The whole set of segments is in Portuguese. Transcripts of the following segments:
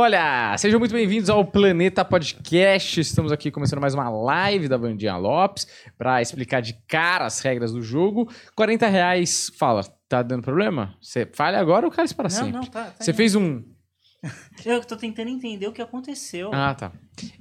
Olha, sejam muito bem-vindos ao Planeta Podcast. Estamos aqui começando mais uma live da Vandinha Lopes para explicar de cara as regras do jogo. 40 reais, fala, tá dando problema? Você falha agora ou cai para Não, sempre? não, tá. tá Você indo. fez um. Eu tô tentando entender o que aconteceu. Ah, tá.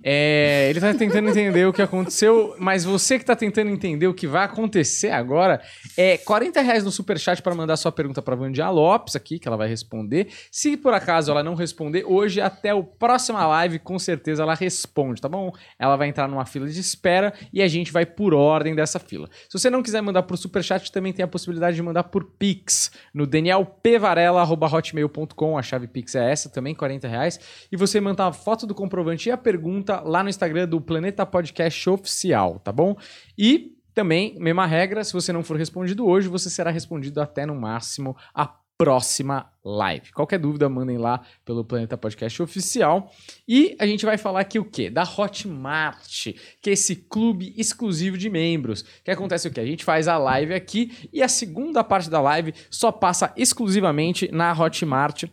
É, ele tá tentando entender o que aconteceu, mas você que tá tentando entender o que vai acontecer agora, é 40 reais no superchat para mandar sua pergunta pra Vandia Lopes aqui, que ela vai responder. Se por acaso ela não responder, hoje até o próxima live, com certeza ela responde, tá bom? Ela vai entrar numa fila de espera e a gente vai por ordem dessa fila. Se você não quiser mandar por superchat, também tem a possibilidade de mandar por Pix, no danielpvarela.hotmail.com, a chave Pix é essa também, 40 reais. E você manda a foto do comprovante e a pergunta lá no Instagram do Planeta Podcast Oficial, tá bom? E também, mesma regra, se você não for respondido hoje, você será respondido até no máximo a próxima live. Qualquer dúvida, mandem lá pelo Planeta Podcast Oficial. E a gente vai falar aqui o quê? Da Hotmart, que é esse clube exclusivo de membros. Que acontece o quê? A gente faz a live aqui e a segunda parte da live só passa exclusivamente na Hotmart.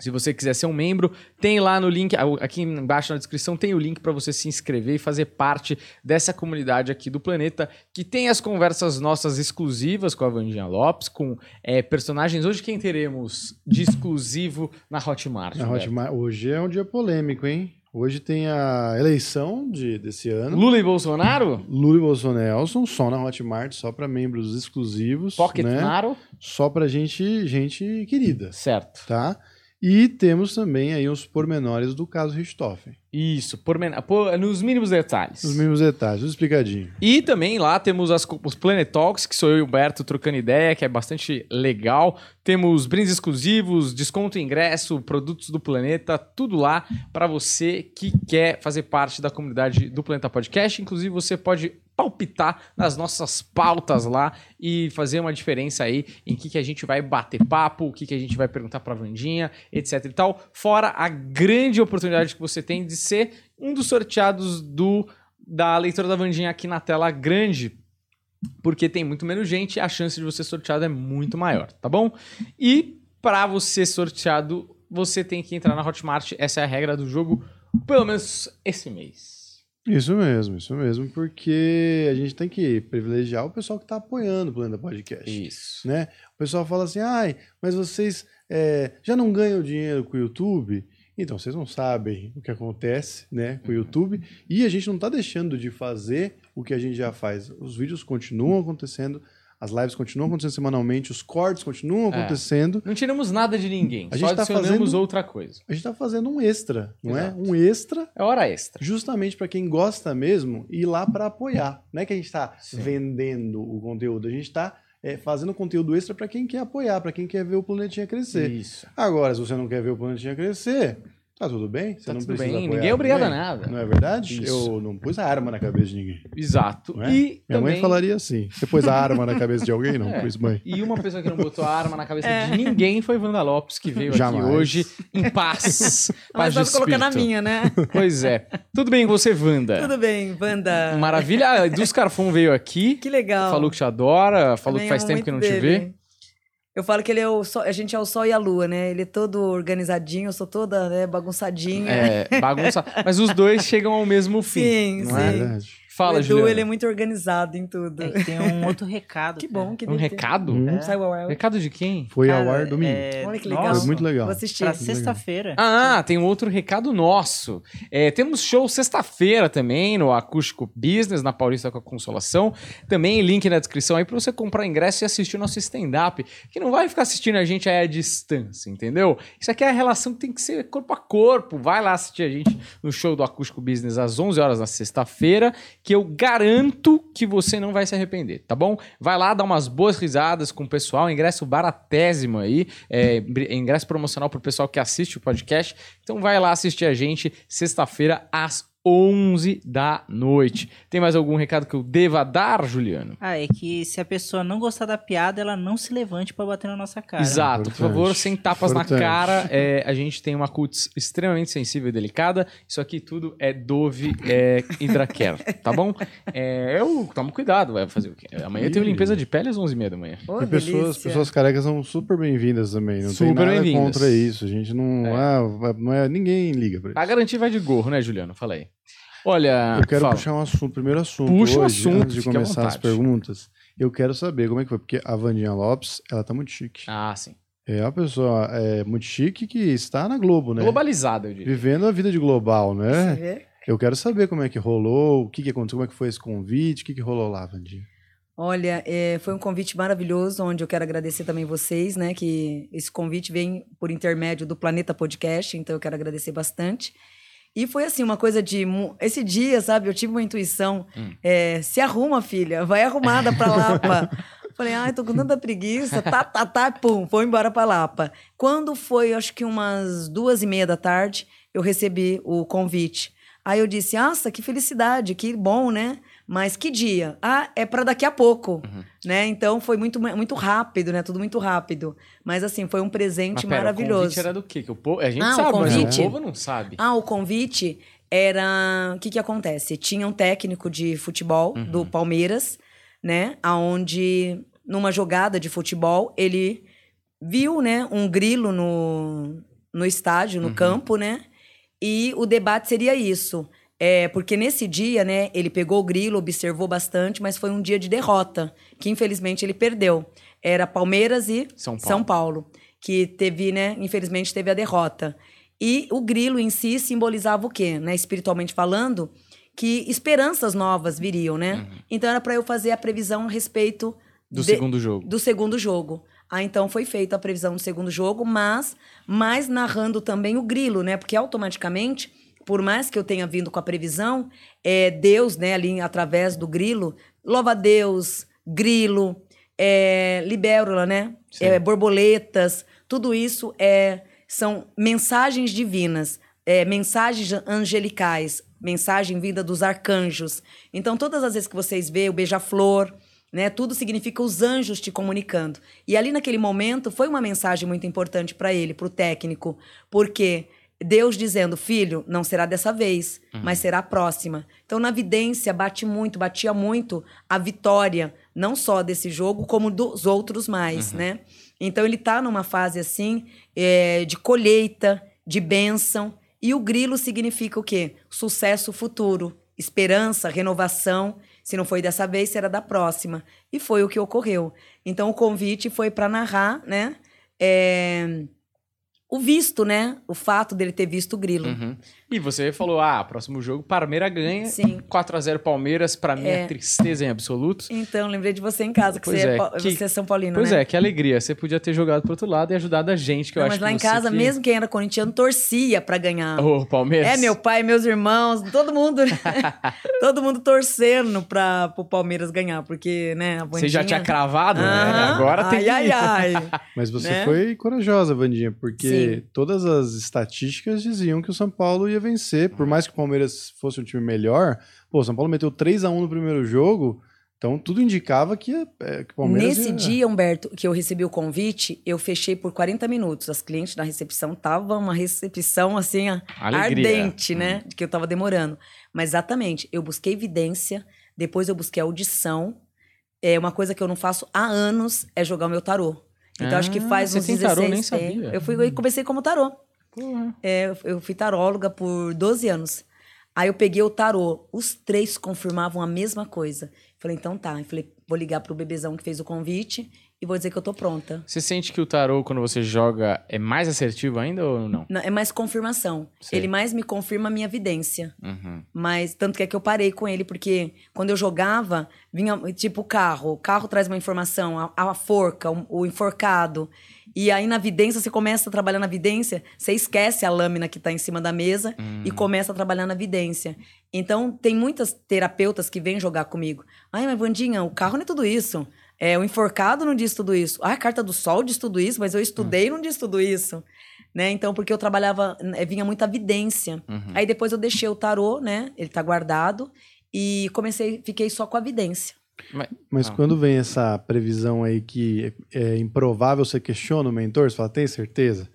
Se você quiser ser um membro, tem lá no link, aqui embaixo na descrição, tem o link para você se inscrever e fazer parte dessa comunidade aqui do planeta, que tem as conversas nossas exclusivas com a Vandinha Lopes, com é, personagens. Hoje quem teremos de exclusivo na Hotmart? Na? Hotmart- Hoje é um dia polêmico, hein? Hoje tem a eleição de, desse ano. Lula e Bolsonaro? Lula e Bolsonaro só na Hotmart, só para membros exclusivos, Pocket né? Naro? Só para gente, gente querida, Certo. tá? E temos também aí os pormenores do caso Richthofen. Isso, por, men- por- nos mínimos detalhes. Os mesmos detalhes, tudo explicadinho. E também lá temos as os Planet Talks, que sou eu e o Humberto trocando ideia, que é bastante legal. Temos brindes exclusivos, desconto em ingresso, produtos do planeta, tudo lá para você que quer fazer parte da comunidade do Planeta Podcast. Inclusive, você pode palpitar nas nossas pautas lá e fazer uma diferença aí em que, que a gente vai bater papo, o que, que a gente vai perguntar pra Vandinha, etc e tal. Fora a grande oportunidade que você tem de ser um dos sorteados do da leitura da Vandinha aqui na tela grande, porque tem muito menos gente a chance de você ser sorteado é muito maior, tá bom? E para você ser sorteado, você tem que entrar na Hotmart, essa é a regra do jogo, pelo menos esse mês. Isso mesmo, isso mesmo, porque a gente tem que privilegiar o pessoal que está apoiando o Planeta Podcast. Isso. né? O pessoal fala assim, ai, mas vocês é, já não ganham dinheiro com o YouTube? Então, vocês não sabem o que acontece né, com o YouTube e a gente não está deixando de fazer o que a gente já faz. Os vídeos continuam acontecendo, as lives continuam acontecendo semanalmente, os cortes continuam É. acontecendo. Não tiramos nada de ninguém, A gente tá adicionamos fazendo- outra coisa. A gente está fazendo um extra, não Exato. é? Um extra É hora extra. justamente para quem gosta mesmo ir lá para apoiar. Não é que a gente está vendendo o conteúdo, a gente está fazendo conteúdo extra para quem quer apoiar, para quem quer ver o planetinha crescer. Isso. Agora, se você não quer ver o planetinha crescer, tá tudo bem. Você Tá não tudo precisa bem, apoiar ninguém é obrigado a nada. Não é verdade? Isso. Eu não pus a arma na cabeça de ninguém. Exato. É? E Minha também... mãe falaria assim. Você pôs a arma na cabeça de alguém? Não, É. pus mãe. E uma pessoa que não botou a arma na cabeça de ninguém foi Wanda Lopes, que veio Jamais. aqui hoje em paz. paz Mas vamos colocar na minha, né? Pois é. Tudo bem com você, Wanda? Tudo bem, Wanda. Maravilha. A Eduz Carfon veio aqui, Que legal. falou que te adora, falou Também que faz tempo que não muito te dele. vê. Eu falo que ele é o sol, a gente é o sol e a lua, né? Ele é todo organizadinho, eu sou toda né, bagunçadinha. É, bagunça. Mas os dois chegam ao mesmo fim. Sim, não É é? sim. verdade. Fala, o Edu, Juliana. ele é muito organizado em tudo. É tem um outro recado. Que bom que Um recado? Hum. Não saiu ao ar. Recado de quem? Foi ao Cara, ar domingo. é, Olha que legal. nossa, Foi muito legal. Vou assistir. Pra sexta-feira. Ah, tem um outro recado nosso. É, temos show sexta-feira também no Acústico Business, na Paulista com a Consolação. Também link na descrição aí pra você comprar ingresso e assistir o nosso stand-up. Que não vai ficar assistindo a gente aí à distância, entendeu? Isso aqui é a relação que tem que ser corpo a corpo. Vai lá assistir a gente no show do Acústico Business às 11 horas na sexta-feira, que eu garanto que você não vai se arrepender, tá bom? Vai lá dar umas boas risadas com o pessoal, ingresso baratésimo aí, é, ingresso promocional pro pessoal que assiste o podcast. Então vai lá assistir a gente sexta-feira às 11 da noite. Tem mais algum recado que eu deva dar, Juliano? Ah, é que se a pessoa não gostar da piada, ela não se levante pra bater na nossa cara. Exato, por Importante. favor, sem tapas na Importante. cara. É, a gente tem uma cutis extremamente sensível e delicada. Isso aqui tudo é Dove é, Hidracare, tá bom? É, eu tomo cuidado, vai fazer o quê? Amanhã eu tenho limpeza de pele às 11h30 da manhã. Ô, E pessoas, pessoas carecas são super bem-vindas também. Não Super tem nada contra isso. A gente não. É. ah, não é, ninguém liga pra isso. garantir vai de gorro, né, Juliano? Fala aí. Olha, Eu quero fala. puxar um assunto, primeiro assunto. Puxa o hoje, assunto, antes de começar as perguntas. Eu quero saber como é que foi, porque a Vandinha Lopes, ela tá muito chique. Ah, sim. É uma pessoa é, muito chique que está na Globo, né? Globalizada, eu diria. Vivendo a vida de global, Você né? vê? Eu quero saber como é que rolou, o que, que aconteceu, como é que foi esse convite, o que, que rolou lá, Vandinha. Olha, é, foi um convite maravilhoso, onde eu quero agradecer também vocês, né? Que esse convite vem por intermédio do Planeta Podcast, então eu quero agradecer bastante. E foi assim, uma coisa de. Esse dia, sabe, eu tive uma intuição. Hum. é, se arruma, filha, vai arrumada pra Lapa. Falei, ai, tô com tanta preguiça, tá, tá, tá, pum, vou embora pra Lapa. Quando foi, acho que umas duas e meia da tarde, eu recebi o convite. Aí eu disse, nossa, que felicidade, que bom, né? Mas que dia? Ah, é para daqui a pouco, Uhum. né? Então foi muito, muito rápido, né? Tudo muito rápido. Mas assim, foi um presente Mas pera, O maravilhoso. convite era do quê? Que o povo, a gente Ah, o sabe, mas convite? o povo não sabe. Ah, o convite era. O que que acontece? Tinha um técnico de futebol Uhum. do Palmeiras, né? Aonde numa jogada de futebol ele viu, né, um grilo no, no estádio, no Uhum. campo, né? E o debate seria isso. É, porque nesse dia, né, ele pegou o grilo, observou bastante, mas foi um dia de derrota, que infelizmente ele perdeu. Era Palmeiras e São Paulo. São Paulo, que teve, né, infelizmente teve a derrota. E o grilo em si simbolizava o quê, né, espiritualmente falando, que esperanças novas viriam, né? Então era para eu fazer a previsão a respeito Uhum. Do de- segundo jogo. do segundo jogo. Ah, então foi feita a previsão do segundo jogo, mas mais narrando também o grilo, né? Porque automaticamente, por mais que eu tenha vindo com a previsão, é Deus, né, ali através do grilo, louva a Deus, grilo, é, né? É, borboletas, tudo isso é são mensagens divinas, é, mensagens angelicais, mensagem vinda dos arcanjos. Então, todas as vezes que vocês vê o beija-flor, né? Tudo significa os anjos te comunicando. E ali naquele momento foi uma mensagem muito importante para ele, para o técnico, porque Deus dizendo, filho, não será dessa vez, mas será a próxima. Então na vidência bate muito, batia muito a vitória, não só desse jogo, como dos outros mais, né? Então ele tá numa fase assim é, de colheita, de bênção. E o grilo significa o quê? Sucesso futuro, esperança, renovação. Se não foi dessa vez, será da próxima. E foi o que ocorreu. Então o convite foi para narrar, né? é, o visto, né? O fato dele ter visto o grilo. Uhum. E você falou, ah, próximo jogo, Palmeiras ganha. Sim. 4x0 Palmeiras, pra mim é É. tristeza em absoluto. Então, lembrei de você em casa, que, Pois você, é, é, que- você é São Paulino, Pois né? é, que alegria. Você podia ter jogado pro outro lado e ajudado a gente, que eu Não, acho mas lá em casa, que- mesmo quem era corintiano, torcia pra ganhar. Ô, Palmeiras. É, meu pai, meus irmãos, todo mundo, todo mundo torcendo pra, pro Palmeiras ganhar, porque, né, a Você já tinha cravado, né? Agora tem ai, que... ai, ai. Mas você Né? foi corajosa, Vandinha, porque Sim. todas as estatísticas diziam que o São Paulo ia vencer. Por mais que o Palmeiras fosse um time melhor, pô, o São Paulo meteu 3 a 1 no primeiro jogo, então tudo indicava que, ia- é, que o Palmeiras Nesse ia... dia, Humberto, que eu recebi o convite, eu fechei por 40 minutos. As clientes na recepção tava uma recepção assim, Alegria. ardente, né? De que eu tava demorando. Mas exatamente, eu busquei evidência, depois eu busquei audição. É uma coisa que eu não faço há anos é jogar o meu tarô. Então acho que Ah, faz você uns tem 16 tarô? Nem é, sabia. Eu fui eu comecei como tarô. Porra. É, eu- fui taróloga por 12 anos. Aí eu peguei o tarô. Os três confirmavam a mesma coisa. Falei, então tá. Eu falei, vou ligar pro bebezão que fez o convite e vou dizer que eu tô pronta. Você sente que o tarô, quando você joga, é mais assertivo ainda ou não? Não, é mais confirmação. Sei. Ele mais me confirma a minha evidência. Uhum. Mas tanto que é que eu parei com ele, porque quando eu jogava, vinha tipo o carro. O carro traz uma informação, a, a forca, o, o enforcado. E aí na vidência, você começa a trabalhar na vidência, você esquece a lâmina que tá em cima da mesa e começa a trabalhar na vidência. Então, tem muitas terapeutas que vêm jogar comigo. Ai, mas Vandinha, o carro não é tudo isso. É, o enforcado não diz tudo isso. Ah, a carta do sol diz tudo isso, mas eu estudei e não diz tudo isso. né? Então, porque eu trabalhava, eh, vinha muita evidência. Uhum. Aí depois eu deixei o tarô, né? Ele tá guardado. E comecei, fiquei só com a vidência. Mas Ah. quando vem essa previsão aí que é, é improvável, você questiona o mentor, você fala, tem certeza?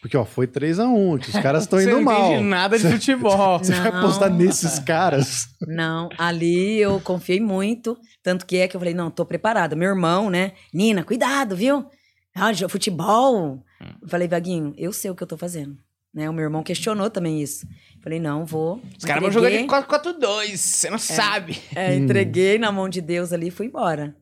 Porque, ó, foi 3x1, que os caras estão Você indo não mal. entende nada de futebol. Você vai Não. apostar nesses caras? Não, ali eu confiei muito. Tanto que é que eu falei, não, tô preparada. Meu irmão, né? Nina, cuidado, viu? Ah, futebol. Eu falei, Vaguinho, eu sei o que eu tô fazendo. Né? O meu irmão questionou também isso. Falei, não, vou. Os caras vão jogar de Entreguei. 4-4-2, você não sabe. É, entreguei na mão de Deus ali e fui embora.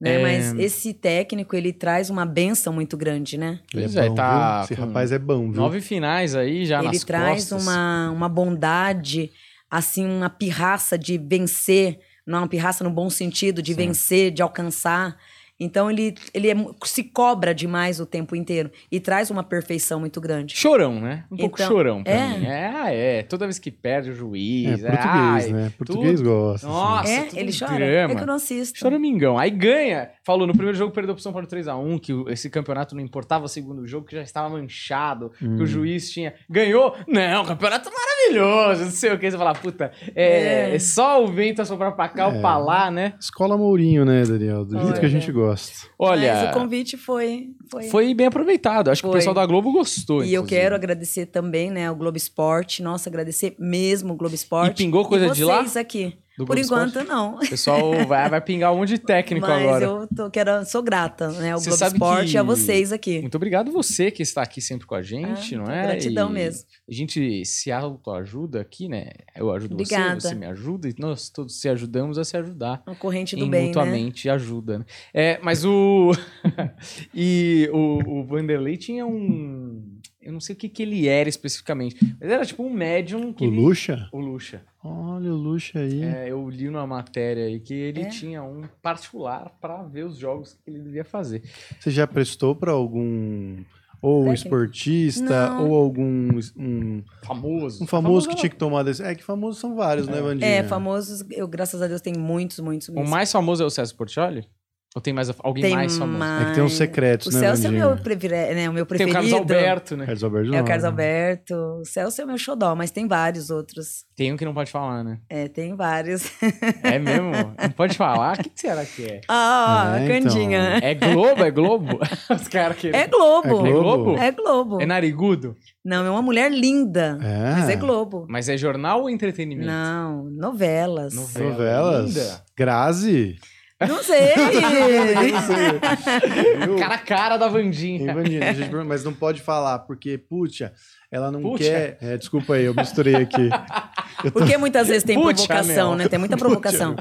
Né? É. Mas esse técnico, ele traz uma benção muito grande, né? Pois Ele é, bom, tá? Esse rapaz é bom, viu? Nove finais aí já ele nas traz costas. uma, uma bondade, assim, uma pirraça de vencer, não uma pirraça no bom sentido, de Sim. vencer, de alcançar. Então ele, ele é se cobra demais o tempo inteiro e traz uma perfeição muito grande. Chorão, né? Um pouco Então, chorão pra é. mim. É, ah, é. Toda vez que perde o É, juiz. português, ai, né? Português tudo. gosta. assim. Nossa, é, tudo ele um chora. drama. É que eu não assisto. Choramingão. Aí ganha. Falou, no primeiro jogo perdeu pro São Paulo 3x1, que esse campeonato não importava o segundo jogo, que já estava manchado, que Hum. o juiz tinha. Ganhou? Não, campeonato maravilhoso, não sei o que. Você fala, puta, é, É. é só o vento a soprar pra cá ou É. pra lá, né? Escola Mourinho, né, Daniel? Do jeito que a gente gosta. Olha, Mas o convite foi. Foi. foi bem aproveitado. Acho que o Foi. pessoal da Globo gostou. E eu inclusive. quero agradecer também, né, o Globo Esporte. Nossa, agradecer mesmo o Globo Esporte. E pingou coisa e de lá? aqui. Do Por enquanto, Esporte? não. O pessoal vai, vai pingar um monte de técnico Mas agora. eu tô, quero, sou grata, né? Ao Você Globo Esporte que- e a vocês aqui. Muito obrigado você que está aqui sempre com a gente, Ah, não é? gratidão E mesmo. A gente se autoajuda aqui, né? Eu ajudo Obrigada. você, você me ajuda e nós todos se ajudamos a se ajudar. Uma corrente do e bem, né? mutuamente ajuda, né? É, mas o. e o, o Vanderlei tinha um. Eu não sei o que, que ele era especificamente, mas era tipo um médium que. O ele- Lucha? O Luxa. Olha o Lucha aí. É, eu li numa matéria aí que ele É? tinha um particular para ver os jogos que ele devia fazer. Você já prestou pra algum ou um Técnico? esportista Não. ou algum um, Famoso. um famoso que era- tinha que tomar decisão? É que famosos são vários, né, Vandinha? É, famosos, eu, graças a Deus, tenho muitos, muitos O mesmo. mais famoso é o César Portioli? Ou tem mais alguém Tem mais famoso? É que tem uns secretos, O né, Celso é meu, prefere- né, o meu Tem preferido. o Carlos Alberto, né? Carlos Alberto É o não. Carlos Alberto. O Celso é o meu xodó, mas tem vários outros. Tem um que não pode falar, né? É, tem vários. É mesmo? Não pode falar? O que será que é? Ah, É, a Candinha. É Globo? É Globo? Os caras que... É Globo. É É Globo? É Globo. É narigudo? Não, é uma mulher linda. É. Mas é Globo. Mas é jornal ou entretenimento? Não, novelas. Novela. Novelas. Linda. Grazi. Não sei. Viu? Cara a cara da Vandinha. Vandinha, mas não pode falar, porque, puxa, ela não Puxa. quer. É, desculpa aí, eu misturei aqui. Eu tô- Porque muitas vezes tem Puxa, provocação, meu. né? Tem muita provocação.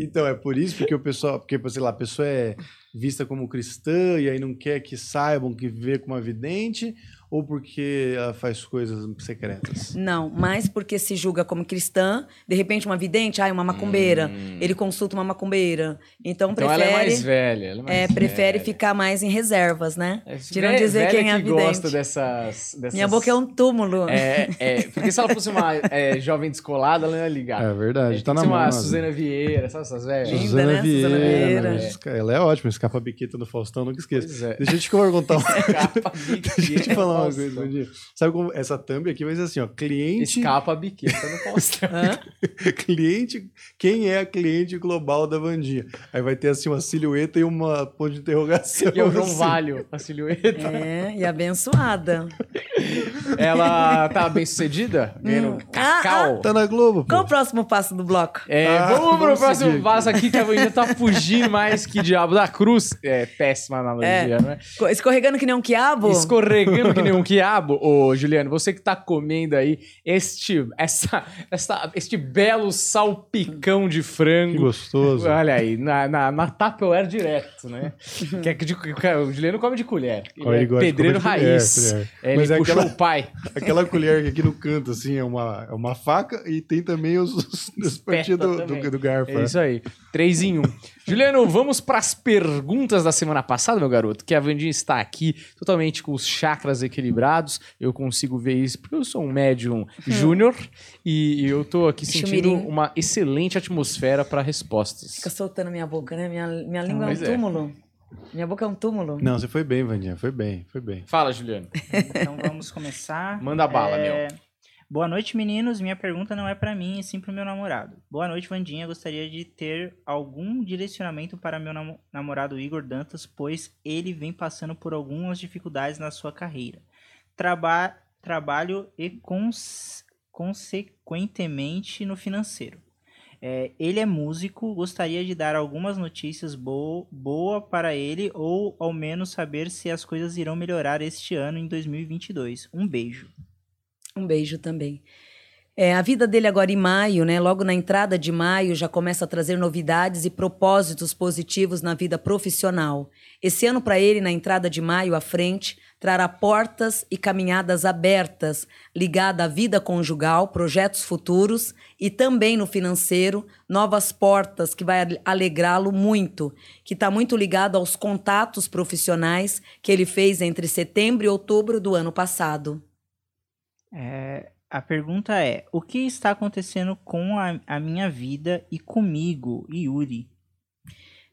Então, é por isso porque o pessoal, porque, sei lá, a pessoa é vista como cristã e aí não quer que saibam que vê como uma vidente, ou porque ela faz coisas secretas? Não, mas porque se julga como cristã, de repente uma vidente, ai, uma macumbeira. Hum. Ele consulta uma macumbeira. Então, Então prefere. ela é mais velha. Ela é, mais é, prefere velha. ficar mais em reservas, né? É, De não dizer velha quem é a que vidente. gosta dessas, dessas... Minha boca é um túmulo. É, é, porque se ela fosse uma é, jovem descolada, ela não ia ligar. É verdade, É, tá na mão. uma né? Suzana Vieira, sabe essas velhas? Linda, Suzana né? Suzana Vieira. Vieira. esca- Ela é ótima, escapa a biqueta no Faustão, nunca esqueça. É. Deixa eu te uma Escapa a Deixa eu te falar uma coisa. Sabe como essa thumb aqui vai ser assim, ó, cliente, Escapa a biqueta no. Hã? cliente, quem é a cliente global da Vandinha? Aí vai ter assim uma silhueta e uma ponto de interrogação. E é o João assim. Valho, a silhueta. É, e abençoada. Ela tá bem sucedida? Ganhando Hum. cacau? Tá na Globo, pô. Qual o próximo passo do bloco? É, Ah, vamos pro próximo seguir vaso aqui, que a Vandinha tá fugindo mais que diabo da cruz. É péssima analogia, é? Co- Escorregando que nem um quiabo? Escorregando que nem um quiabo. Ô, Juliano, você que tá comendo aí este, essa, essa, este belo salpicão de Que frango. gostoso. Olha aí, na, na, na Tupperware direto, né? que é que de- que o Juliano come de colher. Ele Olha, é ele pedreiro de colher, raiz. colher. É, Mas ele é puxou aquela- o pai. Aquela colher que aqui no canto, assim, é uma, é uma faca e tem também os, os, os partinhos do, do, do garfo. É isso aí. Três em um. Juliano, vamos para as perguntas da semana passada, meu garoto. Que a Vandinha está aqui totalmente com os chakras equilibrados. Eu consigo ver isso porque eu sou um médium júnior e eu tô aqui sentindo Chumirim. uma excelente atmosfera para respostas. Fica soltando minha boca, né? Minha, minha língua é um é. túmulo. Minha boca é um túmulo. Não, você foi bem, Vandinha. Foi bem, foi bem. Fala, Juliano. Então vamos começar. Manda bala, É, meu. Boa noite, meninos. Minha pergunta não é pra mim, e sim pro meu namorado. Boa noite, Vandinha. Gostaria de ter algum direcionamento para meu namo- namorado Igor Dantas, pois ele vem passando por algumas dificuldades na sua carreira. Traba trabalho e, cons consequentemente, no financeiro. É, ele é músico, gostaria de dar algumas notícias bo boa para ele ou ao menos saber se as coisas irão melhorar este ano em 2022. Um beijo. Um beijo também. É, a vida dele agora em maio, né? Logo na entrada de maio, já começa a trazer novidades e propósitos positivos na vida profissional. Esse ano, para ele, na entrada de maio à frente, trará portas e caminhadas abertas, ligada à vida conjugal, projetos futuros e também no financeiro, novas portas que vai alegrá-lo muito, que está muito ligado aos contatos profissionais que ele fez entre setembro e outubro do ano passado. É, a pergunta é: o que está acontecendo com a, a minha vida e comigo, Yuri?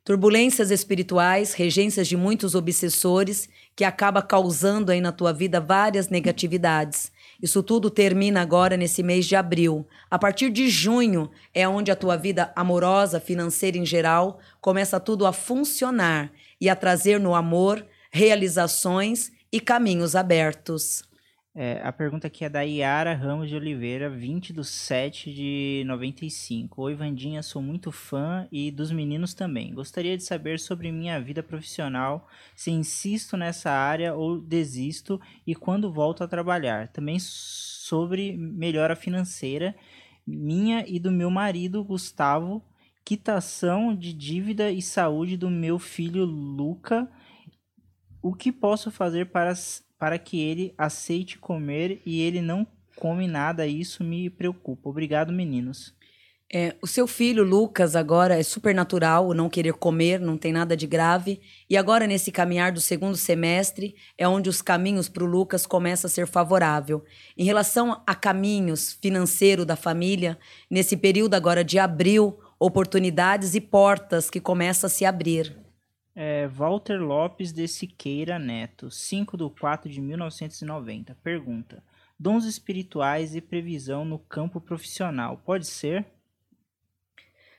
Turbulências espirituais, regências de muitos obsessores, que acaba causando aí na tua vida várias negatividades. Isso tudo termina agora nesse mês de abril. A partir de junho é onde a tua vida amorosa, financeira em geral, começa tudo a funcionar e a trazer no amor realizações e caminhos abertos. É, a pergunta aqui é da Yara Ramos de Oliveira, 20 de 7 de 95. Oi, Vandinha, sou muito fã e dos meninos também. Gostaria de saber sobre minha vida profissional, se insisto nessa área ou desisto e quando volto a trabalhar. Também sobre melhora financeira minha e do meu marido, Gustavo, quitação de dívida e saúde do meu filho Luca. O que posso fazer para para que ele aceite comer e ele não come nada, isso me preocupa. Obrigado, meninos. É, o seu filho, Lucas, agora é super natural não querer comer, não tem nada de grave. E agora, nesse caminhar do segundo semestre, é onde os caminhos para o Lucas começam a ser favorável. Em relação a caminhos financeiro da família, nesse período agora de abril, oportunidades e portas que começam a se abrir. É, Walter Lopes de Siqueira Neto, 5 de 4 de 1990. Pergunta: Dons espirituais e previsão no campo profissional, pode ser?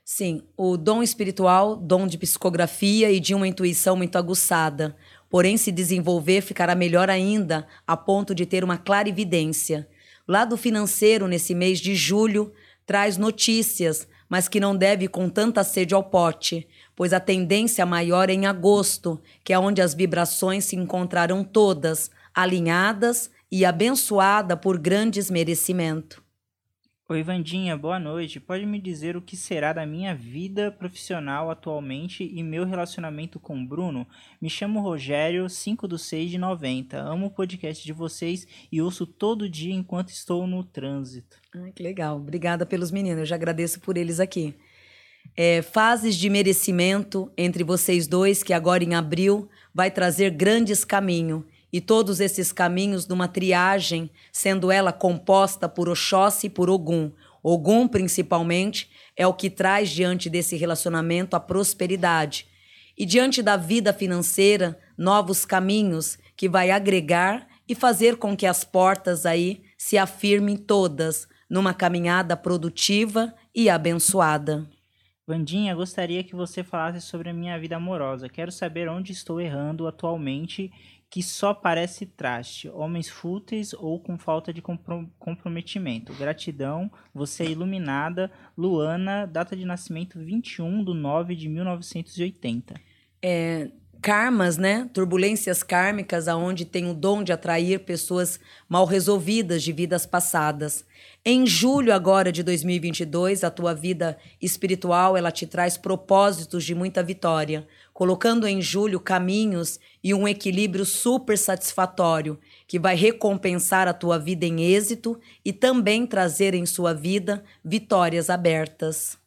Sim, o dom espiritual, dom de psicografia e de uma intuição muito aguçada. Porém, se desenvolver, ficará melhor ainda, a ponto de ter uma clarividência. O lado financeiro, nesse mês de julho, traz notícias, mas que não deve com tanta sede ao pote, pois a tendência maior é em agosto, que é onde as vibrações se encontrarão todas, alinhadas e abençoada por grandes merecimento. Oi, Vandinha, boa noite. Pode me dizer o que será da minha vida profissional atualmente e meu relacionamento com o Bruno? Me chamo Rogério, 5 do 6 de 90. Amo o podcast de vocês e ouço todo dia enquanto estou no trânsito. Ai, que legal. Obrigada pelos meninos. Eu já agradeço por eles aqui. É, fases de merecimento entre vocês dois, que agora em abril vai trazer grandes caminhos. E todos esses caminhos numa triagem, sendo ela composta por Oxóssi e por Ogum. Ogum, principalmente, é o que traz diante desse relacionamento a prosperidade. E diante da vida financeira, novos caminhos que vai agregar e fazer com que as portas aí se afirmem todas numa caminhada produtiva e abençoada. Vandinha, gostaria que você falasse sobre a minha vida amorosa. Quero saber onde estou errando atualmente, que só parece traste, homens fúteis ou com falta de compro comprometimento. Gratidão, você é iluminada. Luana, data de nascimento 21 de 9 de 1980. É, karmas, né? Turbulências kármicas, aonde tem o dom de atrair pessoas mal resolvidas de vidas passadas. Em julho agora de 2022, a tua vida espiritual, ela te traz propósitos de muita vitória, colocando em julho caminhos e um equilíbrio super satisfatório, que vai recompensar a tua vida em êxito e também trazer em sua vida vitórias abertas.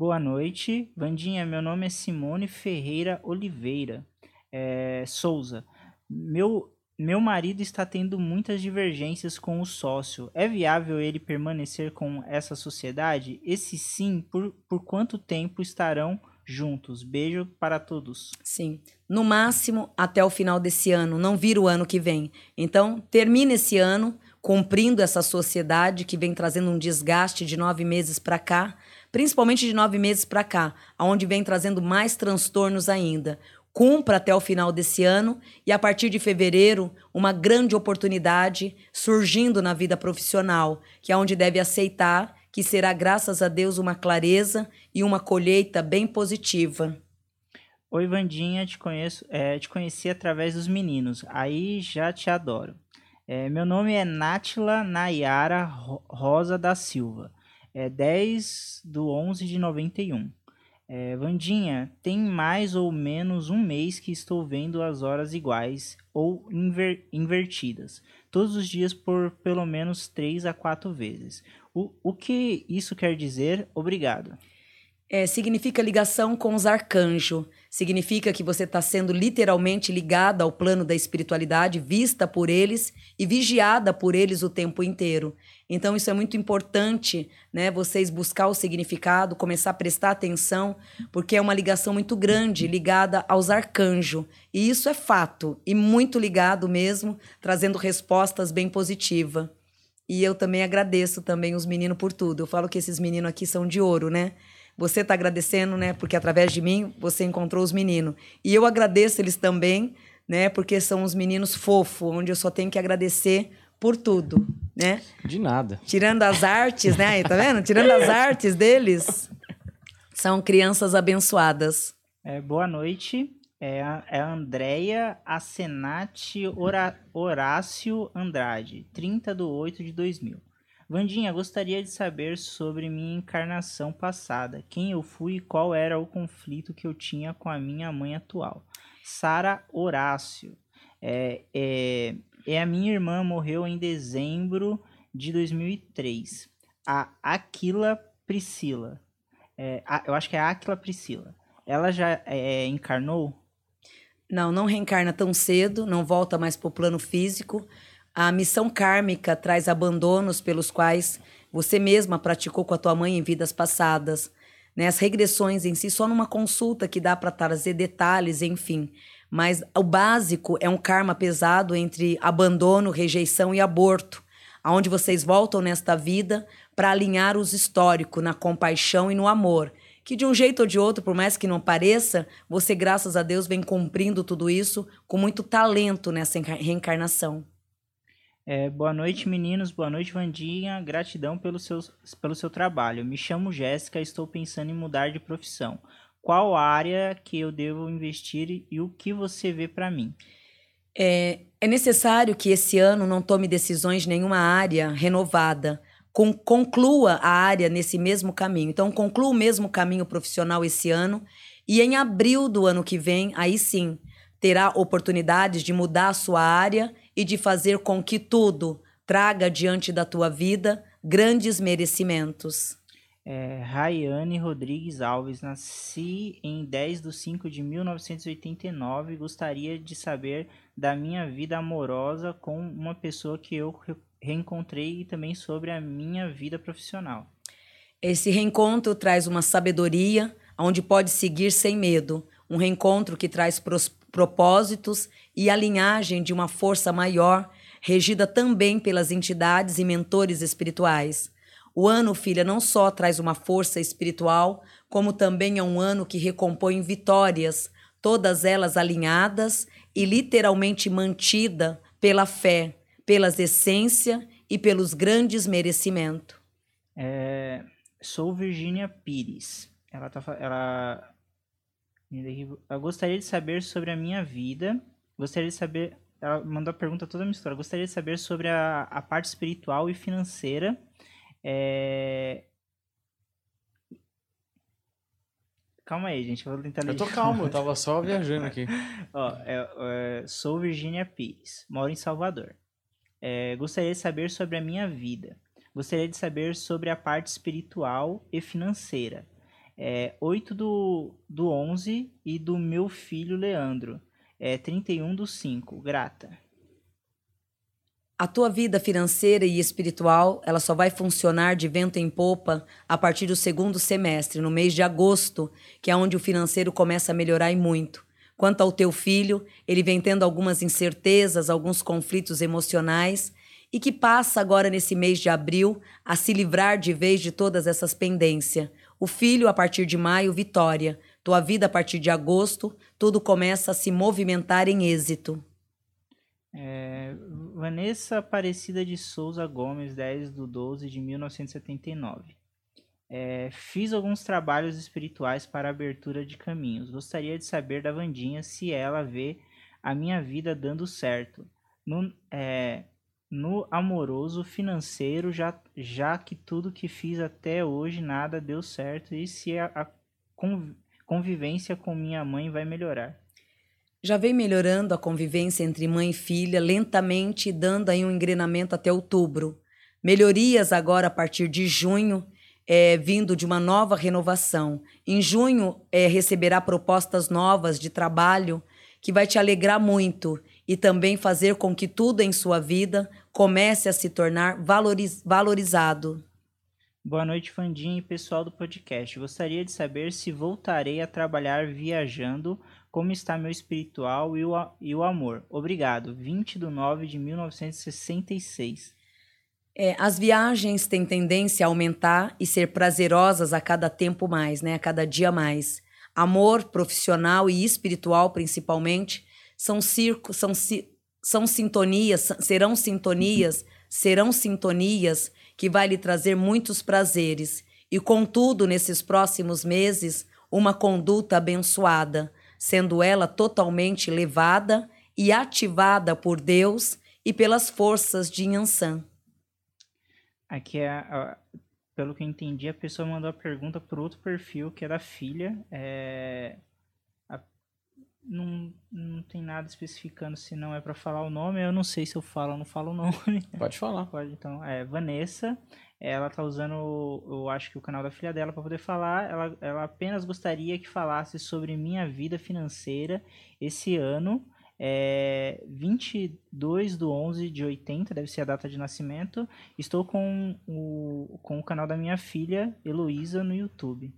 Boa noite, Vandinha. Meu nome é Simone Ferreira Oliveira é, Souza. Meu, meu marido está tendo muitas divergências com o sócio. É viável ele permanecer com essa sociedade? E se sim, por, por quanto tempo estarão juntos. Beijo para todos. Sim. No máximo até o final desse ano, não vira o ano que vem. Então, termine esse ano cumprindo essa sociedade que vem trazendo um desgaste de nove meses para cá, principalmente de nove meses para cá, aonde vem trazendo mais transtornos ainda. Cumpra até o final desse ano e a partir de fevereiro, uma grande oportunidade surgindo na vida profissional, que é onde deve aceitar que será, graças a Deus, uma clareza e uma colheita bem positiva. Oi, Vandinha, te conheço, é, te conheci através dos meninos. Aí já te adoro. É, meu nome é Nátila Nayara Rosa da Silva. É 10 do 11 de 91. É, Vandinha, tem mais ou menos um mês que estou vendo as horas iguais ou inver invertidas, todos os dias por pelo menos 3 a 4 vezes. O, o que isso quer dizer? Obrigado. É, significa ligação com os arcanjos. Significa que você está sendo literalmente ligada ao plano da espiritualidade, vista por eles e vigiada por eles o tempo inteiro. Então, isso é muito importante, né? Vocês buscar o significado, começar a prestar atenção, porque é uma ligação muito grande, ligada aos arcanjos. E isso é fato, e muito ligado mesmo, trazendo respostas bem positivas. E eu também agradeço também os meninos por tudo. Eu falo que esses meninos aqui são de ouro, né? Você está agradecendo, né? Porque através de mim você encontrou os meninos. E eu agradeço eles também, né? Porque são os meninos fofos, onde eu só tenho que agradecer por tudo, né? De nada. Tirando as artes, né? Aí, tá vendo? Tirando as artes deles, são crianças abençoadas. É, boa noite. É a, é a Andrea Asenati Hora, Horácio Andrade, 30 de 8 de 2000. Vandinha, gostaria de saber sobre minha encarnação passada, quem eu fui e qual era o conflito que eu tinha com a minha mãe atual. Sara Horácio. É, é, é, a minha irmã morreu em dezembro de 2003. A Aquila Priscila. É, a, eu acho que é a Aquila Priscila. Ela já é, encarnou? Não, não reencarna tão cedo, não volta mais para o plano físico. A missão kármica traz abandonos pelos quais você mesma praticou com a tua mãe em vidas passadas. Né? As regressões em si, só numa consulta que dá para trazer detalhes, enfim. Mas o básico é um karma pesado entre abandono, rejeição e aborto, aonde vocês voltam nesta vida para alinhar os históricos na compaixão e no amor. Que de um jeito ou de outro, por mais que não pareça, você, graças a Deus, vem cumprindo tudo isso com muito talento nessa reencarnação. É, boa noite, meninos. Boa noite, Vandinha. Gratidão pelo seu, pelo seu trabalho. Me chamo Jéssica estou pensando em mudar de profissão. Qual área que eu devo investir e o que você vê para mim? É, é, necessário que esse ano não tome decisões nenhuma área renovada. Com, conclua a área nesse mesmo caminho. Então, conclua o mesmo caminho profissional esse ano e em abril do ano que vem, aí sim, terá oportunidades de mudar a sua área e de fazer com que tudo traga diante da tua vida grandes merecimentos. É, Rayane Rodrigues Alves, nasci em 10 de 5 de 1989 gostaria de saber da minha vida amorosa com uma pessoa que eu reencontrei e também sobre a minha vida profissional. Esse reencontro traz uma sabedoria onde pode seguir sem medo, um reencontro que traz propósitos e a linhagem de uma força maior, regida também pelas entidades e mentores espirituais. O ano, filha, não só traz uma força espiritual, como também é um ano que recompõe vitórias, todas elas alinhadas e literalmente mantida pela fé, pelas essências e pelos grandes merecimentos. É, sou Virgínia Pires. Ela, tá, ela eu gostaria de saber sobre a minha vida. Gostaria de saber. Ela mandou a pergunta toda a minha história. Gostaria de saber sobre a, a parte espiritual e financeira. É... Calma aí, gente. Eu vou tentar ler. Eu tô calmo, eu tava só viajando aqui. Ó, é, é, sou Virginia Pires, moro em Salvador. É, gostaria de saber sobre a minha vida. Gostaria de saber sobre a parte espiritual e financeira é 8 do, do 11 e do meu filho Leandro. É 31 do 5. Grata. a tua vida financeira e espiritual, ela só vai funcionar de vento em popa a partir do segundo semestre, no mês de agosto, que é onde o financeiro começa a melhorar e muito. Quanto ao teu filho, ele vem tendo algumas incertezas, alguns conflitos emocionais e que passa agora nesse mês de abril a se livrar de vez de todas essas pendências. O filho a partir de maio, vitória. Tua vida a partir de agosto, tudo começa a se movimentar em êxito. É, Vanessa Aparecida de Souza Gomes, 10 de 12 de 1979. É, fiz alguns trabalhos espirituais para abertura de caminhos. Gostaria de saber da Vandinha se ela vê a minha vida dando certo. No, é, no amoroso, financeiro, já, já que tudo que fiz até hoje nada deu certo e se a, a convivência com minha mãe vai melhorar. Já vem melhorando a convivência entre mãe e filha, lentamente dando aí um engrenamento até outubro. Melhorias agora a partir de junho, é, vindo de uma nova renovação. Em junho, é, receberá propostas novas de trabalho que vai te alegrar muito e também fazer com que tudo em sua vida comece a se tornar valoriz valorizado. Boa noite, Fandinha e pessoal do podcast. Gostaria de saber se voltarei a trabalhar viajando como está meu espiritual e o, e o amor? Obrigado. 20 de 9 de 1966. É, as viagens têm tendência a aumentar e ser prazerosas a cada tempo mais, né? A cada dia mais. Amor profissional e espiritual, principalmente, são circos, são, são sintonias, serão sintonias, serão sintonias que vai lhe trazer muitos prazeres. E contudo, nesses próximos meses, uma conduta abençoada, sendo ela totalmente levada e ativada por Deus e pelas forças de Yansan. Aqui é, pelo que eu entendi, a pessoa mandou a pergunta por outro perfil, que é da filha. É, não, não tem nada especificando se não é para falar o nome. Eu não sei se eu falo ou não falo o nome. Pode falar. Pode, então. É Vanessa. Ela tá usando, eu acho que o canal da filha dela para poder falar. Ela, ela apenas gostaria que falasse sobre minha vida financeira esse ano. É 22 do 11 de 80, deve ser a data de nascimento. Estou com o, com o canal da minha filha, Heloísa, no YouTube.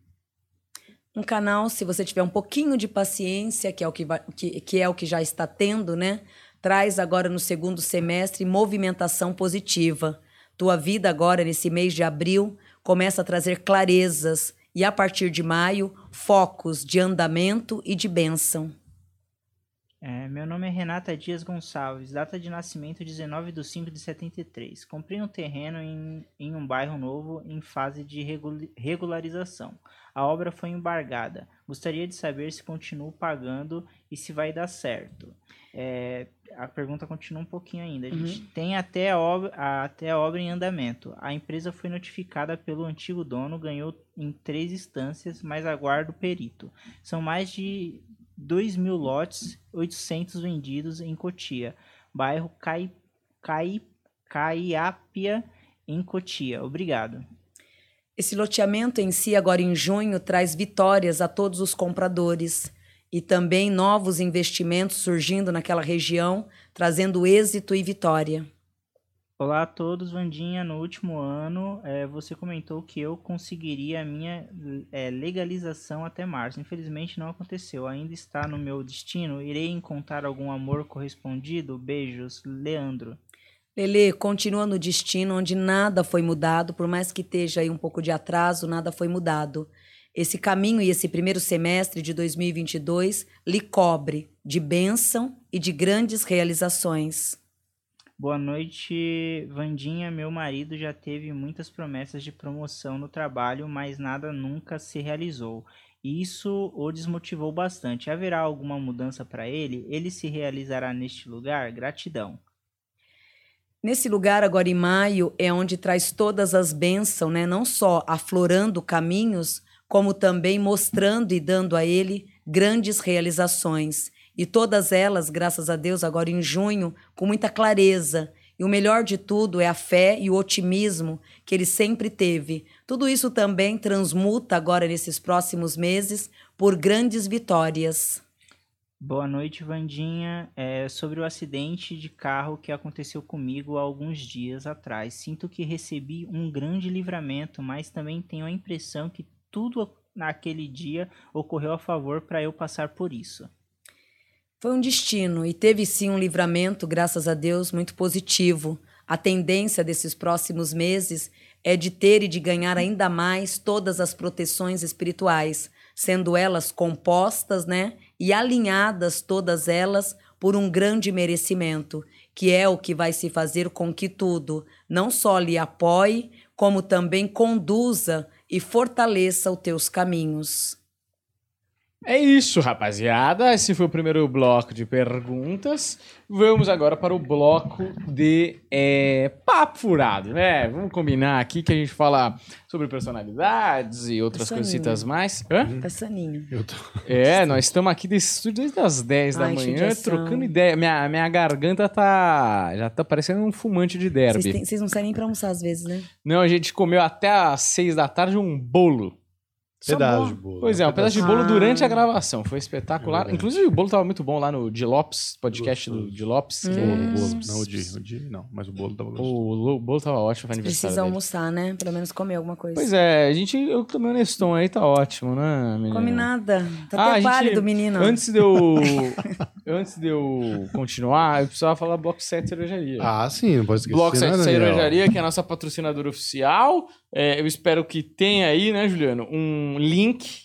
Um canal, se você tiver um pouquinho de paciência, que é o que, vai, que, que é o que já está tendo, né? Traz agora no segundo semestre movimentação positiva tua vida agora, nesse mês de abril, começa a trazer clarezas e, a partir de maio, focos de andamento e de bênção. É, meu nome é Renata Dias Gonçalves, data de nascimento 19 de 5 de 73. Comprei um terreno em, em um bairro novo em fase de regularização. A obra foi embargada. Gostaria de saber se continuo pagando e se vai dar certo. É, a pergunta continua um pouquinho ainda. A gente uhum. tem até a, obra, até a obra em andamento. A empresa foi notificada pelo antigo dono, ganhou em três instâncias, mas aguarda o perito. São mais de 2 mil lotes, 800 vendidos em Cotia, bairro Cai, Cai, Caiapia, em Cotia. Obrigado. Esse loteamento em si, agora em junho, traz vitórias a todos os compradores e também novos investimentos surgindo naquela região, trazendo êxito e vitória. Olá a todos, Vandinha. No último ano, é, você comentou que eu conseguiria a minha é, legalização até março. Infelizmente não aconteceu. Ainda está no meu destino. Irei encontrar algum amor correspondido? Beijos, Leandro. Lele, continua no destino onde nada foi mudado, por mais que esteja aí um pouco de atraso, nada foi mudado. Esse caminho e esse primeiro semestre de 2022 lhe cobre de bênção e de grandes realizações. Boa noite, Vandinha. Meu marido já teve muitas promessas de promoção no trabalho, mas nada nunca se realizou. Isso o desmotivou bastante. Haverá alguma mudança para ele? Ele se realizará neste lugar? Gratidão. Nesse lugar, agora em maio, é onde traz todas as bênçãos, né? não só aflorando caminhos, como também mostrando e dando a ele grandes realizações. E todas elas, graças a Deus, agora em junho, com muita clareza. E o melhor de tudo é a fé e o otimismo que ele sempre teve. Tudo isso também transmuta agora nesses próximos meses por grandes vitórias. Boa noite, Vandinha. É sobre o acidente de carro que aconteceu comigo há alguns dias atrás. Sinto que recebi um grande livramento, mas também tenho a impressão que tudo naquele dia ocorreu a favor para eu passar por isso. Foi um destino e teve sim um livramento, graças a Deus, muito positivo. A tendência desses próximos meses é de ter e de ganhar ainda mais todas as proteções espirituais, sendo elas compostas, né, e alinhadas todas elas por um grande merecimento, que é o que vai se fazer com que tudo não só lhe apoie, como também conduza e fortaleça os teus caminhos. É isso, rapaziada. Esse foi o primeiro bloco de perguntas. Vamos agora para o bloco de é, papo furado, né? Vamos combinar aqui que a gente fala sobre personalidades e outras coisitas mais. Hã? Passaninho. Eu tô... É, nós estamos aqui desse estúdio desde as 10 da Ai, manhã, judiação. trocando ideia. Minha, minha garganta tá. Já tá parecendo um fumante de derby. vocês não saem nem pra almoçar às vezes, né? Não, a gente comeu até às 6 da tarde um bolo. Pedaço de bolo. Pois é, um pedaço de Ah. bolo durante a gravação. Foi espetacular. É. Inclusive, o bolo tava muito bom lá no Di Lopes, podcast do. Di Lopes. que Bolo, é- o bolo. Não, o dia, o dia não, mas o bolo tava gostoso. O lo- bolo tava ótimo, foi aniversário Precisa dele. almoçar, né? Pelo menos comer alguma coisa. Pois é, a gente, eu tomei um Neston aí, tá ótimo, né, menino? Come nada. Tá Ah, até gente- pálido, menino. Antes de eu, antes de eu continuar, eu precisava falar Bloco 7 Cervejaria. Ah, sim, não pode esquecer. Bloco 7 né, Daniel? Cervejaria, que é a nossa patrocinadora oficial. É, eu espero que tenha aí, né, Juliano, um link,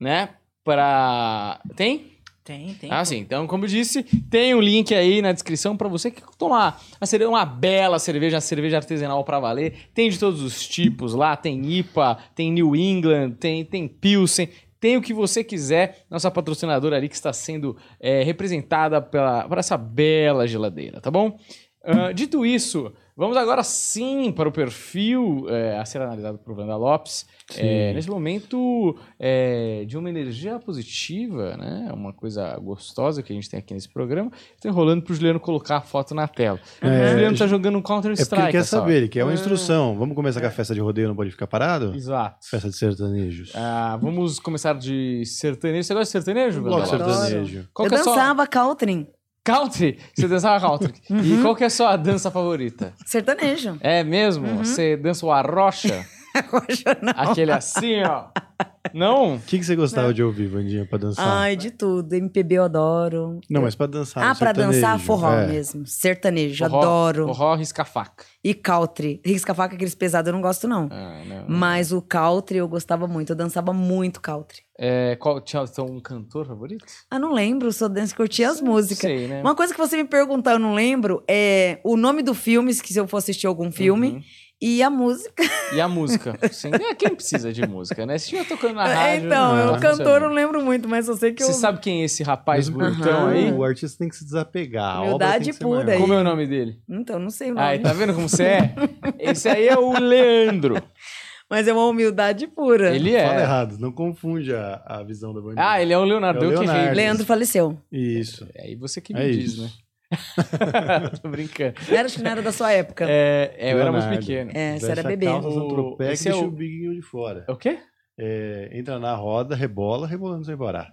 né, pra... Tem? Tem, tem. Ah, sim. Então, como eu disse, tem o link aí na descrição pra você que tomar uma, cerve- uma bela cerveja, uma cerveja artesanal pra valer. Tem de todos os tipos lá, tem IPA, tem New England, tem, tem Pilsen, tem o que você quiser. Nossa patrocinadora ali que está sendo é, representada pela, por essa bela geladeira, tá bom? Ah, dito isso, vamos agora sim para o perfil é, a ser analisado por Wanda Lopes. É, nesse momento é, de uma energia positiva, né? Uma coisa gostosa que a gente tem aqui nesse programa. Estou enrolando pro Juliano colocar a foto na tela. É, o Juliano tá jogando um Counter É porque Strike. ele quer saber, ele quer uma Ah. instrução. Vamos começar com a festa de rodeio, não pode ficar parado? Exato. Festa de sertanejos. Ah, vamos começar de sertanejo. Você gosta de sertanejo, Wanda Lopes? Sertanejo. Qual eu que é dançava country. Country? Você dançava country. E Uhum. qual que é a sua dança favorita? Sertanejo. É mesmo? Uhum. Você dança o arrocha? Rocha não. Aquele assim, ó. Não? O que, que você gostava de ouvir, Vandinha, pra dançar? Ai, de tudo. MPB eu adoro. Não, mas pra dançar. Ah, pra dançar forró É. mesmo. Sertanejo, Forró- adoro. Forró risca-faca. E country. Risca-faca, aqueles pesados, eu não gosto, não. Ah, não. Mas o country eu gostava muito. Eu dançava muito country. É, qual tinha um cantor favorito? Ah, não lembro, só dança curtia as músicas. Sei, né? Uma coisa que você me perguntar, eu não lembro, é o nome do filme, que se eu for assistir algum filme, Uhum. E a música. E a música? Sim, é, quem precisa de música, né? Se estiver tocando na rádio... então, não o tá cantor eu não lembro muito, mas eu sei que eu. Você sabe quem é esse rapaz bonitão Aham. aí? O artista tem que se desapegar. Humildade pura aí. Como é o nome dele? Então, não sei o nome. Ai, tá vendo como você é? Esse aí é o Leandro. Mas é uma humildade pura. Ele Fala é. errado, não confunde a, a visão da bandida. Ah, ele é o Leonardo. É o eu que. Leonardo. Leandro faleceu. Isso. É aí você que me É diz, isso. né? Tô brincando. Não era, acho que não era da sua época. É, é, eu era muito Leonardo. pequeno. É, você era bebê. calça, O- esse é deixa o- o biguinho de fora. O quê? É, entra na roda, rebola, rebolando sem parar.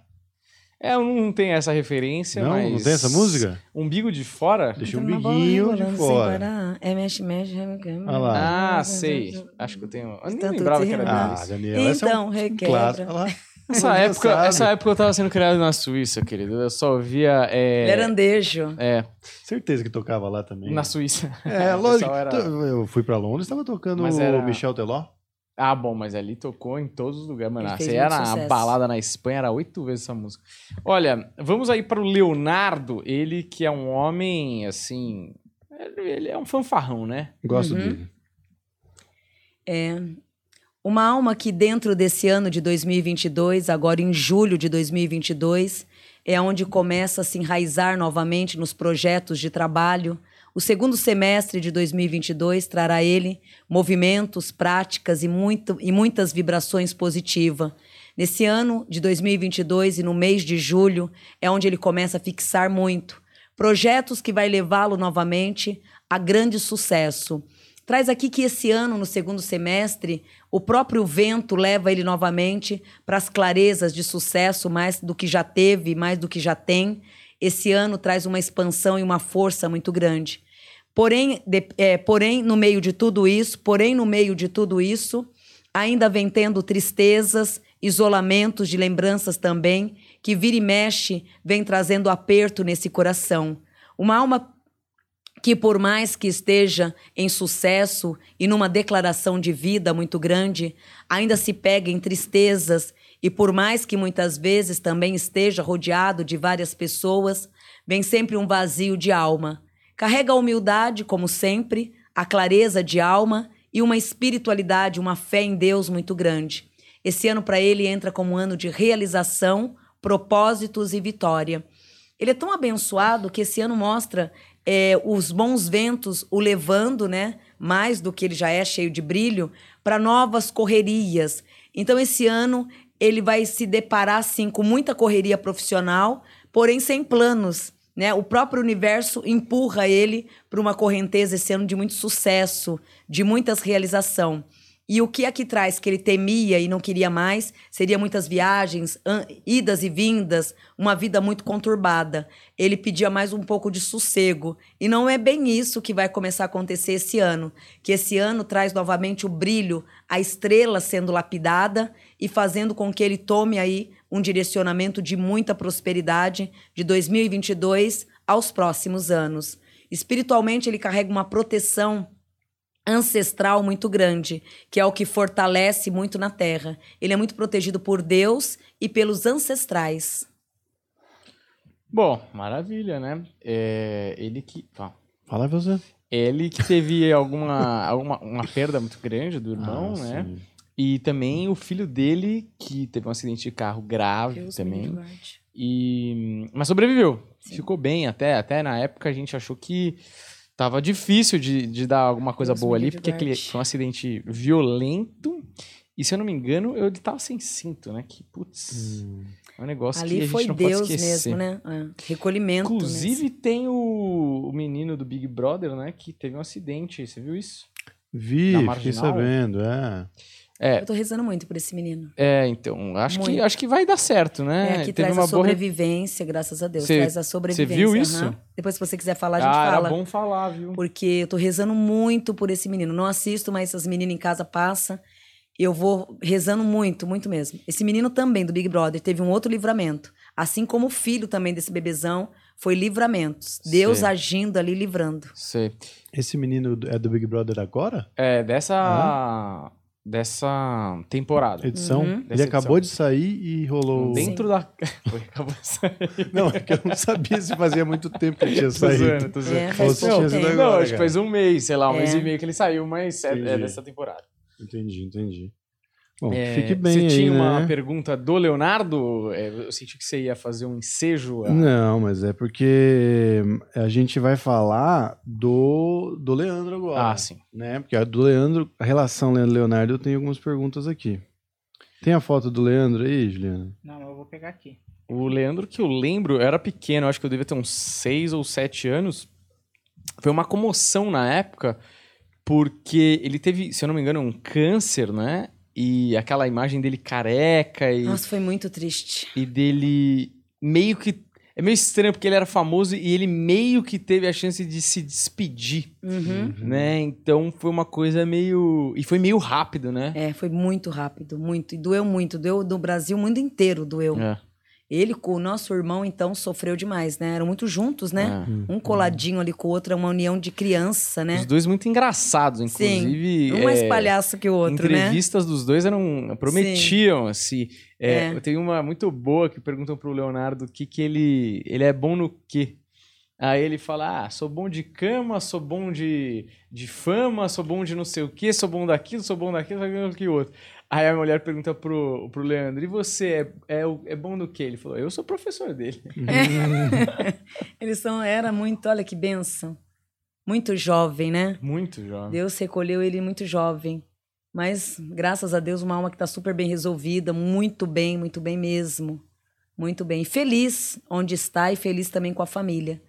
É, eu não tenho essa referência, Não, mas... não tem essa música? Umbigo de fora? Deixa um Entra na bola, biguinho de fora. É, mexe, mexe. Olha lá. Ah, sei. Acho que eu tenho... Eu nem Tanto lembrava que era. Ah. Daniel, essa é Então, um requebra. clássico. Olha lá. Essa época, sabe. essa época eu tava sendo criado na Suíça, querido. Eu só ouvia... É, Lerandejo. é, Certeza que tocava lá também. na Suíça. É, lógico. era- Eu fui pra Londres, tava tocando Mas o era- Michel Teló. Ah, bom, mas ali tocou em todos os lugares, mano. Ele Você na sucesso. balada na Espanha, era oito vezes essa música. Olha, vamos aí para o Leonardo, ele que é um homem, assim... Ele ele é um fanfarrão, né? Gosto Uhum. dele. É. Uma alma que dentro desse ano de 2022, agora em julho de 2022, é onde começa a se enraizar novamente nos projetos de trabalho. O segundo semestre de 2022 trará ele movimentos, práticas e, muito, e muitas vibrações positivas. Nesse ano de 2022 e no mês de julho é onde ele começa a fixar muito projetos que vai levá-lo novamente a grande sucesso traz aqui que esse ano, no segundo semestre, o próprio vento leva ele novamente para as clarezas de sucesso, mais do que já teve, mais do que já tem. Esse ano traz uma expansão e uma força muito grande. Porém, de, é, porém, no meio de tudo isso, porém, no meio de tudo isso, ainda vem tendo tristezas, isolamentos de lembranças também, que vira e mexe, vem trazendo aperto nesse coração. Uma alma que por mais que esteja em sucesso e numa declaração de vida muito grande, ainda se pega em tristezas e por mais que muitas vezes também esteja rodeado de várias pessoas, vem sempre um vazio de alma. Carrega a humildade, como sempre, a clareza de alma e uma espiritualidade, uma fé em Deus muito grande. Esse ano para ele entra como um ano de realização, propósitos e vitória. Ele é tão abençoado que esse ano mostra é, os bons ventos o levando, né? Mais do que ele já é cheio de brilho, para novas correrias. Então, esse ano ele vai se deparar assim com muita correria profissional, porém sem planos. Né? O próprio universo empurra ele para uma correnteza esse ano de muito sucesso, de muitas realização. E o que aqui traz que ele temia e não queria mais seria muitas viagens, idas e vindas, uma vida muito conturbada. Ele pedia mais um pouco de sossego. E não é bem isso que vai começar a acontecer esse ano. Que esse ano traz novamente o brilho, a estrela sendo lapidada e fazendo com que ele tome aí um direcionamento de muita prosperidade de 2022 aos próximos anos. Espiritualmente, ele carrega uma proteção ancestral muito grande, que é o que fortalece muito na terra. Ele é muito protegido por Deus e pelos ancestrais. Bom, maravilha, né? É, ele que. Tá. Fala você. Ele que teve alguma, alguma uma perda muito grande do irmão, ah, né? Sim. E também o filho dele, que teve um acidente de carro grave Deus também. E, mas sobreviveu. Sim. Ficou bem até. Até na época a gente achou que tava difícil de, de dar alguma coisa Deus boa ali, porque aquele, foi um acidente violento. E se eu não me engano, eu, ele tava sem cinto, né? Que, putz, hum. é um negócio ali que a foi gente não Deus pode esquecer. mesmo, né? É. Recolhimento. Inclusive, nesse. tem o, o menino do Big Brother, né? Que teve um acidente. Você viu isso? Vi, fiquei sabendo, é. É. Eu tô rezando muito por esse menino. É, então, acho, que, acho que vai dar certo, né? É, que Teve traz uma a sobrevivência, boa... graças a Deus. Cê, traz a sobrevivência. Você viu isso? Uhum. Depois, se você quiser falar, a gente ah, fala. Era bom falar, viu? Porque eu tô rezando muito por esse menino. Não assisto, mas as meninas em casa passam. Eu vou rezando muito, muito mesmo. Esse menino também, do Big Brother, teve um outro livramento. Assim como o filho também desse bebezão, foi livramentos. Deus Sei. agindo ali, livrando. Sei. Esse menino é do Big Brother agora? É, dessa. Ah dessa temporada. Edição? Uhum. Ele acabou edição. de sair e rolou. Dentro Sim. da. Foi, acabou de sair. Não, é que eu não sabia se fazia muito tempo que tinha saído. tô zoando, tô zoando. É, faz não, tempo. não, acho que faz um mês, sei lá, um é. mês e meio que ele saiu, mas é, é dessa temporada. Entendi, entendi. Bom, é, fique bem Você aí, tinha né? uma pergunta do Leonardo? É, eu senti que você ia fazer um ensejo. A... Não, mas é porque a gente vai falar do, do Leandro agora. Ah, sim. Né? Porque a do Leandro, a relação Leandro-Leonardo, eu tenho algumas perguntas aqui. Tem a foto do Leandro aí, Juliana? Não, eu vou pegar aqui. O Leandro, que eu lembro, era pequeno, acho que eu devia ter uns 6 ou 7 anos. Foi uma comoção na época, porque ele teve, se eu não me engano, um câncer, né? E aquela imagem dele careca e. Nossa, foi muito triste. E dele meio que. É meio estranho porque ele era famoso e ele meio que teve a chance de se despedir, uhum. né? Então foi uma coisa meio e foi meio rápido, né? É, foi muito rápido, muito e doeu muito, doeu do Brasil mundo inteiro, doeu. É. Ele com o nosso irmão, então, sofreu demais, né? Eram muito juntos, né? É. Um coladinho ali com o outro, é uma união de criança, né? Os dois muito engraçados, inclusive. Sim, um mais é, palhaço que o outro, entrevistas né? Entrevistas dos dois eram prometiam, Sim. assim. É, é. Tem uma muito boa que perguntam pro Leonardo o que, que ele, ele é bom no quê. Aí ele fala: Ah, sou bom de cama, sou bom de, de fama, sou bom de não sei o quê, sou bom daquilo, sou bom daquilo, sou bom que outro. Aí a mulher pergunta pro, pro Leandro, e você é, é, é bom do quê? Ele falou, eu sou professor dele. É. Eles são, era muito, olha que benção. Muito jovem, né? Muito jovem. Deus recolheu ele muito jovem. Mas, graças a Deus, uma alma que está super bem resolvida, muito bem, muito bem mesmo. Muito bem. Feliz onde está e feliz também com a família.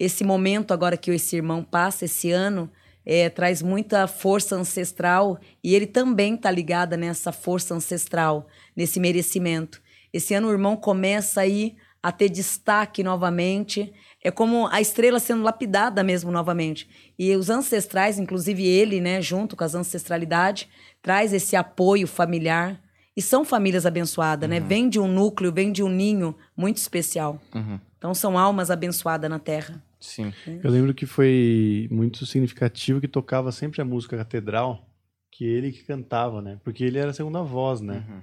Esse momento agora que esse irmão passa, esse ano, é, traz muita força ancestral e ele também está ligado nessa força ancestral, nesse merecimento. Esse ano o irmão começa aí a ter destaque novamente. É como a estrela sendo lapidada mesmo novamente. E os ancestrais, inclusive ele, né, junto com as ancestralidades, traz esse apoio familiar. E são famílias abençoadas, né? Vem de um núcleo, vem de um ninho muito especial. Uhum. Então são almas abençoadas na terra. Sim. Eu lembro que foi muito significativo que tocava sempre a música catedral, que ele que cantava, né? Porque ele era a segunda voz, né? Uhum.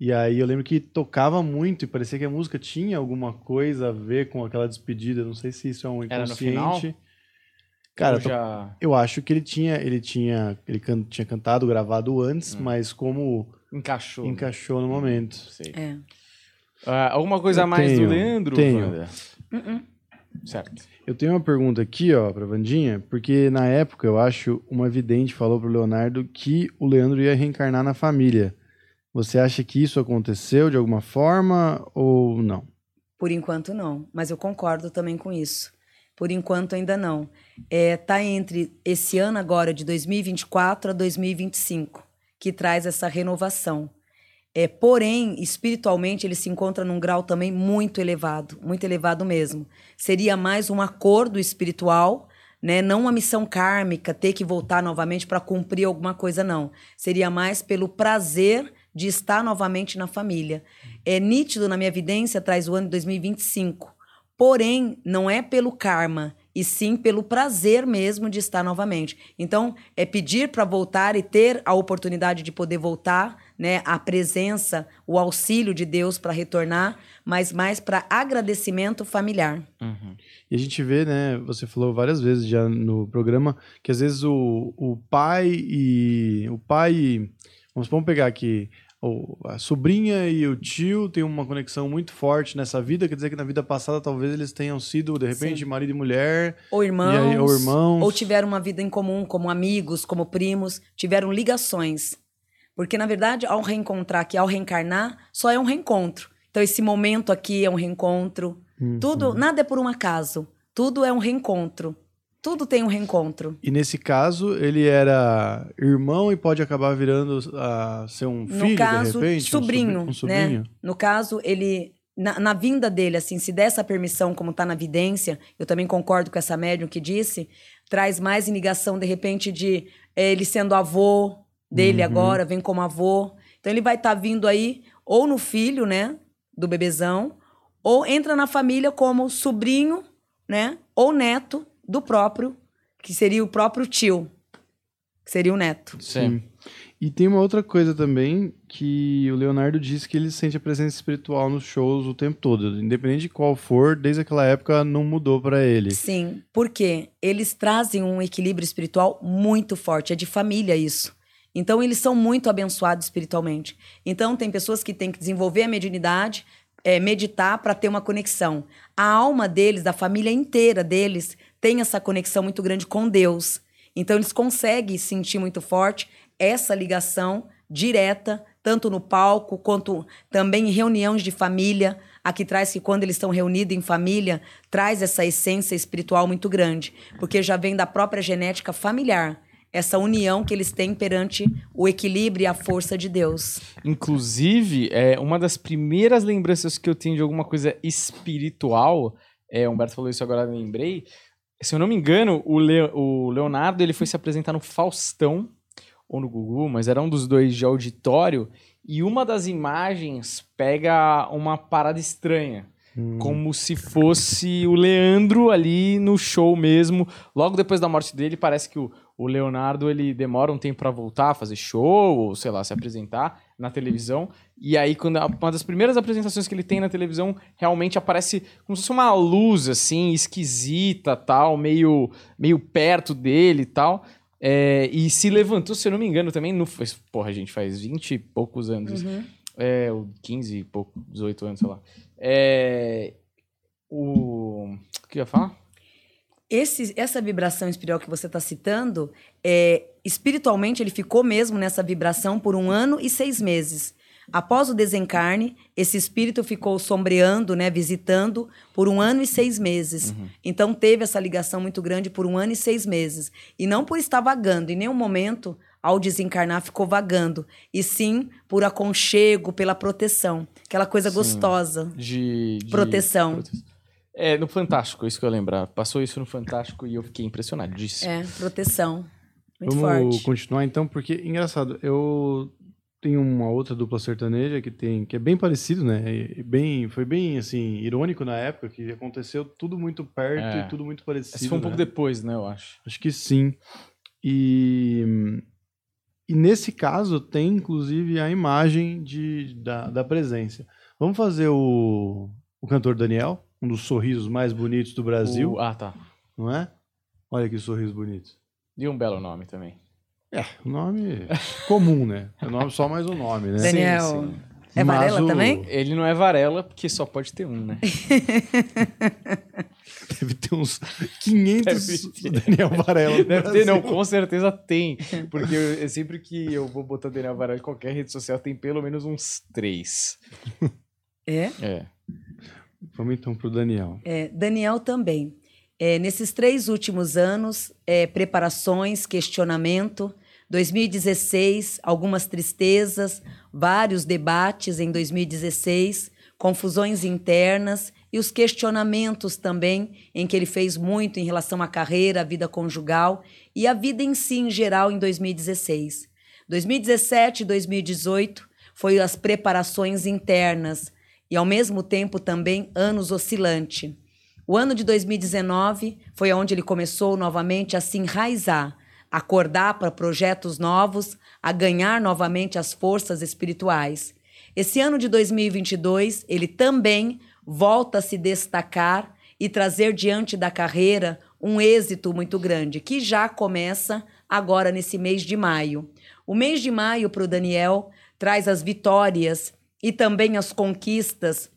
E aí eu lembro que tocava muito e parecia que a música tinha alguma coisa a ver com aquela despedida. Não sei se isso é um Era no inconsciente. final? Cara, Eu to- já eu acho que ele tinha, ele tinha, ele can- tinha cantado, gravado antes, Hum. mas como encaixou. né? encaixou no momento. Sei. É. Ah, alguma coisa a Eu mais do tenho, Leandro? tenho. Wanda? Uh-uh. Certo. Eu tenho uma pergunta aqui, ó, pra Vandinha, porque na época eu acho uma vidente falou pro Leonardo que o Leandro ia reencarnar na família. Você acha que isso aconteceu de alguma forma ou não? Por enquanto não, mas eu concordo também com isso. Por enquanto ainda não. É, tá entre esse ano agora de 2024 a 2025 que traz essa renovação. É, porém, espiritualmente ele se encontra num grau também muito elevado, muito elevado mesmo. Seria mais um acordo espiritual, né? Não uma missão kármica, ter que voltar novamente para cumprir alguma coisa não. Seria mais pelo prazer de estar novamente na família. É nítido na minha evidência traz o ano de 2025. Porém, não é pelo karma, e sim pelo prazer mesmo de estar novamente. Então, é pedir para voltar e ter a oportunidade de poder voltar, né, a presença, o auxílio de Deus para retornar, mas mais para agradecimento familiar. Uhum. E a gente vê, né, você falou várias vezes já no programa, que às vezes o, o pai e. O pai. Vamos, vamos pegar aqui. A sobrinha e o tio têm uma conexão muito forte nessa vida, quer dizer que na vida passada talvez eles tenham sido, de repente, Sim. marido e mulher, Ou irmãos, e aí, ou irmãos. ou tiveram uma vida em comum, como amigos, como primos, tiveram ligações. Porque, na verdade, ao reencontrar aqui, ao reencarnar, só é um reencontro. Então, esse momento aqui é um reencontro. Uhum. Tudo, nada é por um acaso. Tudo é um reencontro. Tudo tem um reencontro. E nesse caso, ele era irmão e pode acabar virando a ser um No filho, caso, de repente? sobrinho, um sobrinho. Né? sobrinho. No caso, ele. Na, na vinda dele, assim, se der essa permissão, como está na vidência, eu também concordo com essa médium que disse, traz mais ligação, de repente, de eh, ele sendo avô dele Uhum. agora, vem como avô. Então ele vai estar vindo aí, ou no filho, né? Do bebezão, ou entra na família como sobrinho, né? Ou neto do próprio, que seria o próprio tio, que seria o neto. Sim. E tem uma outra coisa também que o Leonardo disse que ele sente a presença espiritual nos shows o tempo todo, independente de qual for, desde aquela época não mudou pra ele. Sim, porque eles trazem um equilíbrio espiritual muito forte, é de família isso. Então eles são muito abençoados espiritualmente. Então tem pessoas que têm que desenvolver a mediunidade, é, meditar para ter uma conexão. A alma deles, da família inteira deles, tem essa conexão muito grande com Deus. Então eles conseguem sentir muito forte essa ligação direta, tanto no palco quanto também em reuniões de família. Aqui traz que quando eles estão reunidos em família, traz essa essência espiritual muito grande, porque já vem da própria genética familiar. Essa união que eles têm perante o equilíbrio e a força de Deus. Inclusive, é, uma das primeiras lembranças que eu tenho de alguma coisa espiritual, é, o Humberto falou isso agora, eu lembrei. Se eu não me engano, o, Le- o Leonardo ele foi se apresentar no Faustão ou no Gugu, mas era um dos dois de auditório, e uma das imagens pega uma parada estranha. Hum. Como se fosse o Leandro ali no show mesmo. Logo depois da morte dele, parece que o, o Leonardo ele demora um tempo pra voltar a fazer show, ou sei lá, se apresentar na televisão. E aí, quando uma das primeiras apresentações que ele tem na televisão, realmente aparece como se fosse uma luz, assim, esquisita, tal, meio, meio perto dele e tal. É, e se levantou, se eu não me engano, também no. Porra, gente, faz 20 e poucos anos. isso. É, ou 15 e pouco, 18 anos, sei lá. É, o. O que eu ia falar? Esse, essa vibração espiritual que você está citando, é, espiritualmente ele ficou mesmo nessa vibração por um ano e seis meses. Após o desencarne, esse espírito ficou sombreando, né, visitando por um ano e seis meses. Uhum. Então teve essa ligação muito grande por um ano e seis meses. E não por estar vagando, em nenhum momento, ao desencarnar, ficou vagando. E sim por aconchego, pela proteção. Aquela coisa Sim. gostosa. De, de- Proteção. É, no Fantástico, isso que eu lembrar. Passou isso no Fantástico e eu fiquei impressionadíssimo. É, proteção. Muito Vamos forte. continuar então, porque engraçado, eu tenho uma outra dupla sertaneja que tem que é bem parecido, né? E bem, foi bem assim irônico na época que aconteceu tudo muito perto É. e tudo muito parecido. Esse foi um pouco né? depois, né, eu acho. Acho que sim. E, e nesse caso tem inclusive a imagem de, da, da presença. Vamos fazer o, o cantor Daniel, um dos sorrisos mais bonitos do Brasil, O- Ah, tá. não é? Olha que sorriso bonito. E um belo nome também. É, o nome comum, né? É nome só mais o nome, né? Daniel. Sim, sim. É Varela o- também? Ele não é Varela, porque só pode ter um, né? Deve ter uns 500 Deve ter. Daniel Varela. no Deve ter, não, Brasil. com certeza tem. Porque eu, eu- sempre que eu vou botar Daniel Varela em qualquer rede social, tem pelo menos uns três. É. É. Vamos então pro Daniel. É, Daniel também. É, nesses três últimos anos, é, preparações, questionamento. 2016, algumas tristezas, vários debates em 2016, confusões internas e os questionamentos também, em que ele fez muito em relação à carreira, à vida conjugal e à vida em si, em geral, em 2016. 2017 e 2018 foi as preparações internas e, ao mesmo tempo, também anos oscilante. O ano de 2019 foi onde ele começou novamente a se enraizar, acordar para projetos novos, a ganhar novamente as forças espirituais. Esse ano de 2022, ele também volta a se destacar e trazer diante da carreira um êxito muito grande, que já começa agora nesse mês de maio. O mês de maio para o Daniel traz as vitórias e também as conquistas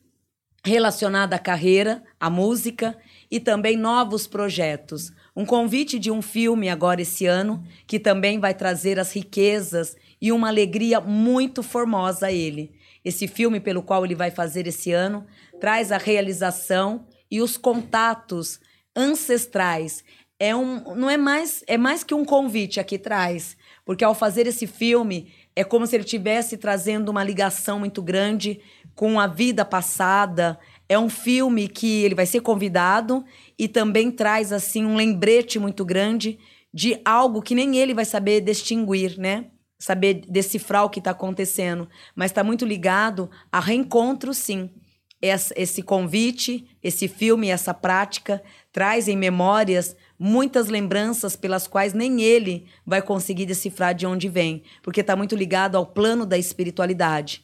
relacionada à carreira, à música e também novos projetos. Um convite de um filme agora esse ano que também vai trazer as riquezas e uma alegria muito formosa a ele. Esse filme pelo qual ele vai fazer esse ano traz a realização e os contatos ancestrais. É um, não é mais, é mais que um convite aqui traz, porque ao fazer esse filme é como se ele estivesse trazendo uma ligação muito grande com a vida passada. É um filme que ele vai ser convidado e também traz assim um lembrete muito grande de algo que nem ele vai saber distinguir, né? Saber decifrar o que está acontecendo, mas está muito ligado a reencontro, sim. Esse convite, esse filme, essa prática traz em memórias muitas lembranças pelas quais nem ele vai conseguir decifrar de onde vem, porque está muito ligado ao plano da espiritualidade.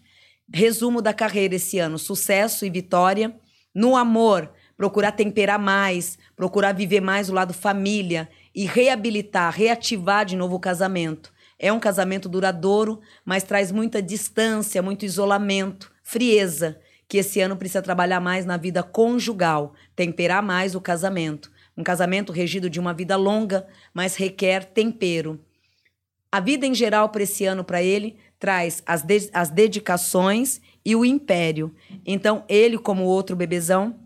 Resumo da carreira esse ano: sucesso e vitória. No amor, procurar temperar mais, procurar viver mais o lado família e reabilitar, reativar de novo o casamento. É um casamento duradouro, mas traz muita distância, muito isolamento, frieza, que esse ano precisa trabalhar mais na vida conjugal, temperar mais o casamento. Um casamento regido de uma vida longa, mas requer tempero. A vida em geral para esse ano para ele traz as, de- as dedicações e o império. Então, ele, como outro bebezão,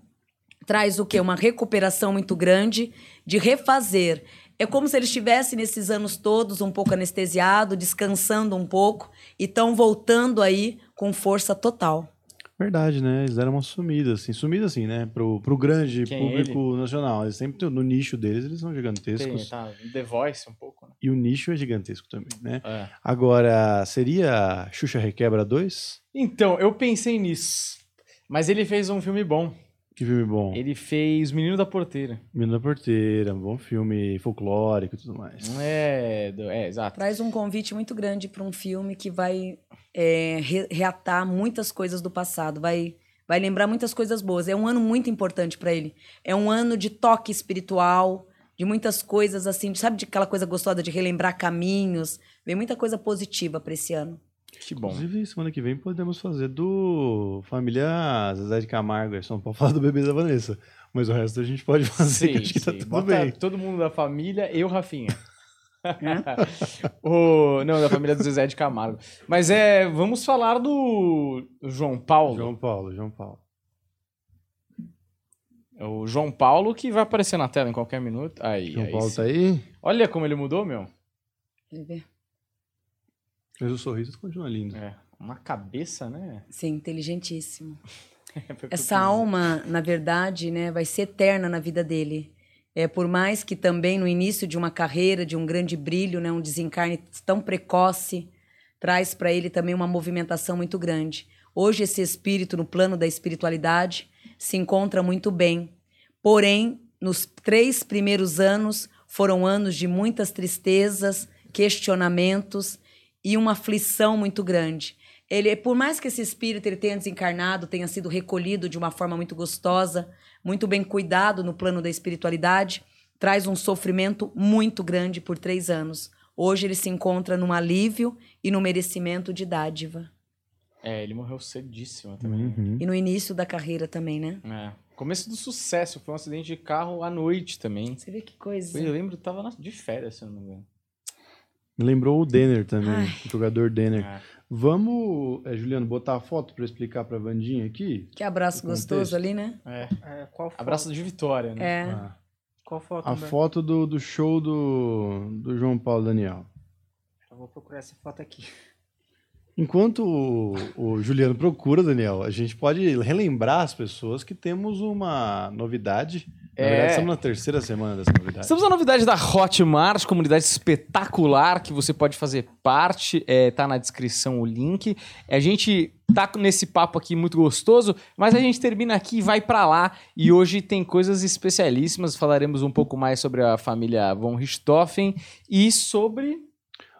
traz o quê? Uma recuperação muito grande de refazer. É como se ele estivesse nesses anos todos um pouco anestesiado, descansando um pouco e estão voltando aí com força total. Verdade, né? Eles deram uma sumida, assim. Sumida, assim, né? Pro, pro grande Quem público nacional. Eles sempre, no nicho deles, eles são Tem, gigantescos. tá, The Voice um pouco, né? E o nicho é gigantesco também, né? É. Agora, seria Xuxa Requebra 2? Então, eu pensei nisso. Mas ele fez um filme bom. Que filme bom. Ele fez Menino da Porteira. Menino da Porteira, um bom filme folclórico e tudo mais. É, é exato. Traz um convite muito grande para um filme que vai é, re- reatar muitas coisas do passado, vai, vai lembrar muitas coisas boas. É um ano muito importante para ele. É um ano de toque espiritual, de muitas coisas assim, sabe de aquela coisa gostosa de relembrar caminhos. Vem muita coisa positiva para esse ano. Que bom. Inclusive, semana que vem podemos fazer do Família Zezé de Camargo. A gente não pode falar do bebê da Vanessa. Mas o resto a gente pode fazer, que Sim, acho que tá sim. tudo Bota bem. todo mundo da família e o Rafinha. o... Não, da família do Zezé de Camargo. Mas é, vamos falar do João Paulo. João Paulo, João Paulo. É O João Paulo que vai aparecer na tela em qualquer minuto. Aí, João aí Paulo sim. tá aí, Olha como ele mudou, meu. Quer ver? Mas o sorriso continua lindo. É, uma cabeça, né? Sim, inteligentíssimo. Eu Essa alma, na verdade, né, vai ser eterna na vida dele. É, por mais que também no início de uma carreira, de um grande brilho, né, um desencarne tão precoce, traz para ele também uma movimentação muito grande. Hoje esse espírito no plano da espiritualidade se encontra muito bem. Porém, nos três primeiros anos foram anos de muitas tristezas, questionamentos e uma aflição muito grande. Ele, por mais que esse espírito ele tenha desencarnado, tenha sido recolhido de uma forma muito gostosa, muito bem cuidado no plano da espiritualidade, traz um sofrimento muito grande por três anos. Hoje ele se encontra num alívio e no merecimento de dádiva. É, ele morreu cedíssimo também. Uhum. E no início da carreira também, né? É. Começo do sucesso, foi um acidente de carro à noite também. Você vê que coisa. Eu lembro, tava na- de férias, se eu não me engano. Me lembrou o Denner também, Ai. o jogador Denner. É. Vamos, é, Juliano, botar a foto para explicar pra Vandinha aqui? Que abraço gostoso ali, né? É. É, qual foto? Abraço de vitória, né? É. Ah, Qual foto? a Humberto? foto do, do show do, do João Paulo Daniel. Eu vou procurar essa foto aqui. Enquanto o, o Juliano procura, Daniel, a gente pode relembrar as pessoas que temos uma novidade. Na É. verdade, estamos na terceira semana dessa novidade. Estamos na novidade da Hotmart, comunidade espetacular que você pode fazer parte, é, tá na descrição o link. A gente tá nesse papo aqui muito gostoso, mas a gente termina aqui e vai pra lá. E hoje tem coisas especialíssimas, falaremos um pouco mais sobre a família von Richthofen e sobre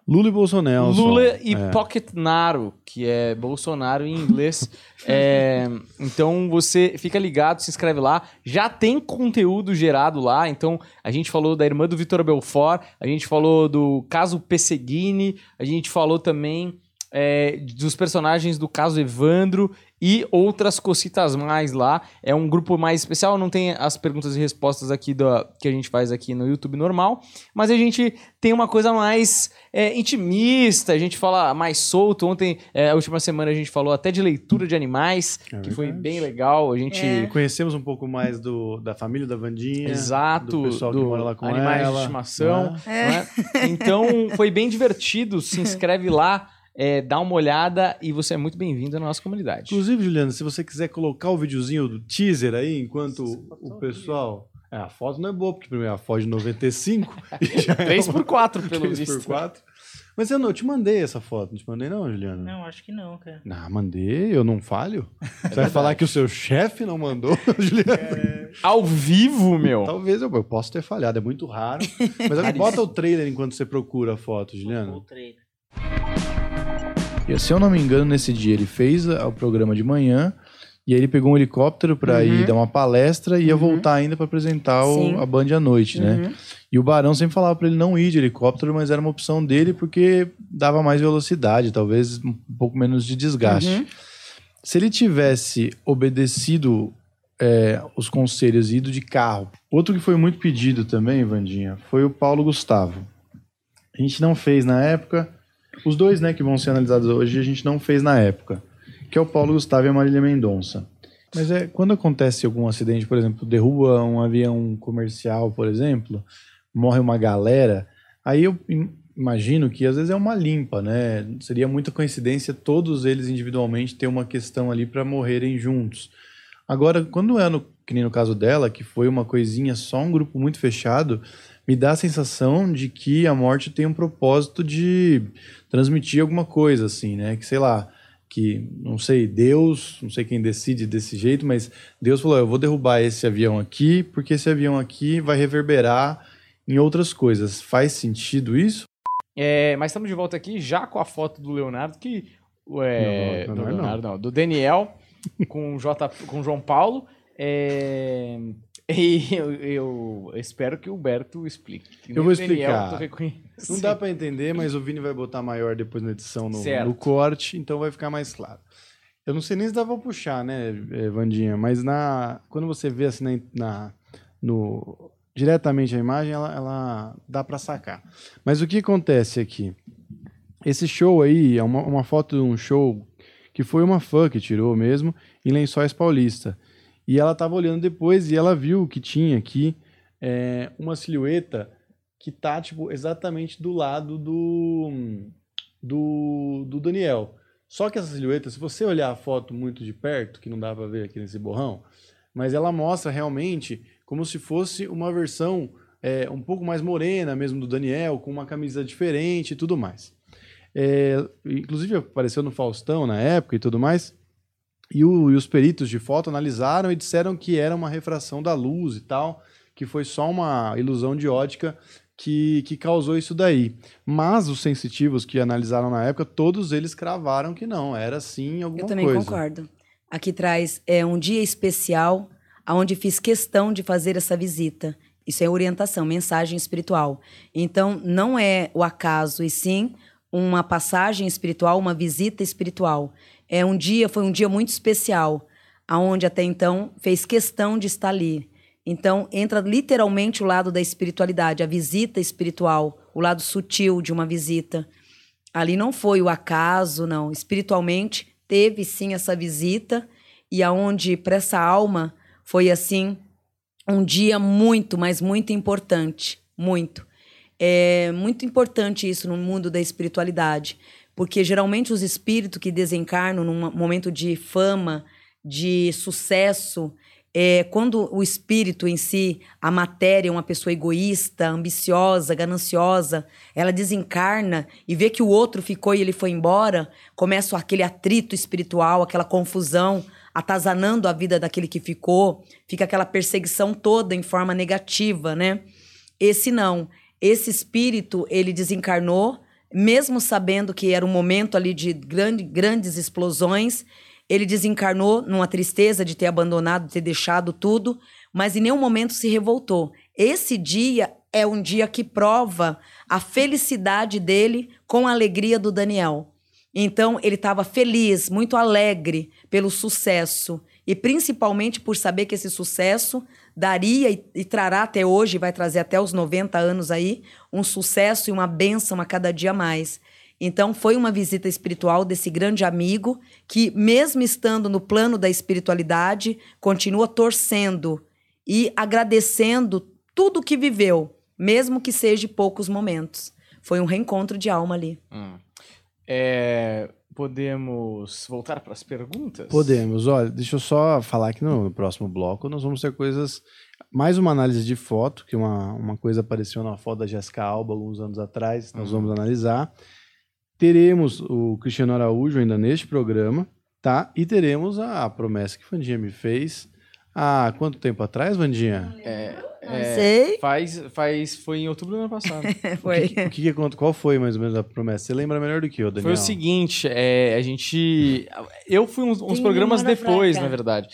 Lula e Bolsonaro. Lula e é. Pocket Naro, que é Bolsonaro em inglês. É, então você fica ligado, se inscreve lá. Já tem conteúdo gerado lá. Então a gente falou da irmã do Vitor Belfort, a gente falou do caso Pesseguini, a gente falou também é, dos personagens do caso Evandro e outras cocitas mais lá. É um grupo mais especial, não tem as perguntas e respostas aqui da, que a gente faz aqui no YouTube normal, mas a gente tem uma coisa mais é, intimista, a gente fala mais solto. Ontem, é, a última semana, a gente falou até de leitura de animais, É que foi bem legal. A gente. É. Conhecemos um pouco mais do, da família da Vandinha. Exato, Do pessoal que mora lá com animais ela, de estimação. né? não é? Então, foi bem divertido. Se inscreve lá, é, dá uma olhada e você é muito bem-vindo à nossa comunidade. Inclusive, Juliano, se você quiser colocar o videozinho do teaser aí, enquanto o pessoal. É, a foto não é boa, porque primeiro é a foto de 95. e já é 3 uma- por 4 pelo 3 visto. por 4. Mas eu não, eu te mandei essa foto. Não te mandei, não, Juliano? Não, acho que não, cara. Não, mandei, eu não falho. Você vai falar que o seu chefe não mandou, Juliano? Ao vivo, meu. Talvez eu, eu possa ter falhado, é muito raro. Mas bota o trailer enquanto você procura a foto, O Juliano. trailer. E, se eu não me engano, nesse dia ele fez o programa de manhã e aí ele pegou um helicóptero para Uhum. ir dar uma palestra e ia Uhum. voltar ainda para apresentar o- a Band à noite, né? Uhum. E o Barão sempre falava para ele não ir de helicóptero, mas era uma opção dele porque dava mais velocidade, talvez um pouco menos de desgaste. Uhum. Se ele tivesse obedecido é, os conselhos e ido de carro. Outro que foi muito pedido também, Vandinha, foi o Paulo Gustavo. A gente não fez na época. Os dois, né, que vão ser analisados hoje, a gente não fez na época. Que é o Paulo Gustavo e a Marília Mendonça. Mas é quando acontece algum acidente, por exemplo, derruba um avião comercial, por exemplo, morre uma galera, aí eu im- imagino que às vezes é uma limpa, né? Seria muita coincidência todos eles individualmente ter uma questão ali para morrerem juntos. Agora, quando é no, que nem no caso dela, que foi uma coisinha só um grupo muito fechado, me dá a sensação de que a morte tem um propósito de transmitir alguma coisa, assim, né? Que sei lá, que não sei, Deus, não sei quem decide desse jeito, mas Deus falou: eu vou derrubar esse avião aqui, porque esse avião aqui vai reverberar em outras coisas. Faz sentido isso? É, mas estamos de volta aqui já com a foto do Leonardo, que. É, Não, do não é não. Leonardo, não. Do Daniel com o J, com o João Paulo. É, e eu, eu espero que o Berto explique. Que Eu vou explicar. Não dá pra entender, mas o Vini vai botar maior depois na edição no, no corte, então vai ficar mais claro. Eu não sei nem se dá pra puxar, né, eh, Vandinha? Mas na, quando você vê assim na, na- no, diretamente a imagem, ela, ela dá para sacar. Mas o que acontece aqui? Esse show aí é uma, uma foto de um show que foi uma fã que tirou mesmo em Lençóis Paulista. E ela estava olhando depois e ela viu que tinha aqui é, uma silhueta que tá tipo exatamente do lado do do, do Daniel. Só que essa silhueta, se você olhar a foto muito de perto, que não dá para ver aqui nesse borrão, mas ela mostra realmente como se fosse uma versão é, um pouco mais morena mesmo do Daniel, com uma camisa diferente e tudo mais. É, inclusive apareceu no Faustão na época e tudo mais. E, o, e, os peritos de foto analisaram e disseram que era uma refração da luz e tal, que foi só uma ilusão de ótica que, que causou isso daí. Mas os sensitivos que analisaram na época, todos eles cravaram que não, era sim alguma coisa. Eu também coisa. concordo. Aqui traz é um dia especial aonde fiz questão de fazer essa visita. Isso é orientação, mensagem espiritual. Então, não é o acaso, e sim uma passagem espiritual, uma visita espiritual. É um dia, foi um dia muito especial, aonde até então fez questão de estar ali. Então, entra literalmente o lado da espiritualidade, a visita espiritual, o lado sutil de uma visita. Ali não foi o acaso, não. Espiritualmente, teve sim essa visita, e aonde para essa alma foi assim um dia muito, mas muito importante, muito. É muito importante isso no mundo da espiritualidade, porque geralmente os espíritos que desencarnam num momento de fama, de sucesso, é, quando o espírito em si, a matéria, uma pessoa egoísta, ambiciosa, gananciosa, ela desencarna e vê que o outro ficou e ele foi embora, começa aquele atrito espiritual, aquela confusão, atazanando a vida daquele que ficou, fica aquela perseguição toda em forma negativa, né? Esse não. Esse espírito, ele desencarnou, mesmo sabendo que era um momento ali de grande, grandes explosões, ele desencarnou numa tristeza de ter abandonado, de ter deixado tudo, mas em nenhum momento se revoltou. Esse dia é um dia que prova a felicidade dele com a alegria do Daniel. Então, ele estava feliz, muito alegre pelo sucesso e principalmente por saber que esse sucesso daria e, e, trará até hoje, vai trazer até os 90 anos aí, um sucesso e uma bênção a cada dia mais. Então, foi uma visita espiritual desse grande amigo que, mesmo estando no plano da espiritualidade, continua torcendo e agradecendo tudo que viveu, mesmo que seja poucos momentos. Foi um reencontro de alma ali. Hum. É, podemos voltar para as perguntas? Podemos. Olha, deixa eu só falar que no, no, próximo bloco nós vamos ter coisas. Mais uma análise de foto, que uma, uma coisa apareceu na foto da Jessica Alba alguns anos atrás, nós uhum. vamos analisar. Teremos o Cristiano Araújo ainda neste programa, tá? E teremos a promessa que o Vandinha me fez há quanto tempo atrás, Vandinha? É, é, sei. Faz, faz, foi em outubro do ano passado. foi. O que, o que, qual foi mais ou menos a promessa? Você lembra melhor do que eu, Daniel? Foi o seguinte, é, a gente... Eu fui uns, uns programas depois, na verdade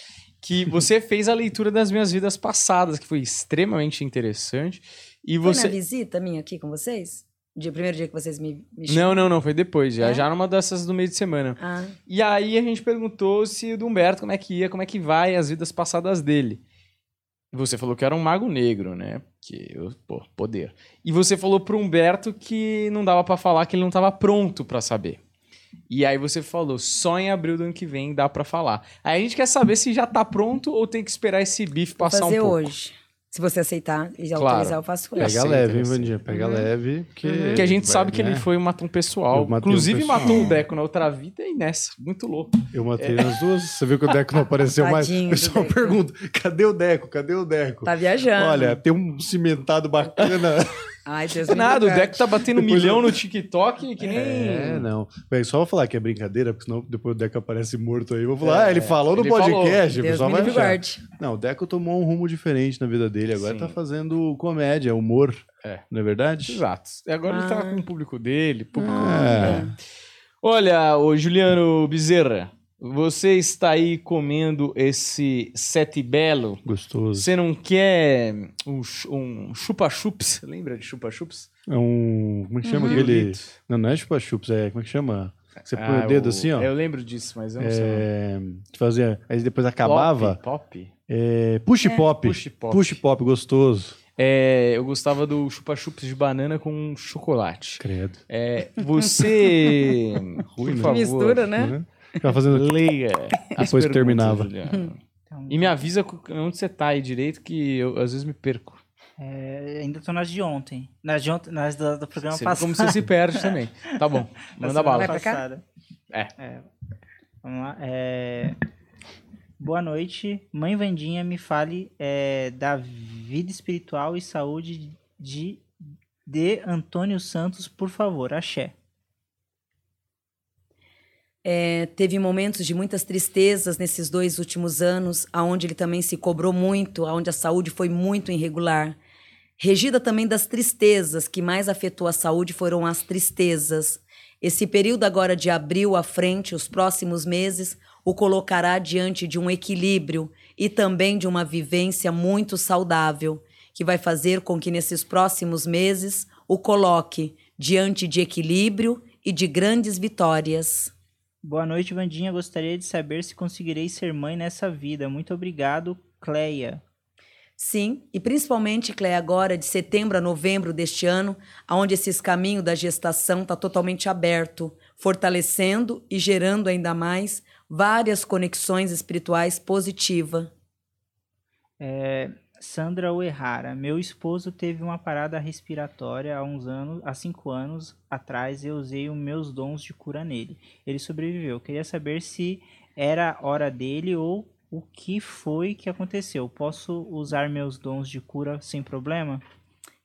que você fez a leitura das minhas vidas passadas, que foi extremamente interessante. E foi você... na visita minha aqui com vocês? Dia, primeiro dia que vocês me, me Não, não, não, foi depois, já, é? já numa dessas do meio de semana. Ah. E aí a gente perguntou se o do Humberto como é que ia, como é que vai as vidas passadas dele. E você falou que era um mago negro, né? Que, pô, poder. E você falou pro Humberto que não dava para falar que ele não tava pronto para saber. E aí você falou, só em abril do ano que vem dá para falar. Aí a gente quer saber se já tá pronto ou tem que esperar esse bife passar um pouco. Fazer hoje. Se você aceitar e claro. autorizar, eu faço isso. Pega leve, hein, Vandinha? Pega uhum. leve. Que, uhum. que a gente sabe que ele né? foi um matão pessoal. Inclusive, um pessoal. matou o Deco na outra vida e nessa. Muito louco. Eu matei é. nas duas. Você viu que o Deco não apareceu mais? O pessoal pergunta: cadê o Deco? Cadê o Deco? Tá viajando. Olha, tem um cimentado bacana. Ai, Deus Nada, o Deco tá batendo um milhão eu... no TikTok que nem. É, não. Só vou falar que é brincadeira, porque senão depois o Deco aparece morto aí. Eu vou falar, é, ah, ele falou no podcast. Falou. O pessoal vai achar. Não, o Deco tomou um rumo diferente na vida dele. Agora Sim. tá fazendo comédia, humor. É. Não é verdade? Exato. E agora ah. ele tá ah. com o público dele. Público é. Olha, o Juliano Bezerra. Você está aí comendo esse sete belo. Gostoso. Você não quer um, um chupa-chups? Lembra de chupa-chups? É um. Como é que chama uhum. aquele. Não, não é chupa-chups, é. Como é que chama? Você põe ah, o dedo o... assim, ó. Eu lembro disso, mas eu não é... sei. Fazia. Aí depois acabava. Pop? pop? É... Push, é. pop. push pop. Push pop, gostoso. É, eu gostava do chupa-chups de banana com chocolate. Credo. É, você. por né? favor, Mistura, né? Ficava fazendo. Leia. as Depois terminava. Juliana. Então, E me avisa onde você tá aí direito, que eu às vezes me perco. é, ainda tô nas de ontem. Nas de ontem, nas do, do programa Você passado. como você se perde também. Tá bom, Da manda bala. Passada. É. Vamos lá. é, Boa noite. Mãe Vandinha, me fale é, da vida espiritual e saúde de, de Antônio Santos, por favor. Axé. É, teve momentos de muitas tristezas nesses dois últimos anos, aonde ele também se cobrou muito, aonde a saúde foi muito irregular. Regida também das tristezas, que mais afetou a saúde foram as tristezas. Esse período agora de abril à frente, os próximos meses, o colocará diante de um equilíbrio e também de uma vivência muito saudável, que vai fazer com que nesses próximos meses o coloque diante de equilíbrio e de grandes vitórias. Boa noite, Vandinha. Gostaria de saber se conseguirei ser mãe nessa vida. Muito obrigado, Cleia. Sim, e principalmente, Cleia, agora de setembro a novembro deste ano, onde esses caminhos da gestação está totalmente aberto, fortalecendo e gerando ainda mais várias conexões espirituais positivas. É, Sandra Uehara. Meu esposo teve uma parada respiratória há uns anos, há cinco anos atrás. Eu usei os meus dons de cura nele. Ele sobreviveu. Queria saber se era hora dele ou o que foi que aconteceu. Posso usar meus dons de cura sem problema?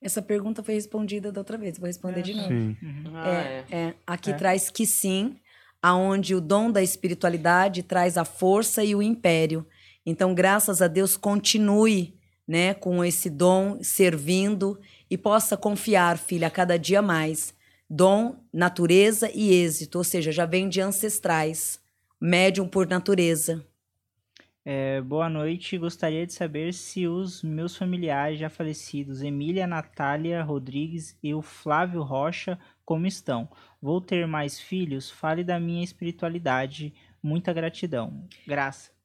Essa pergunta foi respondida da outra vez, vou responder de novo. Sim. É, é, aqui É. traz que sim, aonde o dom da espiritualidade traz a força e o império. Então, graças a Deus, continue, né, com esse dom servindo e possa confiar, filha, cada dia mais. Dom, natureza e êxito, ou seja, já vem de ancestrais, médium por natureza. É, boa noite. Gostaria de saber se os meus familiares já falecidos, Emília Natália Rodrigues e o Flávio Rocha, como estão. Vou ter mais filhos? Fale da minha espiritualidade. Muita gratidão. Graça.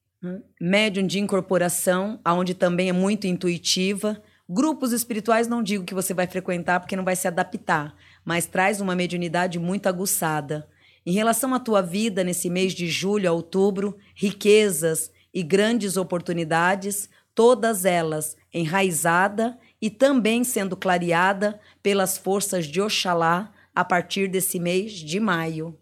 Médium de incorporação, aonde também é muito intuitiva. Grupos espirituais não digo que você vai frequentar porque não vai se adaptar, mas traz uma mediunidade muito aguçada. Em relação à tua vida nesse mês de julho a outubro, riquezas e grandes oportunidades, todas elas enraizada e também sendo clareada pelas forças de Oxalá a partir desse mês de maio.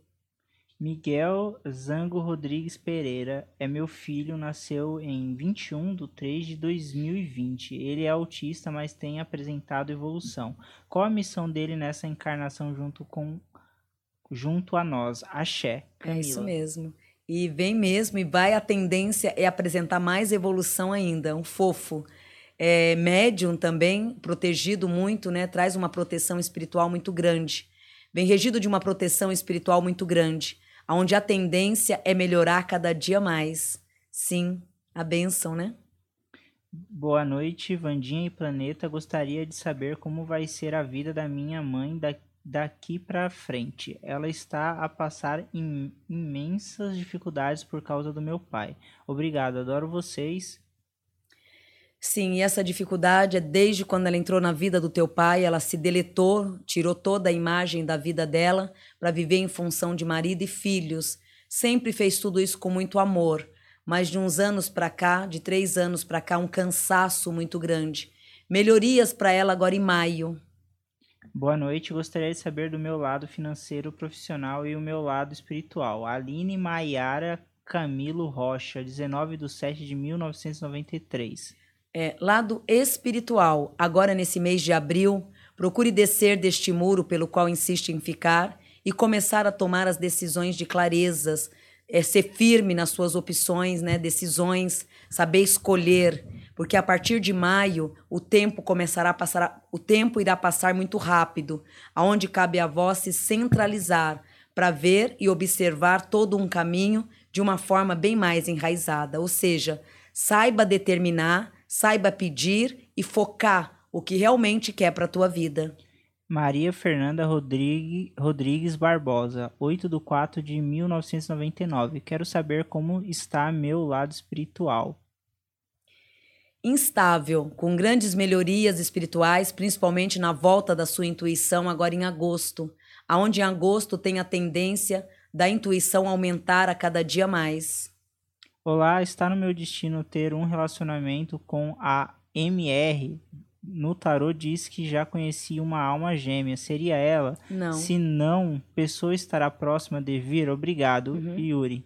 Miguel Zango Rodrigues Pereira é meu filho, nasceu em 21 de 3 de 2020. Ele é autista, mas tem apresentado evolução. Qual a missão dele nessa encarnação junto com junto a nós? Axé. É isso Camila. mesmo. E vem mesmo, e vai a tendência é apresentar mais evolução ainda, um fofo. É, médium também, protegido muito, né? Traz uma proteção espiritual muito grande. Vem regido de uma proteção espiritual muito grande, onde a tendência é melhorar cada dia mais. Sim, a bênção, né? Boa noite, Vandinha e Planeta. Gostaria de saber como vai ser a vida da minha mãe da- daqui para frente. Ela está a passar im- imensas dificuldades por causa do meu pai. Obrigado, adoro vocês. Sim, e essa dificuldade é desde quando ela entrou na vida do teu pai, ela se deletou, tirou toda a imagem da vida dela para viver em função de marido e filhos. Sempre fez tudo isso com muito amor, mas de uns anos para cá, de três anos para cá, um cansaço muito grande. Melhorias para ela agora em maio. Boa noite, gostaria de saber do meu lado financeiro profissional e o meu lado espiritual. Aline Maiara Camilo Rocha, 19 de 7 de 1993. É, lado espiritual, agora nesse mês de abril, procure descer deste muro pelo qual insiste em ficar e começar a tomar as decisões de clarezas, é, ser firme nas suas opções, né, decisões, saber escolher, porque a partir de maio o tempo começará a passar, o tempo irá passar muito rápido, aonde cabe a vós se centralizar para ver e observar todo um caminho de uma forma bem mais enraizada, ou seja, saiba determinar, saiba pedir e focar o que realmente quer para a tua vida. Maria Fernanda Rodrigue- Rodrigues Barbosa, 8 de 4 de 1999. Quero saber como está meu lado espiritual. instável, com grandes melhorias espirituais, principalmente na volta da sua intuição agora em agosto, aonde em agosto tem a tendência da intuição aumentar a cada dia mais. Olá, está no meu destino ter um relacionamento com a MR. No tarô diz que já conhecia uma alma gêmea. Seria ela? Não. Se não, pessoa estará próxima de vir? Obrigado, Uhum. Yuri.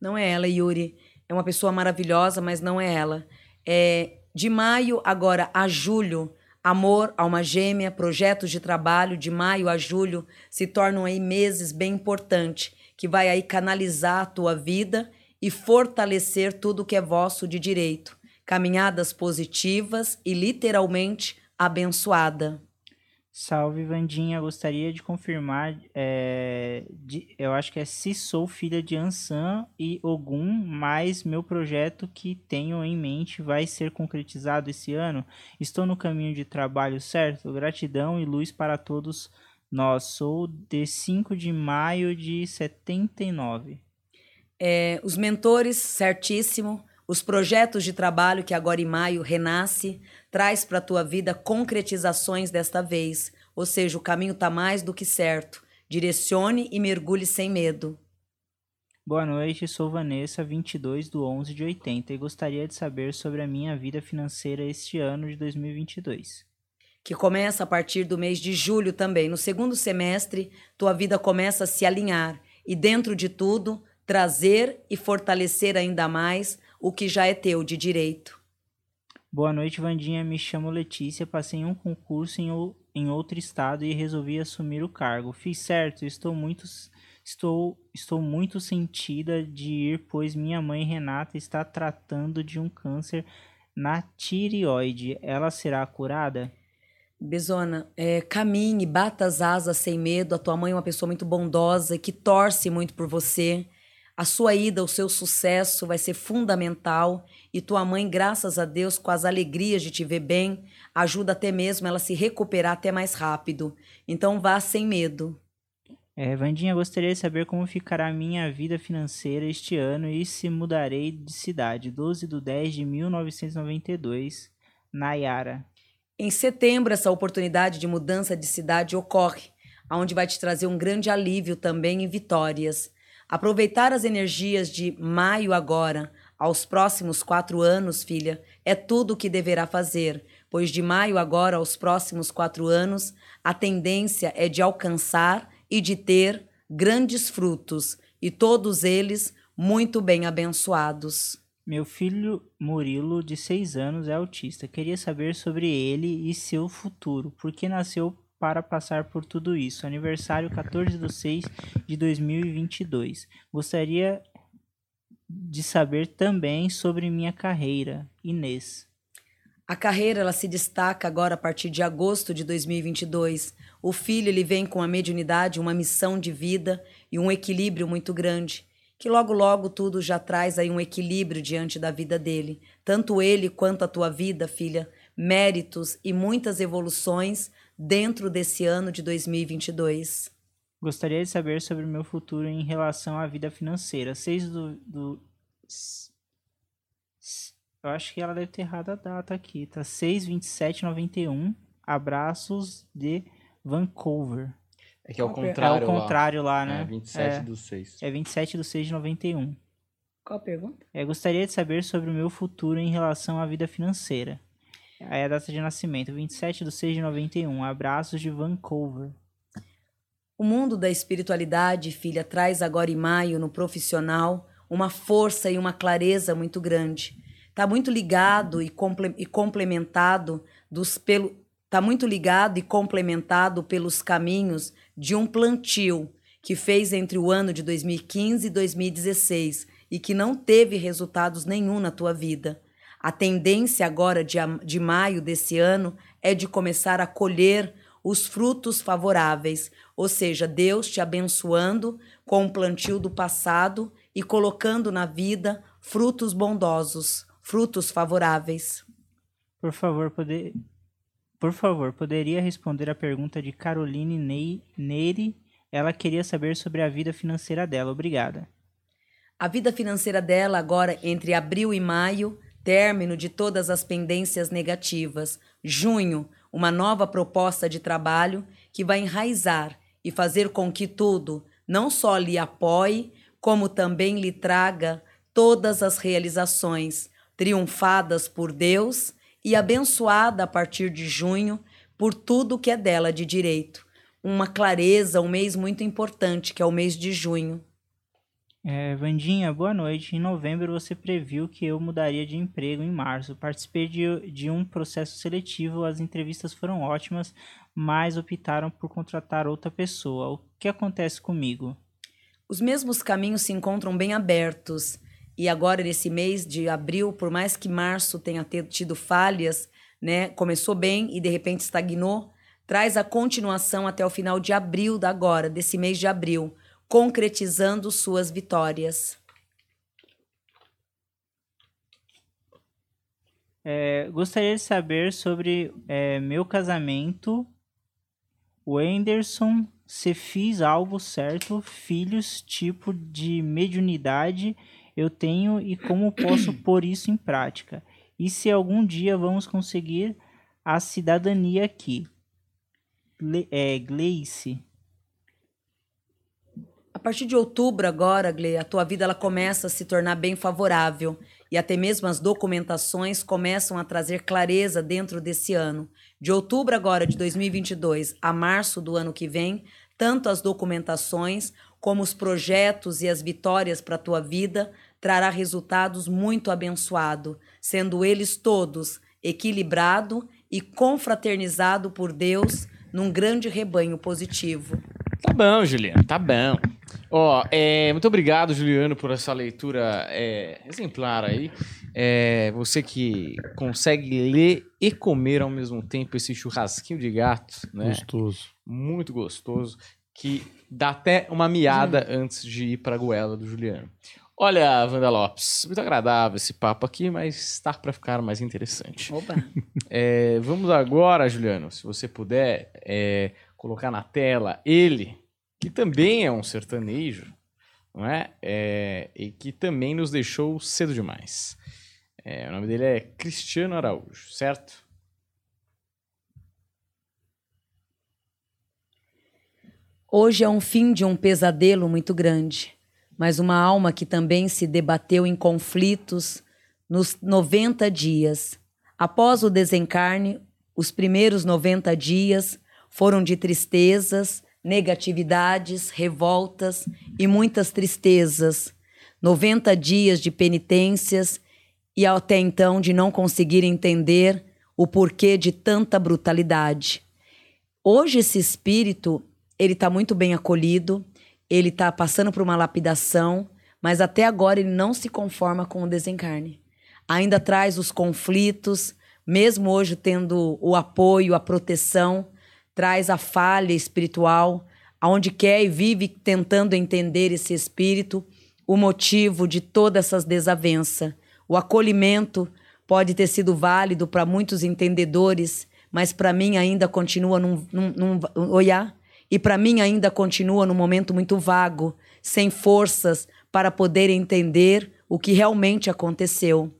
Não é ela, Yuri. É uma pessoa maravilhosa, mas não é ela. É de maio agora a julho, amor, alma gêmea, projetos de trabalho de maio a julho se tornam aí meses bem importantes, que vai aí canalizar a tua vida e fortalecer tudo que é vosso de direito. Caminhadas positivas e literalmente abençoada. Salve, Vandinha. Gostaria de confirmar. é, de- eu acho que é se sou filha de Ansan e Ogum, mas meu projeto que tenho em mente vai ser concretizado esse ano. Estou no caminho de trabalho certo? Gratidão e luz para todos nós. Sou de 5 de maio de 79. É, os mentores, certíssimo. Os projetos de trabalho que agora em maio renasce, traz para a tua vida concretizações desta vez. Ou seja, o caminho está mais do que certo. Direcione e mergulhe sem medo. Boa noite, sou Vanessa, 22 do 11 de 80 e gostaria de saber sobre a minha vida financeira este ano de 2022. Que começa a partir do mês de julho também. No segundo semestre, tua vida começa a se alinhar e, dentro de tudo, trazer e fortalecer ainda mais o que já é teu de direito. Boa noite, Vandinha. Me chamo Letícia. Passei um concurso em, em outro estado e resolvi assumir o cargo. Fiz certo. Estou muito, estou, estou muito sentida de ir, pois minha mãe Renata está tratando de um câncer na tireoide. Ela será curada? Bezona, é, caminhe, bata as asas sem medo. A tua mãe é uma pessoa muito bondosa e que torce muito por você. A sua ida, o seu sucesso vai ser fundamental. E tua mãe, graças a Deus, com as alegrias de te ver bem, ajuda até mesmo ela a se recuperar até mais rápido. Então vá sem medo. É, Vandinha, gostaria de saber como ficará a minha vida financeira este ano e se mudarei de cidade. 12 de 10 de 1992, Nayara. Em setembro, essa oportunidade de mudança de cidade ocorre, aonde vai te trazer um grande alívio também e vitórias. Aproveitar as energias de maio agora, aos próximos quatro anos, filha, é tudo o que deverá fazer, pois de maio agora aos próximos quatro anos, a tendência é de alcançar e de ter grandes frutos, e todos eles muito bem abençoados. Meu filho Murilo, de 6 anos, é autista. Queria saber sobre ele e seu futuro. Por que nasceu para passar por tudo isso? Aniversário 14 de 6 de 2022. Gostaria de saber também sobre minha carreira. Inês. A carreira ela se destaca agora a partir de agosto de 2022. O filho ele vem com a mediunidade, uma missão de vida e um equilíbrio muito grande, que logo logo tudo já traz aí um equilíbrio diante da vida dele. Tanto ele quanto a tua vida, filha, méritos e muitas evoluções dentro desse ano de 2022. Gostaria de saber sobre o meu futuro em relação à vida financeira. 6 do, do. Eu acho que ela deve ter errado a data aqui, tá? 6, 27, 91. Abraços de Vancouver. É que é o é? contrário. é o contrário lá, lá. né? É 27 É. do 6. É 27 de 6 de 91. Qual a pergunta? É, gostaria de saber sobre o meu futuro em relação à vida financeira. Aí a data de nascimento, 27 de 6 de 91. Abraços de Vancouver. O mundo da espiritualidade, filha, traz agora em maio no profissional uma força e uma clareza muito grande. Está muito ligado e, comple e complementado dos pelo tá muito ligado e complementado pelos caminhos de um plantio que fez entre o ano de 2015 e 2016 e que não teve resultados nenhum na tua vida. A tendência agora de, de maio desse ano é de começar a colher os frutos favoráveis, ou seja, Deus te abençoando com o plantio do passado e colocando na vida frutos bondosos, frutos favoráveis. Por favor, poder... Por favor, poderia responder a pergunta de Caroline Ney... Neire? Ela queria saber sobre a vida financeira dela. Obrigada. A vida financeira dela agora entre abril e maio término de todas as pendências negativas. Junho, uma nova proposta de trabalho que vai enraizar e fazer com que tudo não só lhe apoie, como também lhe traga todas as realizações triunfadas por Deus e abençoada a partir de junho por tudo que é dela de direito. Uma clareza, um mês muito importante, que é o mês de junho. É, Vandinha, boa noite. Em novembro você previu que eu mudaria de emprego em março. Participei de, de um processo seletivo, as entrevistas foram ótimas, mas optaram por contratar outra pessoa. O que acontece comigo? Os mesmos caminhos se encontram bem abertos. E agora, nesse mês de abril, por mais que março tenha tido falhas, né, começou bem e de repente estagnou, traz a continuação até o final de abril da agora, desse mês de abril concretizando suas vitórias. É, gostaria de saber sobre é, meu casamento. O Anderson, se fiz algo certo, filhos, tipo de mediunidade eu tenho e como posso pôr isso em prática? E se algum dia vamos conseguir a cidadania aqui? É, Gleice. Partir de outubro agora, Gle, a tua vida ela começa a se tornar bem favorável e até mesmo as documentações começam a trazer clareza dentro desse ano. De outubro agora de 2022 a março do ano que vem, tanto as documentações como os projetos e as vitórias para a tua vida trará resultados muito abençoado, sendo eles todos equilibrado e confraternizado por Deus num grande rebanho positivo. Tá bom, Juliana, tá bom. Ó, é, muito obrigado, Juliano, por essa leitura é, exemplar aí. É, você que consegue ler e comer ao mesmo tempo esse churrasquinho de gato, né? Gostoso. Muito gostoso, que dá até uma miada hum. antes de ir para a goela do Juliano. Olha, Wanda Lopes, muito agradável esse papo aqui, mas está para ficar mais interessante. Opa! É, vamos agora, Juliano, se você puder é, colocar na tela ele que também é um sertanejo, não é? é e que também nos deixou cedo demais. É, o nome dele é Cristiano Araújo, certo? Hoje é um fim de um pesadelo muito grande, mas uma alma que também se debateu em conflitos nos 90 dias. Após o desencarne, os primeiros 90 dias foram de tristezas, negatividades, revoltas e muitas tristezas, 90 dias de penitências e até então de não conseguir entender o porquê de tanta brutalidade. Hoje esse espírito, ele está muito bem acolhido, ele está passando por uma lapidação, mas até agora ele não se conforma com o desencarne. Ainda traz os conflitos, mesmo hoje tendo o apoio, a proteção, traz a falha espiritual, aonde quer e vive tentando entender esse espírito, o motivo de todas essas desavenças. O acolhimento pode ter sido válido para muitos entendedores, mas para mim ainda continua num, num, num olhar e para mim ainda continua num momento muito vago, sem forças para poder entender o que realmente aconteceu.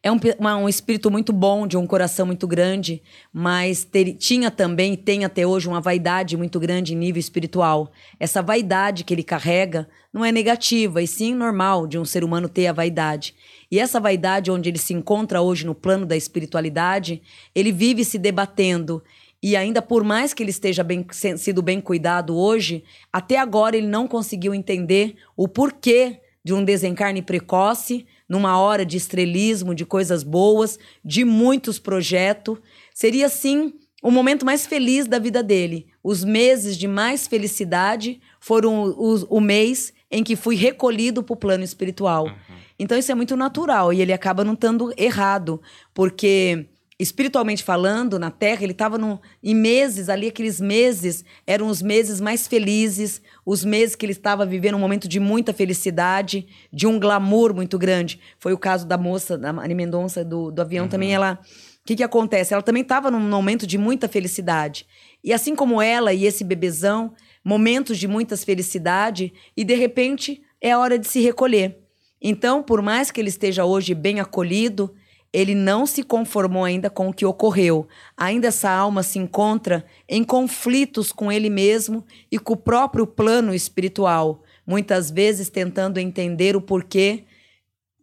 É um, uma, um espírito muito bom, de um coração muito grande, mas ter, tinha também, tem até hoje, uma vaidade muito grande em nível espiritual. Essa vaidade que ele carrega não é negativa, e sim normal de um ser humano ter a vaidade. E essa vaidade, onde ele se encontra hoje no plano da espiritualidade, ele vive se debatendo. E ainda por mais que ele esteja bem, sido bem cuidado hoje, até agora ele não conseguiu entender o porquê de um desencarne precoce numa hora de estrelismo, de coisas boas, de muitos projetos. Seria, sim, o momento mais feliz da vida dele. Os meses de mais felicidade foram o, o mês em que fui recolhido para o plano espiritual. Uhum. Então isso é muito natural e ele acaba não estando errado, porque espiritualmente falando, na Terra, ele estava em meses ali, aqueles meses eram os meses mais felizes, os meses que ele estava vivendo um momento de muita felicidade, de um glamour muito grande. Foi o caso da moça, da Mari Mendonça, do, do avião, uhum. também ela... O que, que acontece? Ela também estava num momento de muita felicidade. E assim como ela e esse bebezão, momentos de muitas felicidade, e de repente é a hora de se recolher. Então, por mais que ele esteja hoje bem acolhido, ele não se conformou ainda com o que ocorreu. Ainda essa alma se encontra em conflitos com ele mesmo e com o próprio plano espiritual, muitas vezes tentando entender o porquê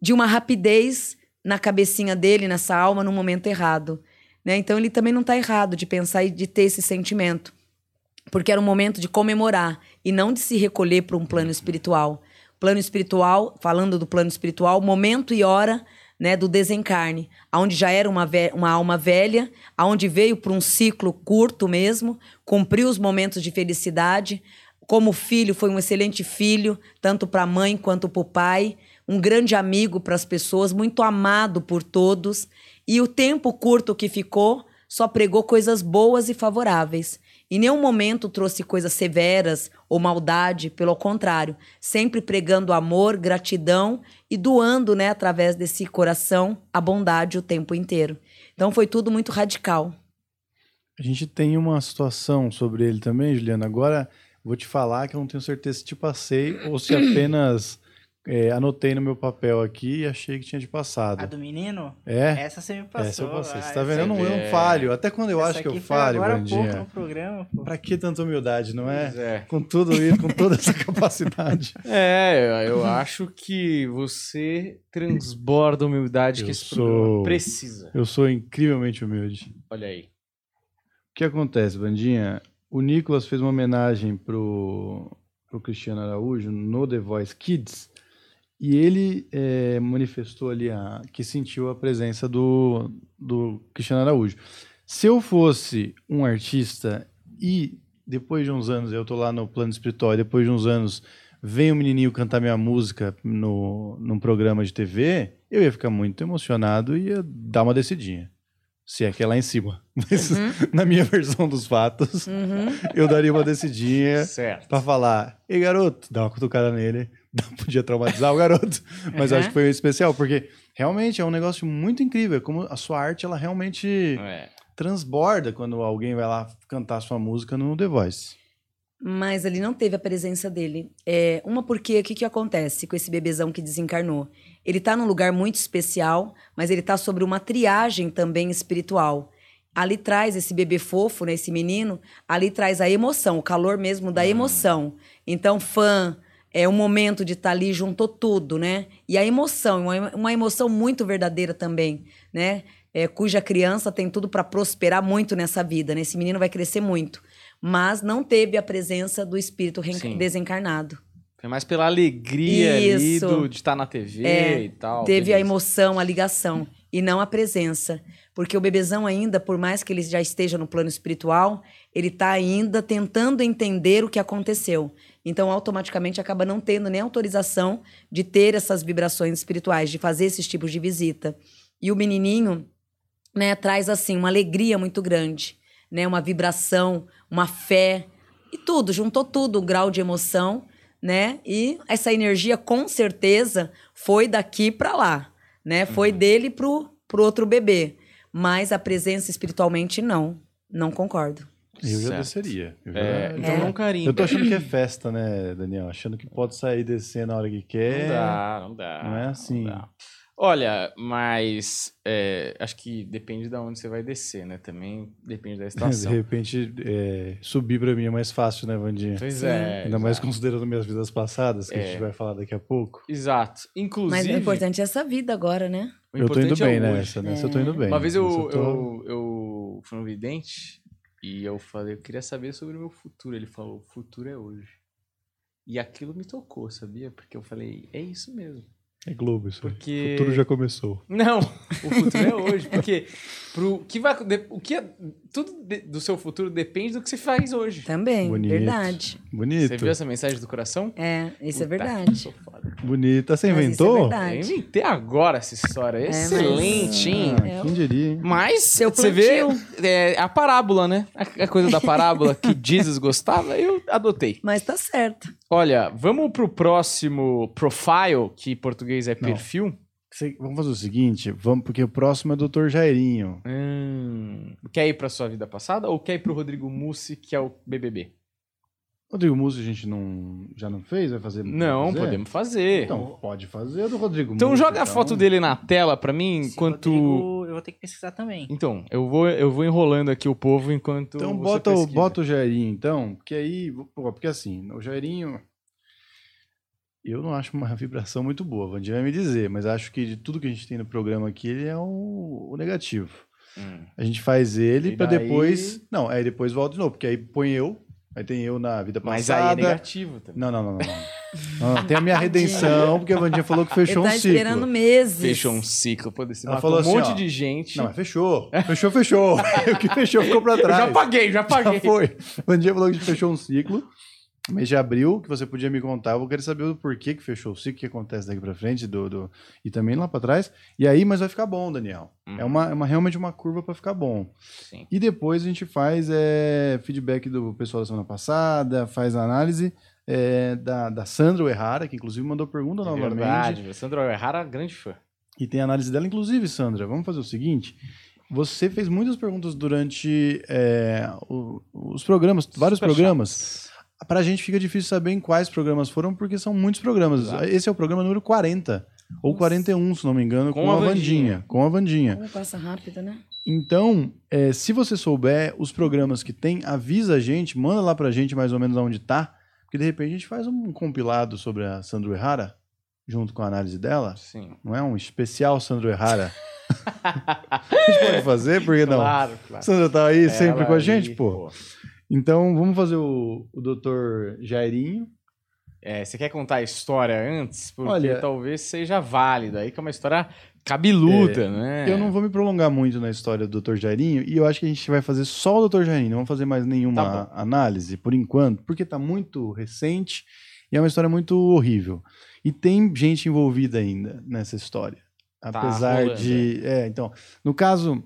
de uma rapidez na cabecinha dele, nessa alma, no momento errado. Né? Então ele também não está errado de pensar e de ter esse sentimento, porque era um momento de comemorar e não de se recolher para um plano espiritual. Plano espiritual, falando do plano espiritual, momento e hora né, do desencarne, aonde já era uma, uma alma velha, aonde veio para um ciclo curto mesmo, cumpriu os momentos de felicidade. Como filho, foi um excelente filho, tanto para a mãe quanto para o pai, um grande amigo para as pessoas, muito amado por todos. E o tempo curto que ficou só pregou coisas boas e favoráveis. Em nenhum momento trouxe coisas severas ou maldade, pelo contrário, sempre pregando amor, gratidão e doando, né, através desse coração, a bondade o tempo inteiro. Então foi tudo muito radical. A gente tem uma situação sobre ele também, Juliana. Agora vou te falar que eu não tenho certeza se te passei ou se apenas é, anotei no meu papel aqui e achei que tinha de passado. A do menino? É? Essa você me passou. Essa eu passei. Você tá vendo? Eu não, eu não é. falho. Até quando eu essa acho que eu falho, agora há pouco no programa, pô. Pra que tanta humildade, não é? Pois é. Com tudo isso, com toda essa capacidade. É, eu acho que você transborda a humildade que Eu esse sou- programa precisa. Eu sou incrivelmente humilde. Olha aí. O que acontece, Vandinha? O Nicolas fez uma homenagem pro, pro Cristiano Araújo no The Voice Kids e ele eh, manifestou ali a, que sentiu a presença do, do Cristiano Araújo. Se eu fosse um artista e depois de uns anos, eu tô lá no plano espiritual, e depois de uns anos vem um menininho cantar minha música no, num programa de TV, eu ia ficar muito emocionado e ia dar uma descidinha. Se é que é lá em cima. Mas Uhum, na minha versão dos fatos, uhum. eu daria uma descidinha Certo. pra falar, ei garoto, dá uma cutucada nele. Não podia traumatizar o garoto, mas Uhum. acho que foi especial, porque realmente é um negócio muito incrível, como a sua arte, ela realmente É. transborda quando alguém vai lá cantar sua música no The Voice. Mas ele não teve a presença dele. É, uma porque o que, que acontece com esse bebezão que desencarnou? Ele tá num lugar muito especial, mas ele tá sobre uma triagem também espiritual. Ali traz esse bebê fofo, né, esse menino, ali traz a emoção, o calor mesmo da emoção. Então, fã, é um momento de estar ali, juntou tudo, né? E a emoção, uma, emoção muito verdadeira também, né? É, cuja criança tem tudo para prosperar muito nessa vida, né? Esse menino vai crescer muito mas não teve a presença do espírito Sim. desencarnado. Foi mais pela alegria ali do- de estar na TV É, e tal. teve a beleza. emoção, a ligação e não a presença, porque o bebezão ainda, por mais que ele já esteja no plano espiritual, ele está ainda tentando entender o que aconteceu. Então, automaticamente acaba não tendo nem autorização de ter essas vibrações espirituais, de fazer esses tipos de visita. E o menininho, né, traz assim uma alegria muito grande, né, uma vibração, uma fé e tudo, juntou tudo, um grau de emoção, né? E essa energia com certeza foi daqui para lá, né? Foi dele pro pro outro bebê, mas a presença espiritualmente não, não concordo. Eu já Certo. desceria. Eu, já- É, então É. não carinho. eu tô achando que é festa, né, Daniel? Achando que pode sair e descer na hora que quer. Não dá, não dá. Não é assim. dá. Olha, mas é, acho que depende de onde você vai descer, né? Também depende da De estação. repente, é, subir pra mim é mais fácil, né, Vandinha? Pois é. Ainda mais considerando minhas vidas passadas, que a É. gente vai falar daqui a pouco. Exato. Inclusive. Mas o importante é essa vida agora, né? o eu tô indo importante é bem nessa, nessa eu tô indo bem. Uma vez Nessa eu, tô- eu, eu fui no vidente e eu falei, eu queria saber sobre o meu futuro. Ele falou, o futuro é hoje. E aquilo me tocou, sabia? Porque eu falei, é isso mesmo. É Globo isso. aí. Porque- O futuro já começou. Não, o futuro é hoje, porque pro que vai o que é- tudo de- do seu futuro depende do que você faz hoje. Também, Bonito. verdade. Bonito. Você viu essa mensagem do coração? É, isso é Puta, verdade. sou foda. Bonita. Você Mas isso é inventou? verdade. Eu inventei agora essa história, mas- excelente, hein? Ah, quem diria, hein? Mas Seu você vê plantio. é, a parábola, né? A, a coisa da parábola que Jesus gostava, eu adotei. Mas tá certo. Olha, vamos pro próximo profile, que em português é perfil. Você- Vamos fazer o seguinte, vamos, porque o próximo é o Dr. Jairinho. Hum, quer ir pra sua vida passada ou quer ir pro Rodrigo Mussi, que é o BBB? Rodrigo Mussi a gente não, já não fez? Vai fazer? Não, fazer? podemos fazer. Então, Então, pode fazer do Rodrigo então joga a foto dele na tela pra mim Esse enquanto. Rodrigo, eu vou ter que pesquisar também. Então, eu vou, eu vou enrolando aqui o povo enquanto. Então você bota, o, pesquisa. bota o Jairinho, então, porque aí, pô, porque assim, o Jairinho, eu não acho uma vibração muito boa, o Vandir vai me dizer, mas acho que de tudo que a gente tem no programa aqui, ele é o, o negativo. Hum. A gente faz ele pra daí- depois, não, aí depois volta de novo, porque aí põe eu, aí tem eu na vida Mas aí é passada. negativo também. não, não, não, não, não. Não, não, Tem a minha redenção, porque a Vandinha falou que fechou Ele tá um ciclo. esperando meses. Fechou um ciclo. Pô, você Ela falou um assim, monte ó, de gente. Não, mas fechou. Fechou, fechou. o que fechou ficou pra eu trás. já paguei, já paguei. Já foi. O dia falou que a gente fechou um ciclo. Mês de abril, que você podia me contar. Eu vou querer saber o porquê que fechou o ciclo, o que acontece daqui pra frente do, do- e também lá pra trás. E aí, mas vai ficar bom, Daniel. Uhum. É, uma, é uma, realmente uma curva pra ficar bom. Sim. E depois a gente faz é, feedback do pessoal da semana passada, faz análise é, da, da Sandra Errara, que inclusive mandou pergunta É novamente. verdade. Sandro Errara, grande fã. E tem análise dela, inclusive, Sandra. Vamos fazer o seguinte. Você fez muitas perguntas durante é, o- os programas, vários Super programas. Pra gente fica difícil saber em quais programas foram, porque são muitos programas. Exato. Esse é o programa número 40, ou 41, se não me engano, Com com, a a Vandinha. Vandinha. Com a Vandinha. Como passa rápido, né? Então, é, se você souber os programas que tem, avisa a gente, manda lá pra gente mais ou menos onde tá, porque de repente a gente faz um compilado sobre a Sandro Errara, junto com a análise dela. Sim. Não é um especial Sandro Errara? a gente pode fazer, por que não? Claro, claro. Sandra tá aí sempre Ela com a gente, aí, pô. Então, vamos fazer o, o doutor Jairinho. É, você quer contar a história antes? Porque Olha- talvez seja válida. Aí que é uma história cabeluda, né? Eu não vou me prolongar muito na história do doutor Jairinho, e eu acho que a gente vai fazer só o doutor Jairinho, não vamos fazer mais nenhuma Tá análise, por enquanto, porque tá muito recente e é uma história muito horrível. E tem gente envolvida ainda nessa história. Tá Apesar rolando, de. É, então, no caso,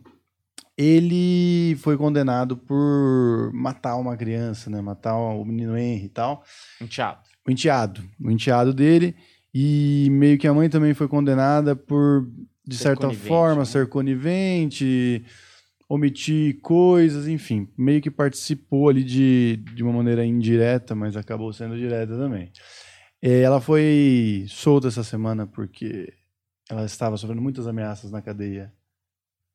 ele foi condenado por matar uma criança, né? Matar o menino Henry e tal. Um teatro. O enteado. O enteado dele. E meio que a mãe também foi condenada por, de Ser certa forma, né? ser conivente, omitir coisas, enfim. Meio que participou ali de, de uma maneira indireta, mas acabou sendo direta também. Eh, Ela foi solta essa semana porque ela estava sofrendo muitas ameaças na cadeia,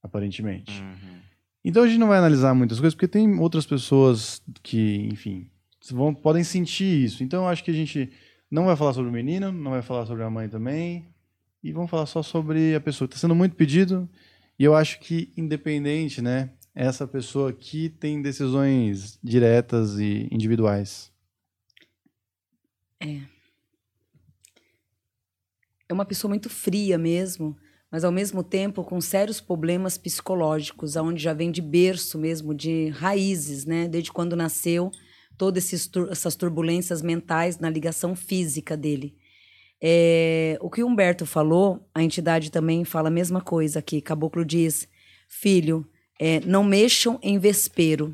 aparentemente. Uhum. Então a gente não vai analisar muitas coisas, porque tem outras pessoas que, enfim, vão, podem sentir isso. Então eu acho que a gente não vai falar sobre o menino, não vai falar sobre a mãe também, e vamos falar só sobre a pessoa. Está sendo muito pedido, e eu acho que, independente, né, essa pessoa aqui tem decisões diretas e individuais. É uma pessoa muito fria mesmo, mas ao mesmo tempo com sérios problemas psicológicos, aonde já vem de berço mesmo, de raízes, né? Desde quando nasceu, todas essas turbulências mentais na ligação física dele. É, o que o Humberto falou, a entidade também fala a mesma coisa aqui. Caboclo diz: Filho, é, não mexam em vespeiro.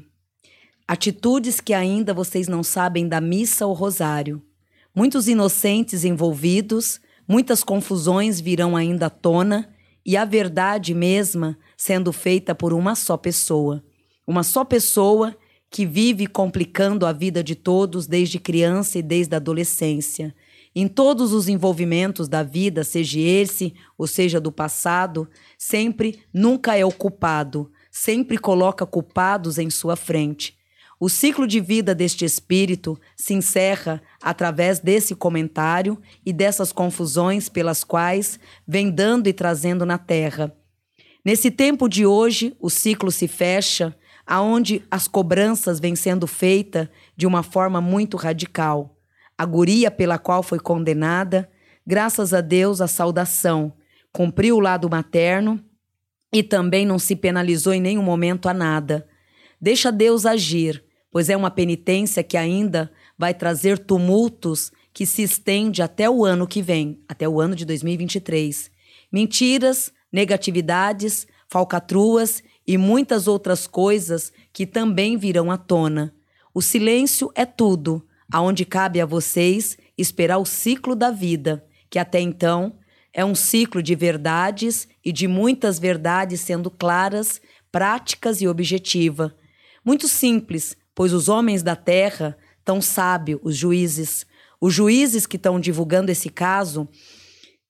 Atitudes que ainda vocês não sabem da missa ou rosário. Muitos inocentes envolvidos, muitas confusões virão ainda à tona, e a verdade mesma sendo feita por uma só pessoa. Uma só pessoa que vive complicando a vida de todos desde criança e desde a adolescência. Em todos os envolvimentos da vida, seja esse ou seja do passado, sempre nunca é o culpado, sempre coloca culpados em sua frente. O ciclo de vida deste espírito se encerra através desse comentário e dessas confusões pelas quais vem dando e trazendo na Terra. Nesse tempo de hoje, o ciclo se fecha, aonde as cobranças vêm sendo feitas de uma forma muito radical. A guria pela qual foi condenada, graças a Deus, a saudação, cumpriu o lado materno e também não se penalizou em nenhum momento a nada. Deixa Deus agir, pois é uma penitência que ainda vai trazer tumultos que se estende até o ano que vem, até o ano de 2023. Mentiras, negatividades, falcatruas e muitas outras coisas que também virão à tona. O silêncio é tudo, aonde cabe a vocês esperar o ciclo da vida, que até então é um ciclo de verdades e de muitas verdades sendo claras, práticas e objetiva. Muito simples, pois os homens da terra tão sábio, os juízes. Os juízes que estão divulgando esse caso, o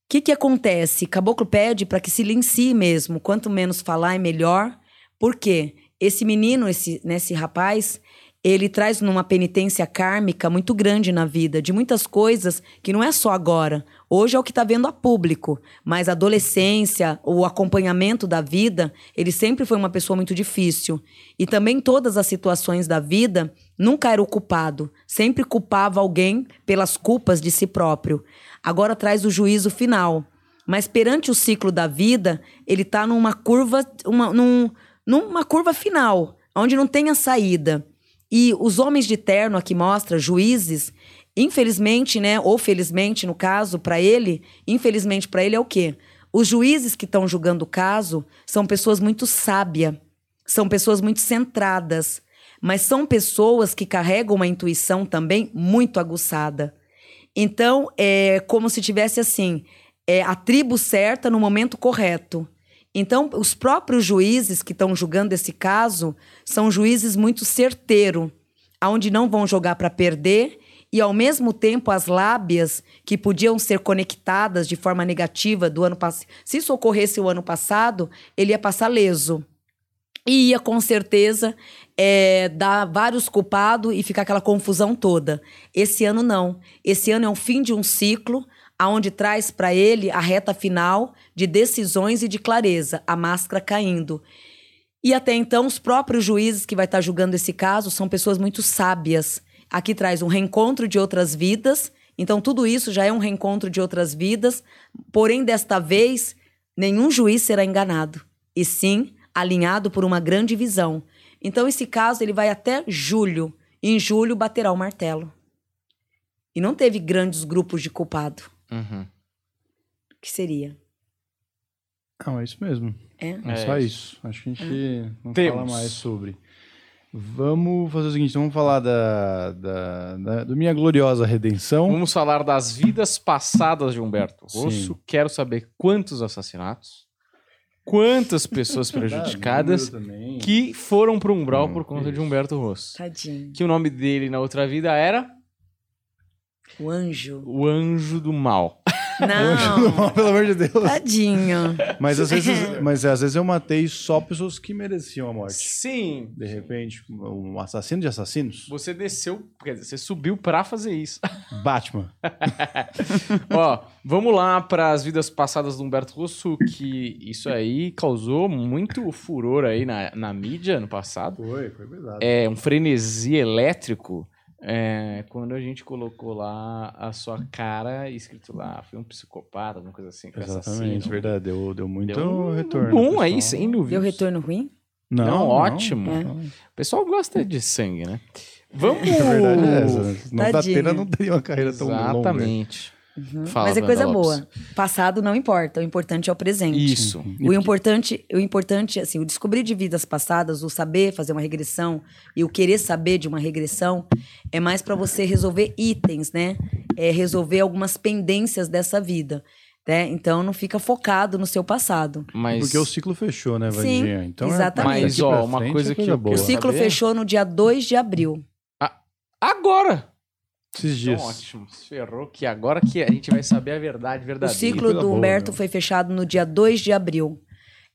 que, que acontece? Caboclo pede para que silencie mesmo. Quanto menos falar, é melhor. Por quê? Esse menino, esse, né, esse rapaz, ele traz numa penitência kármica muito grande na vida, de muitas coisas que não é só agora. Hoje é o que está vendo a público, mas a adolescência, o acompanhamento da vida, ele sempre foi uma pessoa muito difícil. E também todas as situações da vida, nunca era o culpado, sempre culpava alguém pelas culpas de si próprio. Agora traz o juízo final. Mas perante o ciclo da vida, ele está numa curva, uma, num, numa curva final, onde não tem a saída. E os homens de terno aqui mostra, juízes, Infelizmente, né, ou felizmente no caso, para ele, infelizmente para ele é o quê? Os juízes que estão julgando o caso são pessoas muito sábias, são pessoas muito centradas, mas são pessoas que carregam uma intuição também muito aguçada. Então, é como se tivesse assim, é a tribo certa no momento correto. Então, os próprios juízes que estão julgando esse caso são juízes muito certeiro, aonde não vão jogar para perder e ao mesmo tempo as lábias que podiam ser conectadas de forma negativa do ano passado, se isso ocorresse o ano passado, ele ia passar leso. E ia com certeza é, dar vários culpados e ficar aquela confusão toda. Esse ano não. Esse ano é o fim de um ciclo, aonde traz para ele a reta final de decisões e de clareza, a máscara caindo. E até então, os próprios juízes que vai estar julgando esse caso são pessoas muito sábias Aqui traz um reencontro de outras vidas. Então, tudo isso já é um reencontro de outras vidas. Porém, desta vez, nenhum juiz será enganado. E sim, alinhado por uma grande visão. Então, esse caso ele vai até julho. Em julho, baterá o martelo. E não teve grandes grupos de culpado. Uhum. O que seria? Não, é isso mesmo. É? É, só isso. Acho que a gente não Temos. fala mais sobre. Vamos fazer o seguinte, vamos falar da, da, da- do Minha Gloriosa Redenção. Vamos falar das vidas passadas de Humberto Rosso. Sim. Quero saber quantos assassinatos, quantas pessoas prejudicadas que foram pro umbral Hum, por conta de isso. Humberto Rosso. Tadinho. Que o nome dele na outra vida era O anjo. o Anjo do Mal. Não. Pelo amor de Deus. Tadinho. Mas às, vezes, mas às vezes eu matei só pessoas que mereciam a morte. Sim. De repente, um assassino de assassinos? Você desceu, quer dizer, você subiu pra fazer isso. Batman. Ó, vamos lá para as vidas passadas do Humberto Rosso, que isso aí causou muito furor aí na, na mídia no passado. Foi, foi verdade. É um frenesi elétrico. É, quando a gente colocou lá a sua cara escrito lá, foi um psicopata, alguma coisa assim. Exatamente, assassino. verdade. Deu, deu muito Deu um retorno. Bom aí, sem dúvida. Deu retorno ruim? Não, Não, ótimo. não. O pessoal gosta de sangue, né? Vamos. A verdade é essa. né? Não da pena não teria uma carreira tão longa. Exatamente. Fala, Mas é coisa Lopes. boa. Passado não importa. O importante é o presente. Isso. O importante, o importante, assim, o descobrir de vidas passadas, o saber fazer uma regressão e o querer saber de uma regressão é mais para você resolver itens, né? É resolver algumas pendências dessa vida, né? Então não fica focado no seu passado. Mas, Porque o ciclo fechou, né, Sim, Vandinha? Então é- exatamente. Mas, daqui ó, uma frente coisa é que eu boa. O ciclo Saber? fechou no dia 2 de abril. agora! Esses Então, dias. ótimo. Se ferrou que agora que a gente vai saber a verdade O verdadeira. ciclo coisa do boa, Humberto meu. foi fechado no dia 2 de abril.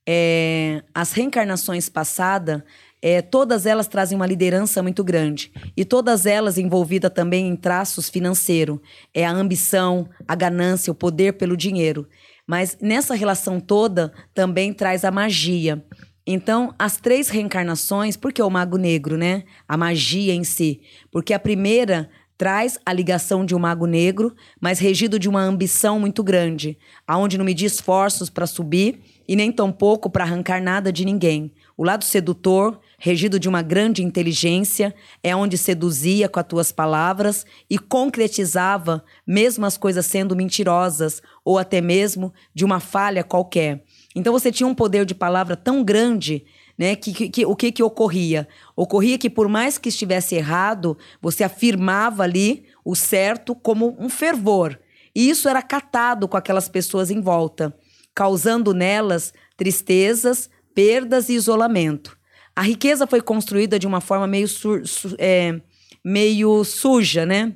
É, as reencarnações passadas, é, todas elas trazem uma liderança muito grande. E todas elas envolvidas também em traços financeiros. É a ambição, a ganância, o poder pelo dinheiro. Mas nessa relação toda também traz a magia. Então, as três reencarnações, por que o mago negro, né? A magia em si. Porque a primeira traz a ligação de um mago negro, mas regido de uma ambição muito grande, aonde não media esforços para subir e nem tampouco para arrancar nada de ninguém. O lado sedutor, regido de uma grande inteligência, é onde seduzia com as tuas palavras e concretizava, mesmo as coisas sendo mentirosas ou até mesmo de uma falha qualquer. Então você tinha um poder de palavra tão grande né? Que, que- que- o que que ocorria? Ocorria que por mais que estivesse errado, você afirmava ali o certo como um fervor. E isso era catado com aquelas pessoas em volta, causando nelas tristezas, perdas e isolamento. A riqueza foi construída de uma forma meio, su- é, meio suja, né?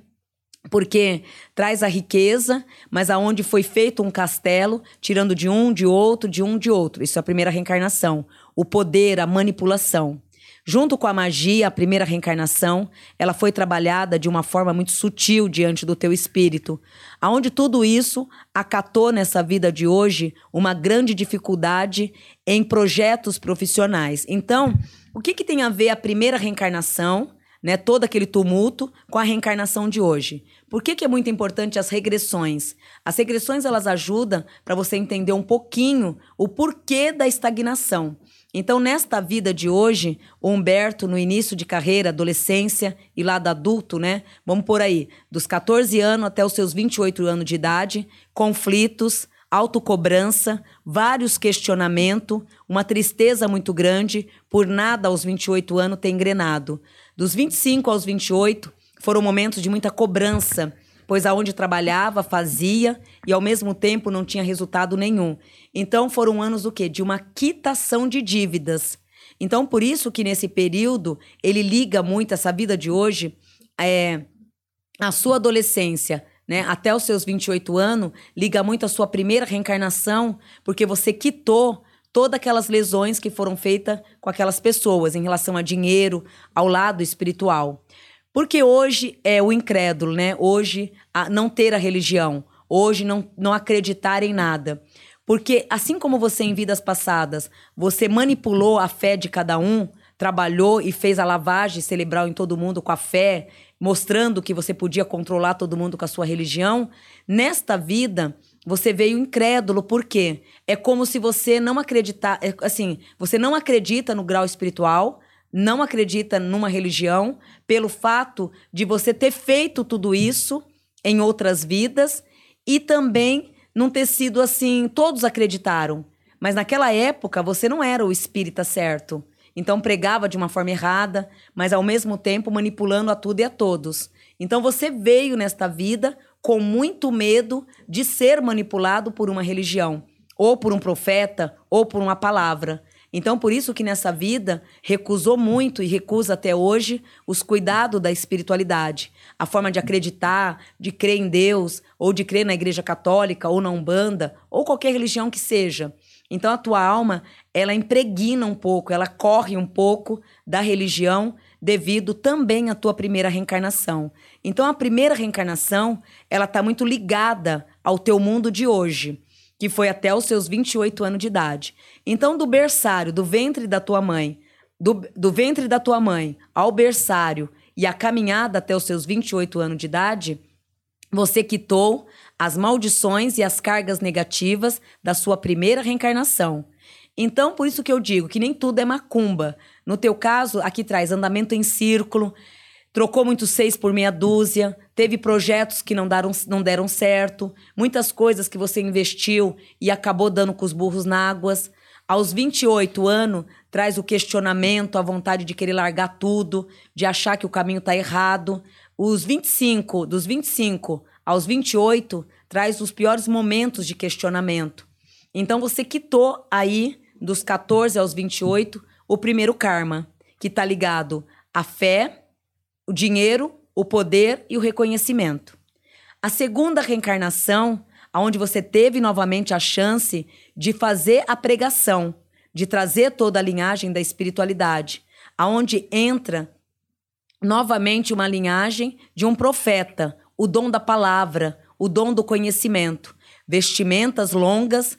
Porque traz a riqueza, mas aonde foi feito um castelo, tirando de um, de outro, de um, de outro. Isso é a primeira reencarnação. O poder, a manipulação. Junto com a magia, a primeira reencarnação, ela foi trabalhada de uma forma muito sutil diante do teu espírito, aonde tudo isso acatou nessa vida de hoje uma grande dificuldade em projetos profissionais. Então, o que, que tem a ver a primeira reencarnação, né, todo aquele tumulto, com a reencarnação de hoje? Por que, que é muito importante as regressões? As regressões elas ajudam para você entender um pouquinho o porquê da estagnação. Então, nesta vida de hoje, o Humberto, no início de carreira, adolescência e lado adulto, né? Vamos por aí, dos 14 anos até os seus 28 anos de idade, conflitos, autocobrança, vários questionamentos, uma tristeza muito grande, por nada aos 28 anos ter engrenado. Dos 25 aos 28, foram momentos de muita cobrança, pois aonde trabalhava, fazia e ao mesmo tempo não tinha resultado nenhum. Então foram anos do quê? De uma quitação de dívidas. Então por isso que nesse período ele liga muito essa vida de hoje é a sua adolescência, né, até os seus 28 anos, liga muito a sua primeira reencarnação, porque você quitou todas aquelas lesões que foram feitas com aquelas pessoas em relação a dinheiro, ao lado espiritual. Porque hoje é o incrédulo, né? Hoje a não ter a religião, hoje não, não acreditar em nada. Porque assim como você em vidas passadas, você manipulou a fé de cada um, trabalhou e fez a lavagem cerebral em todo mundo com a fé, mostrando que você podia controlar todo mundo com a sua religião, nesta vida você veio incrédulo, por quê? É como se você não acreditar, é, assim, você não acredita no grau espiritual, não acredita numa religião pelo fato de você ter feito tudo isso em outras vidas e também não ter sido assim, todos acreditaram. Mas naquela época você não era o espírita certo. Então pregava de uma forma errada, mas ao mesmo tempo manipulando a tudo e a todos. Então você veio nesta vida com muito medo de ser manipulado por uma religião, ou por um profeta, ou por uma palavra. Então, por isso que nessa vida recusou muito e recusa até hoje os cuidados da espiritualidade, a forma de acreditar, de crer em Deus, ou de crer na Igreja Católica, ou na Umbanda, ou qualquer religião que seja. Então, a tua alma, ela impregna um pouco, ela corre um pouco da religião devido também à tua primeira reencarnação. Então, a primeira reencarnação, ela está muito ligada ao teu mundo de hoje que foi até os seus 28 anos de idade. Então, do berçário, do ventre da tua mãe, do, do ventre da tua mãe ao berçário e a caminhada até os seus 28 anos de idade, você quitou as maldições e as cargas negativas da sua primeira reencarnação. Então, por isso que eu digo que nem tudo é macumba. No teu caso, aqui traz andamento em círculo, trocou muito seis por meia dúzia, teve projetos que não, deram, não deram certo, muitas coisas que você investiu e acabou dando com os burros na águas. Aos 28 anos, traz o questionamento, a vontade de querer largar tudo, de achar que o caminho está errado. Os 25, dos 25 aos 28, traz os piores momentos de questionamento. Então você quitou aí, dos 14 aos 28, o primeiro karma, que está ligado à fé, o dinheiro, o poder e o reconhecimento. A segunda reencarnação, aonde você teve novamente a chance de fazer a pregação, de trazer toda a linhagem da espiritualidade, aonde entra novamente uma linhagem de um profeta, o dom da palavra, o dom do conhecimento, vestimentas longas,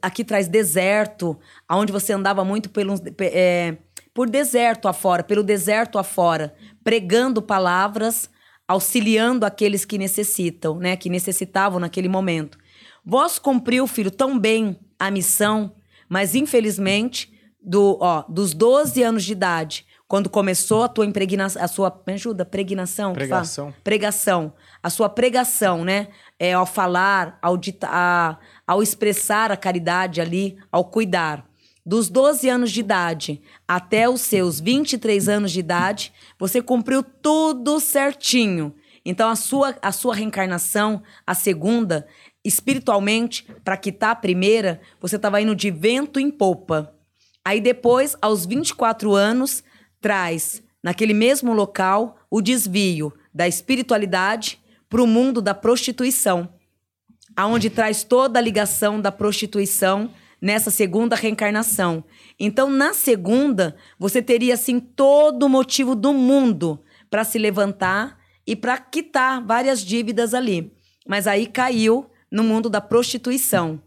aqui traz deserto, aonde você andava muito pelo, é, por deserto afora, pelo deserto afora, pregando palavras, auxiliando aqueles que necessitam, né, que necessitavam naquele momento. Vós cumpriu, filho, tão bem a missão, mas infelizmente, do, ó, dos 12 anos de idade, quando começou a tua impregnação, a sua, me ajuda, pregnação? Pregação. Pregação. A sua pregação, né? É, ao falar, ao, dita, a, ao expressar a caridade ali, ao cuidar. Dos 12 anos de idade até os seus 23 anos de idade, você cumpriu tudo certinho. Então, a sua, a sua reencarnação, a segunda, espiritualmente, para quitar a primeira, você estava indo de vento em popa. Aí depois, aos 24 anos, traz naquele mesmo local, o desvio da espiritualidade para o mundo da prostituição, aonde traz toda a ligação da prostituição nessa segunda reencarnação. Então, na segunda, você teria assim todo o motivo do mundo para se levantar e para quitar várias dívidas ali. Mas aí caiu no mundo da prostituição.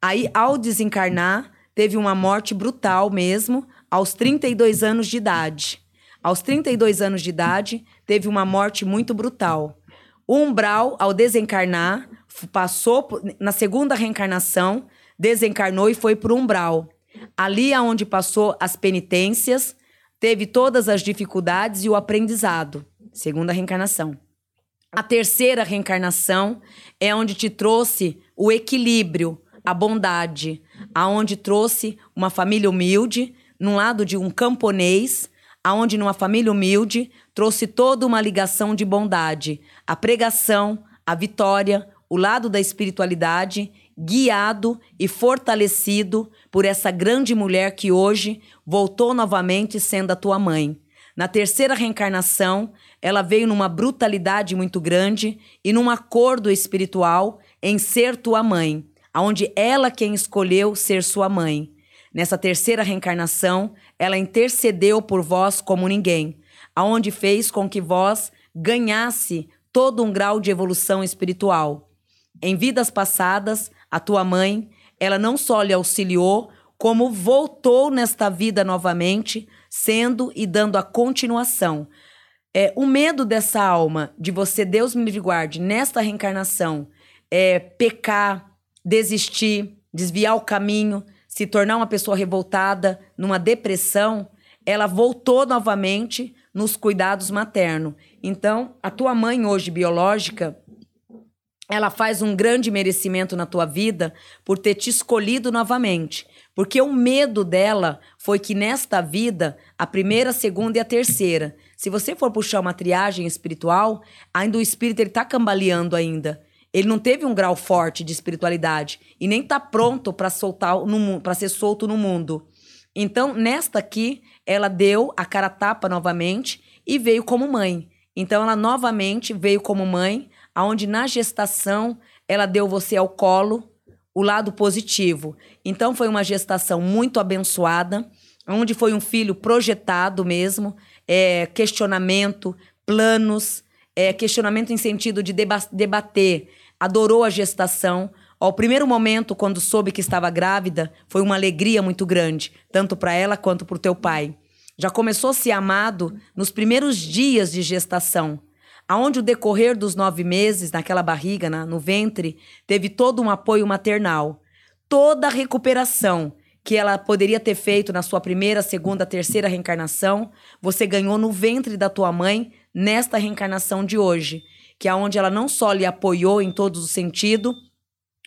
Aí, ao desencarnar, teve uma morte brutal mesmo, aos 32 anos de idade. Aos 32 anos de idade, teve uma morte muito brutal. O umbral, ao desencarnar, passou na segunda reencarnação, desencarnou e foi para o umbral. Ali aonde passou as penitências, teve todas as dificuldades e o aprendizado. Segunda reencarnação. A terceira reencarnação é onde te trouxe o equilíbrio, a bondade, aonde trouxe uma família humilde, num lado de um camponês, aonde numa família humilde trouxe toda uma ligação de bondade, a pregação, a vitória, o lado da espiritualidade, guiado e fortalecido por essa grande mulher que hoje voltou novamente sendo a tua mãe. Na terceira reencarnação, ela veio numa brutalidade muito grande e num acordo espiritual em ser tua mãe, aonde ela quem escolheu ser sua mãe. Nessa terceira reencarnação, ela intercedeu por vós como ninguém, aonde fez com que vós ganhasse todo um grau de evolução espiritual. Em vidas passadas, a tua mãe, ela não só lhe auxiliou, como voltou nesta vida novamente, sendo e dando a continuação. É, o medo dessa alma, de você, Deus me livre guarde, nesta reencarnação, é pecar, desistir, desviar o caminho, se tornar uma pessoa revoltada, numa depressão, ela voltou novamente nos cuidados maternos. Então, a tua mãe hoje biológica, ela faz um grande merecimento na tua vida por ter te escolhido novamente. Porque o medo dela foi que nesta vida, a primeira, a segunda e a terceira, se você for puxar uma triagem espiritual, ainda o espírito ele tá cambaleando ainda. Ele não teve um grau forte de espiritualidade e nem tá pronto para soltar para ser solto no mundo. Então, nesta aqui, ela deu a cara tapa novamente e veio como mãe. Então, ela novamente veio como mãe, aonde na gestação ela deu você ao colo, o lado positivo. Então foi uma gestação muito abençoada, onde foi um filho projetado mesmo, é, questionamento, planos, é, questionamento em sentido de deba debater. Adorou a gestação. Ao primeiro momento, quando soube que estava grávida, foi uma alegria muito grande, tanto para ela quanto para o teu pai. Já começou a ser amado nos primeiros dias de gestação aonde o decorrer dos nove meses, naquela barriga, na, no ventre, teve todo um apoio maternal. Toda a recuperação que ela poderia ter feito na sua primeira, segunda, terceira reencarnação, você ganhou no ventre da tua mãe nesta reencarnação de hoje, que é onde ela não só lhe apoiou em todos os sentidos,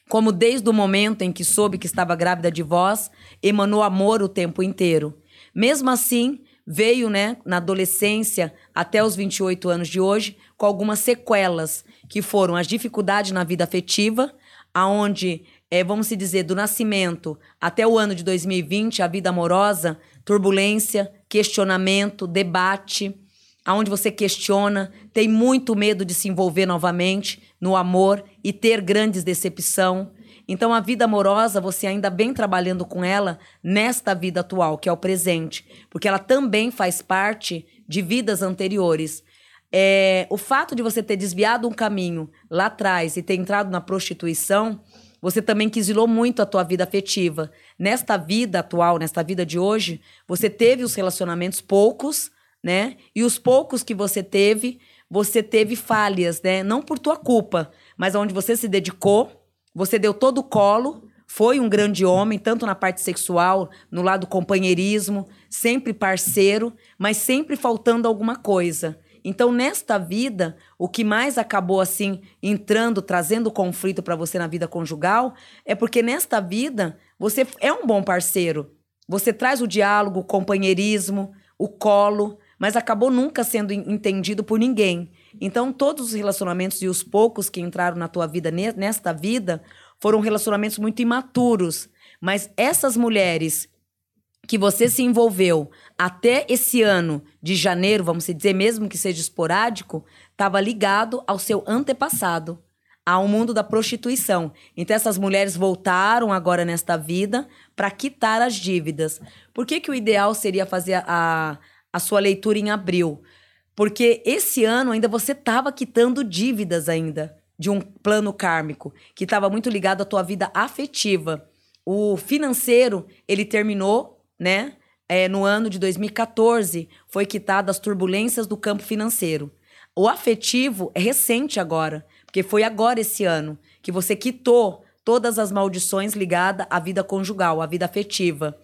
como desde o momento em que soube que estava grávida de vós, emanou amor o tempo inteiro. Mesmo assim, veio, né, na adolescência até os 28 anos de hoje, com algumas sequelas, que foram as dificuldades na vida afetiva, aonde, é, vamos se dizer, do nascimento até o ano de 2020, a vida amorosa, turbulência, questionamento, debate, aonde você questiona, tem muito medo de se envolver novamente no amor e ter grandes decepção. Então, a vida amorosa, você ainda bem trabalhando com ela nesta vida atual, que é o presente, porque ela também faz parte de vidas anteriores. É, o fato de você ter desviado um caminho lá atrás e ter entrado na prostituição, você também quesilou muito a tua vida afetiva. Nesta vida atual, nesta vida de hoje, você teve os relacionamentos poucos, né? E os poucos que você teve, você teve falhas, né? Não por tua culpa, mas onde você se dedicou, você deu todo o colo, foi um grande homem, tanto na parte sexual, no lado companheirismo, sempre parceiro, mas sempre faltando alguma coisa. Então, nesta vida, o que mais acabou assim entrando, trazendo conflito para você na vida conjugal, é porque nesta vida você é um bom parceiro. Você traz o diálogo, o companheirismo, o colo, mas acabou nunca sendo entendido por ninguém. Então, todos os relacionamentos e os poucos que entraram na tua vida nesta vida foram relacionamentos muito imaturos. Mas essas mulheres que você se envolveu até esse ano de janeiro, vamos dizer, mesmo que seja esporádico, estava ligado ao seu antepassado, ao mundo da prostituição. Então essas mulheres voltaram agora nesta vida para quitar as dívidas. Por que, que o ideal seria fazer a, a sua leitura em abril? Porque esse ano ainda você estava quitando dívidas ainda de um plano kármico que estava muito ligado à tua vida afetiva. O financeiro, ele terminou, né? É, no ano de 2014, foi quitado as turbulências do campo financeiro. O afetivo é recente agora, porque foi agora esse ano que você quitou todas as maldições ligadas à vida conjugal, à vida afetiva.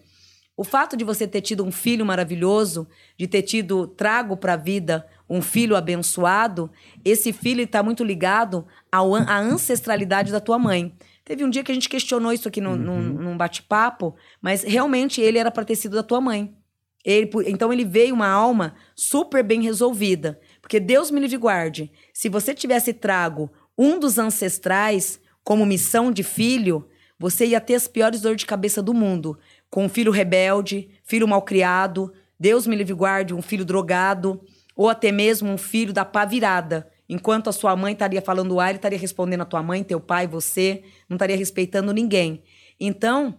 O fato de você ter tido um filho maravilhoso, de ter tido trago para a vida um filho abençoado, esse filho está muito ligado ao, à ancestralidade da tua mãe. Teve um dia que a gente questionou isso aqui no, uhum. num, num bate-papo, mas realmente ele era para ter sido da tua mãe. Ele, então ele veio uma alma super bem resolvida. Porque Deus me livre guarde. Se você tivesse trago um dos ancestrais como missão de filho, você ia ter as piores dores de cabeça do mundo. Com um filho rebelde, filho malcriado, Deus me livre guarde, um filho drogado, ou até mesmo um filho da pá virada. Enquanto a sua mãe estaria falando A, ele estaria respondendo a tua mãe, teu pai, você, não estaria respeitando ninguém. Então,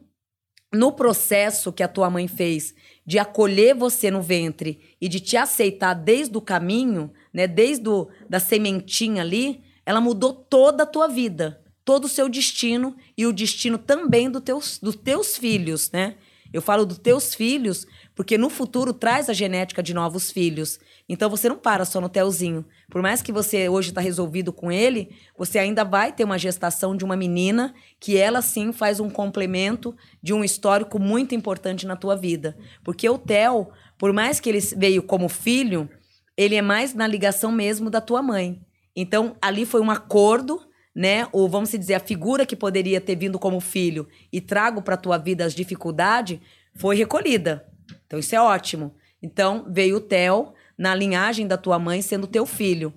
no processo que a tua mãe fez de acolher você no ventre e de te aceitar desde o caminho, né, desde o, da sementinha ali, ela mudou toda a tua vida, todo o seu destino e o destino também do teus, dos teus filhos, né? Eu falo dos teus filhos porque no futuro traz a genética de novos filhos. Então você não para só no telzinho. Por mais que você hoje está resolvido com ele, você ainda vai ter uma gestação de uma menina que ela sim faz um complemento de um histórico muito importante na tua vida. Porque o Theo, por mais que ele veio como filho, ele é mais na ligação mesmo da tua mãe. Então ali foi um acordo né? Ou vamos dizer, a figura que poderia ter vindo como filho e trago para tua vida as dificuldades, foi recolhida. Então isso é ótimo. Então veio o Theo na linhagem da tua mãe sendo teu filho.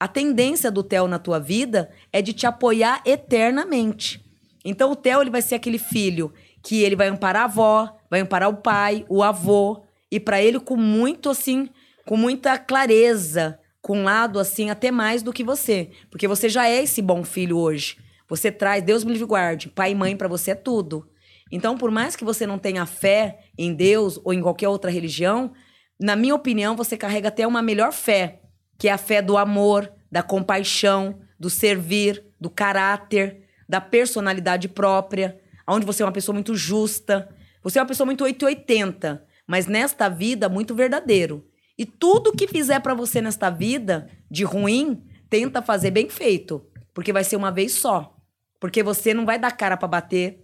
A tendência do Theo na tua vida é de te apoiar eternamente. Então o Theo ele vai ser aquele filho que ele vai amparar a avó, vai amparar o pai, o avô e para ele com muito assim, com muita clareza, com um lado assim até mais do que você, porque você já é esse bom filho hoje. Você traz, Deus me livre guarde, pai e mãe para você é tudo. Então, por mais que você não tenha fé em Deus ou em qualquer outra religião, na minha opinião, você carrega até uma melhor fé, que é a fé do amor, da compaixão, do servir, do caráter, da personalidade própria, onde você é uma pessoa muito justa. Você é uma pessoa muito 880, mas nesta vida muito verdadeiro. E tudo que fizer para você nesta vida de ruim, tenta fazer bem feito, porque vai ser uma vez só. Porque você não vai dar cara para bater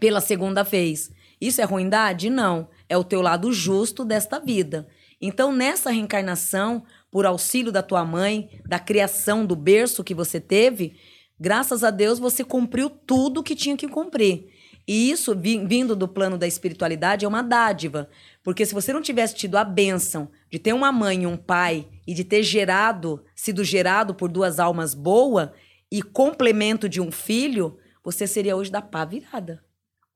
pela segunda vez. Isso é ruindade? Não. É o teu lado justo desta vida. Então, nessa reencarnação, por auxílio da tua mãe, da criação do berço que você teve, graças a Deus você cumpriu tudo que tinha que cumprir. E isso, vindo do plano da espiritualidade, é uma dádiva. Porque se você não tivesse tido a bênção de ter uma mãe e um pai e de ter gerado, sido gerado por duas almas boas e complemento de um filho, você seria hoje da pá virada.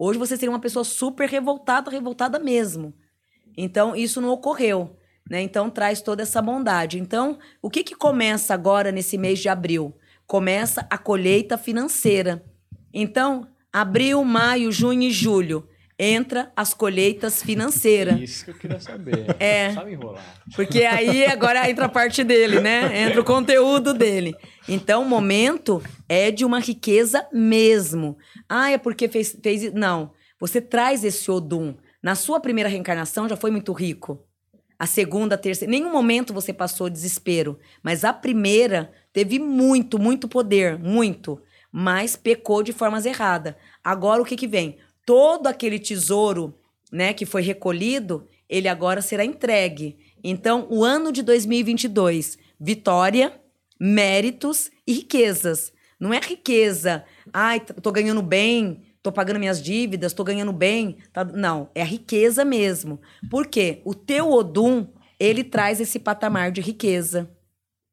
Hoje você seria uma pessoa super revoltada, revoltada mesmo. Então, isso não ocorreu. Né? Então, traz toda essa bondade. Então, o que, que começa agora nesse mês de abril? Começa a colheita financeira. Então, abril, maio, junho e julho entra as colheitas financeiras. Isso que eu queria saber. É. Sabe enrolar. Porque aí agora entra a parte dele, né? Entra o conteúdo dele. Então, o momento é de uma riqueza mesmo. Ah, é porque fez, fez. Não. Você traz esse Odum. Na sua primeira reencarnação já foi muito rico. A segunda, a terceira. Nenhum momento você passou desespero. Mas a primeira teve muito, muito poder. Muito mas pecou de formas erradas. Agora o que que vem? Todo aquele tesouro, né, que foi recolhido, ele agora será entregue. Então, o ano de 2022, vitória, méritos e riquezas. Não é riqueza, ai, tô ganhando bem, tô pagando minhas dívidas, tô ganhando bem. Tá... Não, é a riqueza mesmo. Por quê? O teu Odum, ele traz esse patamar de riqueza.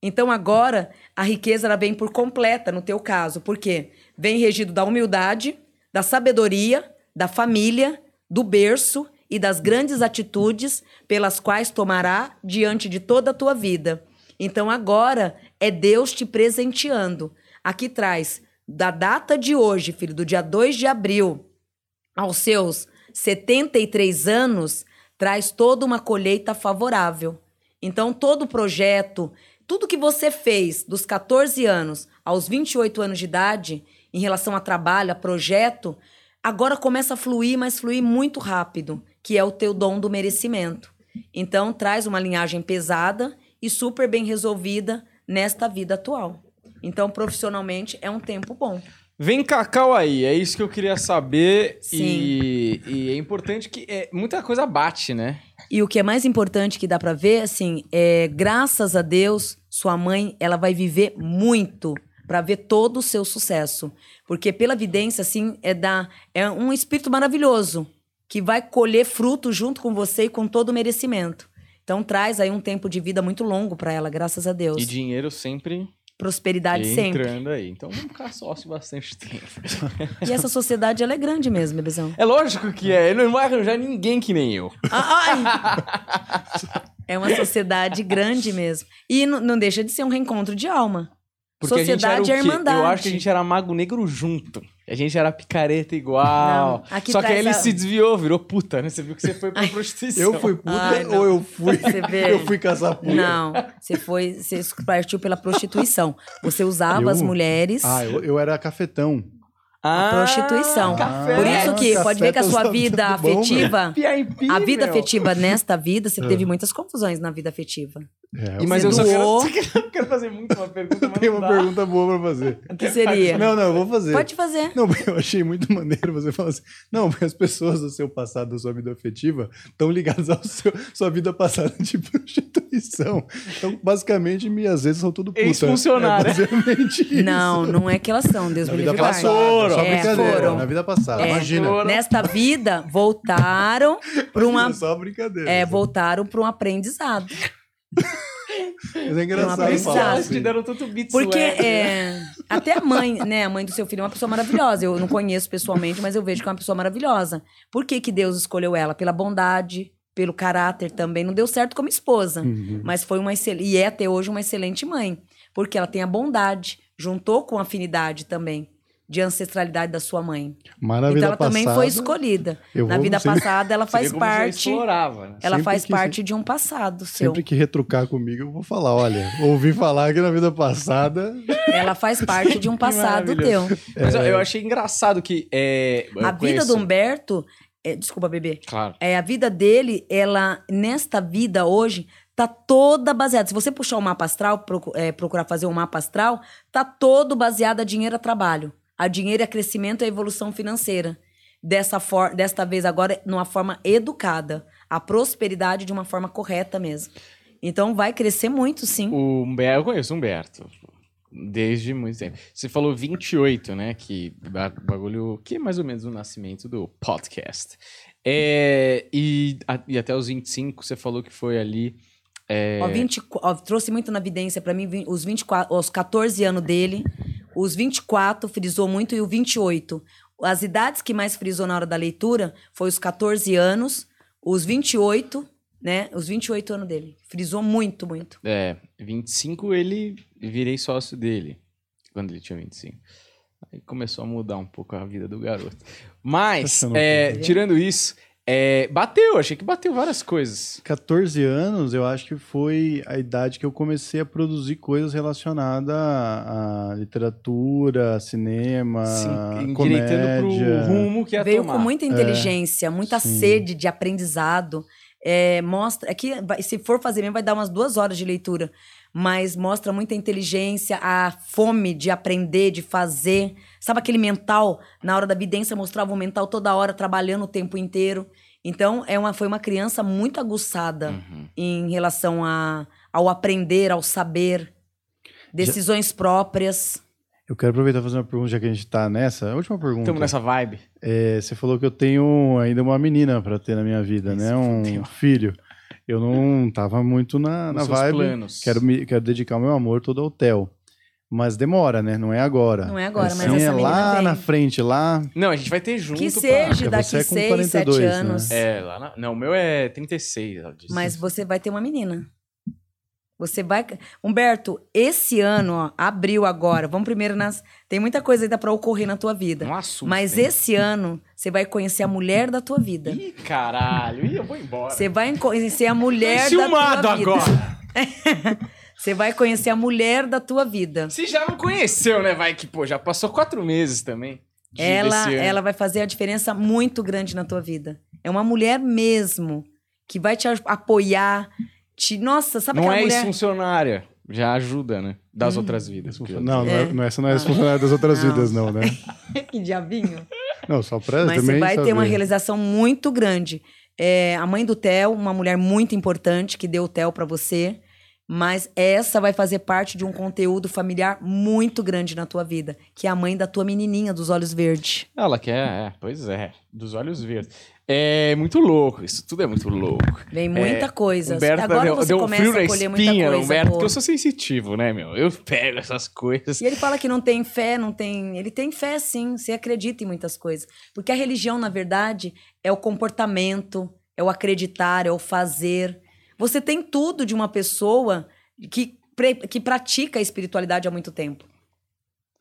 Então agora a riqueza ela vem por completa no teu caso, porque vem regido da humildade, da sabedoria, da família, do berço e das grandes atitudes pelas quais tomará diante de toda a tua vida. Então agora é Deus te presenteando. Aqui traz da data de hoje, filho, do dia 2 de abril, aos seus 73 anos, traz toda uma colheita favorável. Então, todo projeto, tudo que você fez dos 14 anos aos 28 anos de idade, em relação a trabalho, a projeto, agora começa a fluir, mas fluir muito rápido, que é o teu dom do merecimento. Então, traz uma linhagem pesada e super bem resolvida nesta vida atual. Então, profissionalmente, é um tempo bom. Vem Cacau aí, é isso que eu queria saber. Sim. E, e é importante que é, muita coisa bate, né? E o que é mais importante que dá pra ver, assim, é graças a Deus, sua mãe, ela vai viver muito pra ver todo o seu sucesso, porque pela vidência, assim, é da é um espírito maravilhoso que vai colher fruto junto com você e com todo o merecimento. Então traz aí um tempo de vida muito longo pra ela, graças a Deus. E dinheiro sempre Prosperidade sempre. entrando aí. Então vamos ficar sócio bastante tempo. E essa sociedade ela é grande mesmo, bebezão. É lógico que é. Ele não vai arranjar ninguém que nem eu. Ah! É uma sociedade grande mesmo. E não deixa de ser um reencontro de alma. Porque a gente sociedade era é o quê? irmandade. Eu acho que a gente era mago negro junto. A gente era picareta igual. Não, aqui Só que aí ele a- se desviou, virou puta, né? Você viu que você foi pra prostituição. Eu fui puta Ai, ou eu fui. Você vê. Eu fui caçar puta. Não, você foi, você partiu pela prostituição. Você usava Eu? as mulheres. Ah, eu, eu era cafetão. Ah, prostituição. Café. Por isso que Café pode ver que a tá sua vida bom, velho. afetiva, a vida meu. afetiva nesta vida, você teve muitas confusões na vida afetiva. É, E, mas eu só quero, doou. só quero, eu quero fazer muito uma pergunta, mas Tem uma dá. pergunta boa pra fazer. O que seria? Não, não, eu vou fazer. Pode fazer. Não, eu achei muito maneiro você falar assim. Não, porque as pessoas do seu passado, da sua vida afetiva, estão ligadas à sua vida passada de prostituição. Então, basicamente, minhas vezes são tudo puta. Ex-funcionária. É basicamente isso. Não, não é que elas são, Deus me livre. passada. Foram. Só É, brincadeira. foram. Na vida passada. É. Imagina. Foram. Nesta vida, voltaram para uma, Só brincadeira. é, voltaram para um aprendizado. Mas é engraçado aprendizado. falar Elas te assim. deram tanto beat Porque é, até a mãe, né, a mãe do seu filho é uma pessoa maravilhosa. Eu não conheço pessoalmente, mas eu vejo que é uma pessoa maravilhosa. Por que, que Deus escolheu ela? Pela bondade, pelo caráter também. Não deu certo como esposa, Uhum. mas foi uma excelente, e é até hoje uma excelente mãe, porque ela tem a bondade, juntou com a afinidade também de ancestralidade da sua mãe. Mas na então vida ela também foi passada, escolhida. eu Na vida sempre- passada ela faz parte, explorava, né? ela Sempre faz que parte de um passado seu. Sempre que retrucar comigo, eu vou falar: olha, ouvi falar que na vida passada. Ela faz parte de um passado teu. Mas eu- eu achei engraçado que. É, A vida conheço- do Humberto, é, desculpa, bebê. Claro. É, a vida dele, ela, nesta vida hoje, tá toda baseada. Se você puxar o mapa astral, é, procurar fazer um mapa astral, tá todo baseado a dinheiro a trabalho. A dinheiro a crescimento e a evolução financeira. Dessa for desta vez agora, numa forma educada. A prosperidade de uma forma correta mesmo. Então vai crescer muito, sim. O Humberto, eu conheço o Humberto. Desde muito tempo. Você falou 28, né? Que ba- bagulho. Que é mais ou menos o nascimento do podcast. É, e, a- e até os 25, você falou que foi ali. é, Ó, 20, ó, trouxe muito na evidência pra mim os 24, os 14 anos dele, os 24 frisou muito e o 28. As idades que mais frisou na hora da leitura foi os 14 anos, os 28, né? Os 28 anos dele. Frisou muito, muito. É, 25 ele virei sócio dele. Quando ele tinha 25. Aí começou a mudar um pouco a vida do garoto. Mas, é, tirando isso, é, bateu, achei que bateu várias coisas. 14 anos, eu acho que foi a idade que eu comecei a produzir coisas relacionadas à, literatura, cinema, Sim, endireitando pro comédia. rumo que ia Veio tomar. com muita inteligência, muita sim. sede de aprendizado. É, mostra. Aqui, vai- se for fazer mesmo, vai dar umas duas horas de leitura. Mas mostra muita inteligência, a fome de aprender, de fazer. Sabe aquele mental? Na hora da vidência mostrava o mental toda hora, trabalhando o tempo inteiro. Então, é uma, foi uma criança muito aguçada Uhum. em relação a, ao aprender, ao saber, decisões próprias. Eu quero aproveitar e fazer uma pergunta, já que a gente tá nessa. A última pergunta. Estamos nessa vibe. É, você falou que eu tenho ainda uma menina para ter na minha vida, Ai, né? Um filho. Eu não tava muito na, na vibe. planos. Quero, me, quero dedicar o meu amor todo ao Theo. Mas demora, né? Não é agora. Não é agora, mas Sim, essa é lá vem. na frente, lá. Não, a gente vai ter junto. Que seja Porque daqui você é com 6, 42, 7 né? anos. É, lá na... Não, o meu é 36, ela disse. Mas você vai ter uma menina. Você vai. Humberto, esse ano, ó, abril agora, vamos primeiro nas. Tem muita coisa ainda pra ocorrer na tua vida. Não assusta. Mas hein? esse ano, você vai conhecer a mulher da tua vida. Ih, caralho. Ih, eu vou embora. Você vai conhecer a mulher da tua vida. agora. Você vai conhecer a mulher da tua vida. Você já não conheceu, né? Vai que, pô, já passou quatro meses também. Ela, ela vai fazer a diferença muito grande na tua vida. É uma mulher mesmo que vai te apoiar. Te, nossa, sabe Não aquela é mulher? ex-funcionária. Já ajuda, né? Das Hum. outras vidas. porque Não, não, é, É. não essa não é essa funcionária das outras Não. vidas, não, né? que diabinho. Não, só pra Mas também você vai ter uma saber. realização muito grande. É, a mãe do Theo, uma mulher muito importante que deu o Theo pra você. Mas essa vai fazer parte de um conteúdo familiar muito grande na tua vida, que é a mãe da tua menininha dos olhos verdes. Ela quer, é, pois é. Dos olhos verdes. É muito louco, isso tudo é muito louco. Vem muita coisa. É, Humberto Agora deu, você deu começa frio na a colher muita espinha, coisa. Humberto, porque eu sou sensitivo, né, meu? Eu pego essas coisas. E ele fala que não tem fé, não tem. Ele tem fé, sim. Você acredita em muitas coisas. Porque a religião, na verdade, é o comportamento, é o acreditar, é o fazer. Você tem tudo de uma pessoa que, que pratica a espiritualidade há muito tempo.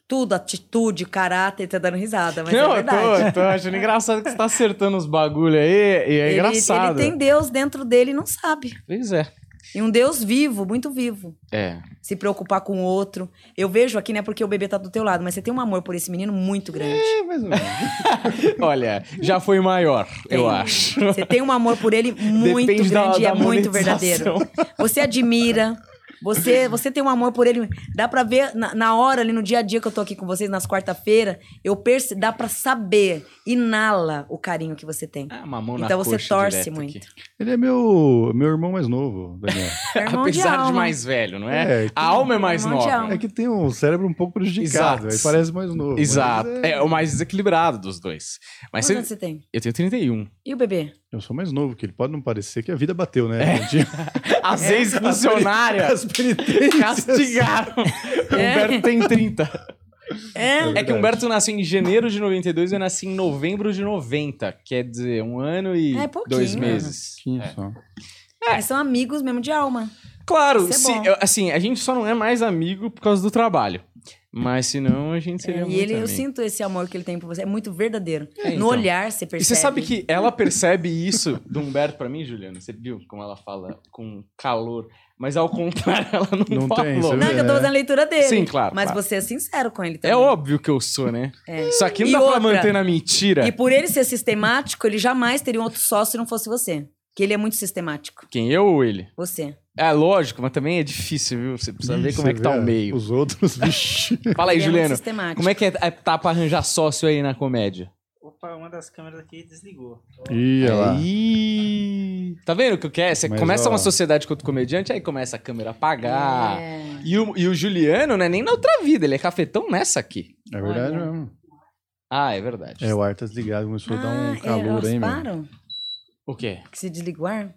Tudo, atitude, caráter, tá dando risada, mas não, é eu verdade. tô, eu tô achando engraçado que você tá acertando os bagulho aí, e é Ele- engraçado. Ele tem Deus dentro dele e não sabe. Pois é. E um Deus vivo, muito vivo. É. Se preocupar com o outro. Eu vejo aqui, não é porque o bebê tá do teu lado, mas você tem um amor por esse menino muito grande. É, mais ou menos. Olha, já foi maior, eu Tem. acho. Você tem um amor por ele muito Depende da- grande e da é muito verdadeiro. Você admira. Você, você tem um amor por ele. Dá pra ver na, na hora, ali no dia a dia que eu tô aqui com vocês, nas quarta-feira, eu perce, dá pra saber, inala o carinho que você tem. Ah, uma mão na Então você coxa torce direto muito. aqui. Ele é meu, meu irmão mais novo, Daniel. É irmão de Apesar de, alma. mais velho, não é? É, a alma é mais irmão de nova. alma. É que tem um cérebro um pouco prejudicado, Exato. aí parece mais novo. Exato. mas É... o mais desequilibrado dos dois. Mas Quantos você... anos você tem? eu tenho 31. E o bebê? Eu sou mais novo que ele. Pode não parecer que a vida bateu, É. né? gente? As ex-funcionárias As penitências. castigaram. O Humberto tem 30. É. É que verdade. o Humberto nasceu em janeiro de 92 e eu nasci em novembro de 90. Quer dizer, um ano e É pouquinho, dois meses. É. só. Mas são amigos mesmo de alma. Claro, é se- assim, a gente só não é mais amigo por causa do trabalho. Mas senão a gente seria É, muito e ele, eu sinto esse amor que ele tem por você. É muito verdadeiro. É, então. No olhar você E percebe. você sabe que ela percebe isso do Humberto pra mim, Juliana? Você viu como ela fala com calor? Mas ao contrário, ela não, Não falou. tem, Não, que eu tô fazendo a leitura dele. Sim, claro, Mas claro. você é sincero com ele É também. óbvio que eu sou, né? É. Só que não E dá pra outra, manter na mentira. E por ele ser sistemático, ele jamais teria um outro sócio se não fosse você. Que ele é muito sistemático. Quem, eu ou ele? Você. É lógico, mas também é difícil, viu? Você precisa ver Ih, como é que tá o meio. Os outros, vixi. Fala aí, ele é Juliano. sistemático. Como é que é, é tá pra arranjar sócio aí na comédia? Opa, uma das câmeras aqui desligou. Ih, olha lá. Aí. Tá vendo o que eu quero? Você Mas, começa ó. uma sociedade com outro comediante, aí começa a câmera a apagar. É. E, o, e o Juliano não é nem na outra vida, ele é cafetão nessa aqui. É verdade Olha. mesmo. Ah, é verdade. É, o ar tá desligado, começou a dar um Ah, é, calor aí, meu. O quê? Que se desliga o ar?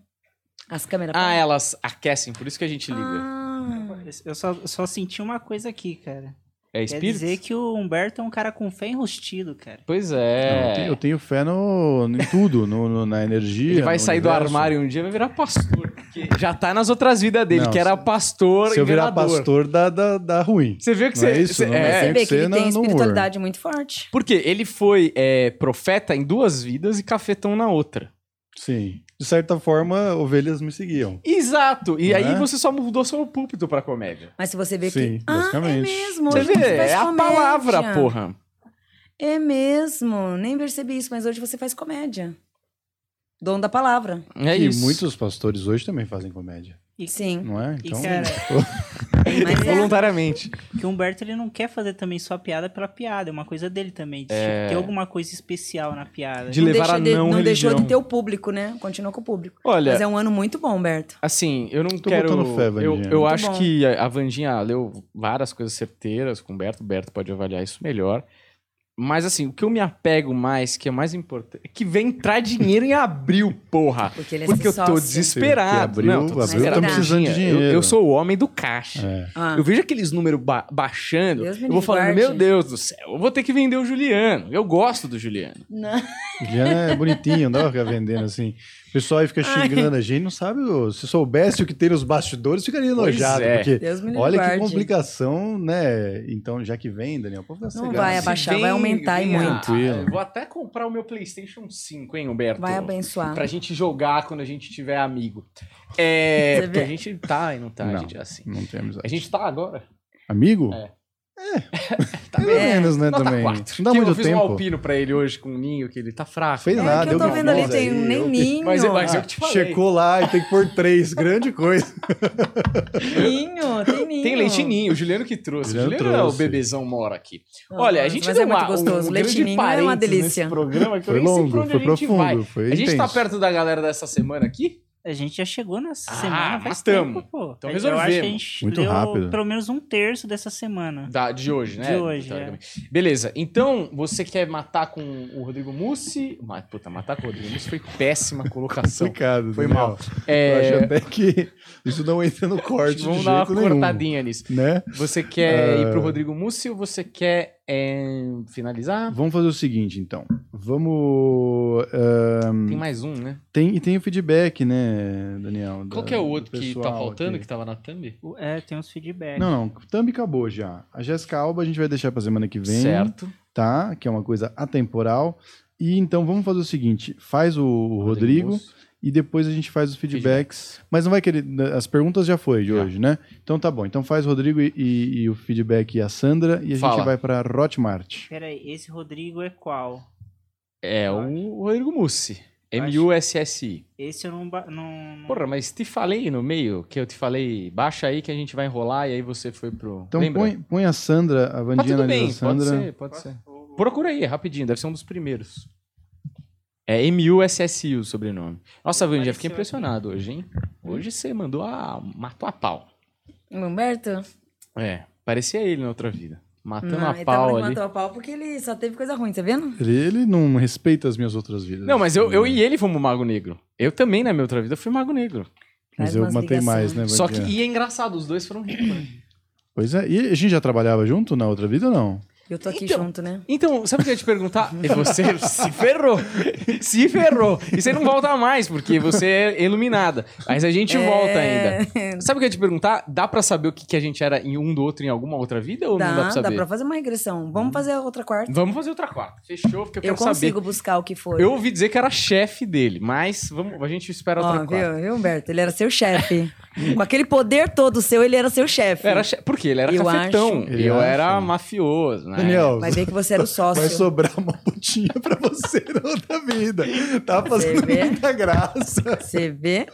As câmeras Ah, param? elas aquecem, por isso que a gente liga. Ah, Eu só, só senti uma coisa aqui, cara. é Quer espírito? dizer que o Humberto é um cara com fé enrustido, cara. Pois Não, eu, é. tenho, eu tenho fé no, em tudo, no, no- na energia. Ele vai no sair do universo. armário um dia e vai virar pastor. Já tá nas outras vidas dele, Não, que era pastor Se eu virar pastor, dá, dá, dá ruim. Você viu que Não você. é isso, você- não é, é? você vê que que ele tem no humor. espiritualidade muito forte. Porque ele foi é, profeta em duas vidas e cafetão na outra. Sim. De certa forma, ovelhas me seguiam. Exato. E Não aí é? você só mudou seu púlpito pra comédia. Mas se você vê Sim, que. Ah, é basicamente. mesmo. Você hoje vê, você faz é a comédia. palavra, porra. É mesmo. Nem percebi isso, mas hoje você faz comédia. Dom da palavra. É e isso. muitos pastores hoje também fazem comédia, E, Sim. não é? e Então, cara, Mas é. Voluntariamente. que o Humberto ele não quer fazer também só piada pela piada. É uma coisa dele também. De, É. tipo, ter alguma coisa especial na piada. De não levar a de- não não deixou religião. de ter o público, né? Continua com o público. Olha, Mas é um ano muito bom, Humberto. assim, eu não Tô quero... fé, eu, eu Muito acho bom. que a Vandinha leu várias coisas certeiras com o Berto. O Berto pode avaliar isso melhor. Mas assim, o que eu me apego mais, que é mais importante, é que vem entrar dinheiro em abril, porra. Porque ele é Porque eu tô desesperado. Abril- não, tô abril tá desesperado. precisando de Eu- dinheiro. Eu, sou o homem do caixa. É. Ah. Eu vejo aqueles números ba- baixando, Deus eu vou falando, meu Deus do céu, eu vou ter que vender o Juliano. Eu gosto do Juliano. Não. Juliana é bonitinho, não dá pra ficar vendendo assim. O pessoal aí fica xingando a gente, não sabe. Se soubesse o que tem nos bastidores, ficaria enojado. é. Porque Deus me livre olha que complicação, né? Então, já que vem, Daniel, pode ficar Não vai abaixar, vem- vai aumentar e a- muito. Tranquilo. Eu vou até comprar o meu PlayStation 5, hein, Humberto? Vai abençoar. Pra gente jogar quando a gente tiver amigo. É. Porque a gente tá e não tá, a Não. gente é assim. Não tem amizade. A gente tá agora. Amigo? É. Tá É. menos, né, também. 4. Não dá Que muito eu fiz um tempo. alpino pra ele hoje com um ninho, que ele tá fraco. Fez É nada, que eu eu tô que vendo ali, tem aí, um nem eu ninho. Mas, mas eu te falei. Checou lá e tem que pôr três. Grande coisa. Ninho, tem ninho. Tem leite ninho, o Juliano que trouxe. Juliano o Juliano é o trouxe. bebezão mora aqui. Olha, a gente mas deu é muito uma, gostoso. um Leite ninho é uma delícia. nesse programa que eu Foi longo, foi profundo, foi a gente tá perto da galera dessa semana aqui? A gente já chegou nessa Ah, semana faz mas tamo. tempo, pô. Então Eu acho que a resolvemos. gente Muito leu rápido. pelo menos um terço dessa semana. Da, de hoje, né? De hoje, Teoricamente. Beleza, então você quer matar com o Rodrigo Mussi? Ma- Puta, matar com o Rodrigo Mussi foi péssima colocação. Complicado. Foi mal. Eu É, acho até que isso não entra no corte de vamos dar uma jeito nenhum. cortadinha nisso. Né? Você quer É. ir pro Rodrigo Mussi ou você quer é, finalizar? Vamos fazer o seguinte, então. Vamos. Tem mais um, né? tem, e tem o feedback, né, Daniel? Qual da- que é o outro que tá faltando, aqui. que tava na thumb? O- É, tem uns feedbacks. Não, não. O Thumb acabou já. A Jéssica Alba a gente vai deixar pra semana que vem. Certo. Tá? Que é uma coisa atemporal. E então vamos fazer o seguinte: faz o, o Rodrigo Mussi. E depois a gente faz os feedbacks. Mas não vai querer. As perguntas já foi de Já. hoje, né? Então tá bom. Então faz o Rodrigo e, e- e o feedback e a Sandra. E a Fala. gente vai pra Hotmart. Pera aí, esse Rodrigo é qual? É o Rodrigo Mussi. M-U-S-S-I. Esse eu não... não, não- Porra, mas te falei no meio, que eu te falei, baixa aí que a gente vai enrolar e aí você foi pro... Então Lembra? põe, põe a Sandra, a Vandinha tudo analisa bem, a pode Sandra. ser, pode ser. Procura aí, rapidinho, deve ser um dos primeiros. É M-U-S-S-I o sobrenome. Nossa, Vandinha, fiquei Apareceu impressionado hoje, hein? Hoje você mandou a... matou a pau. Humberto? É, parecia ele na outra vida. Matando Não, a ele pau ali. matando a pau porque ele só teve coisa ruim, tá vendo? Ele, ele não respeita as minhas outras vidas. Não, mas eu, eu e ele fomos Mago Negro. Eu também, na minha outra vida, fui Mago Negro. Mas Traz eu matei mais, né, Só que, e é engraçado, os dois foram ricos, né? Pois é. E a gente já trabalhava junto na outra vida ou não? Eu tô aqui Então, junto, né? Então, sabe o que eu ia te perguntar? E você se ferrou. Se ferrou. E você não volta mais, porque você é iluminada. Mas a gente volta ainda. Sabe o que eu ia te perguntar? Dá pra saber o que, que a gente era em um do outro em alguma outra vida ou Dá, não dá pra dá saber? pra fazer uma regressão. Vamos fazer a outra quarta. Vamos fazer outra quarta. Fechou, porque eu quero Eu consigo saber. buscar o que foi. Eu ouvi dizer que era chefe dele, mas vamos, a gente espera outra Ó, quarta. viu, viu, Humberto? Ele era seu chefe. Com aquele poder todo seu, ele era seu chefe. Era che... Por quê? Ele era Eu cafetão. acho- E eu Ele era mafioso, né? Daniel, Vai ver que você era o sócio. vai sobrar uma putinha pra você na outra vida. Tá fazendo muita graça. Você vê?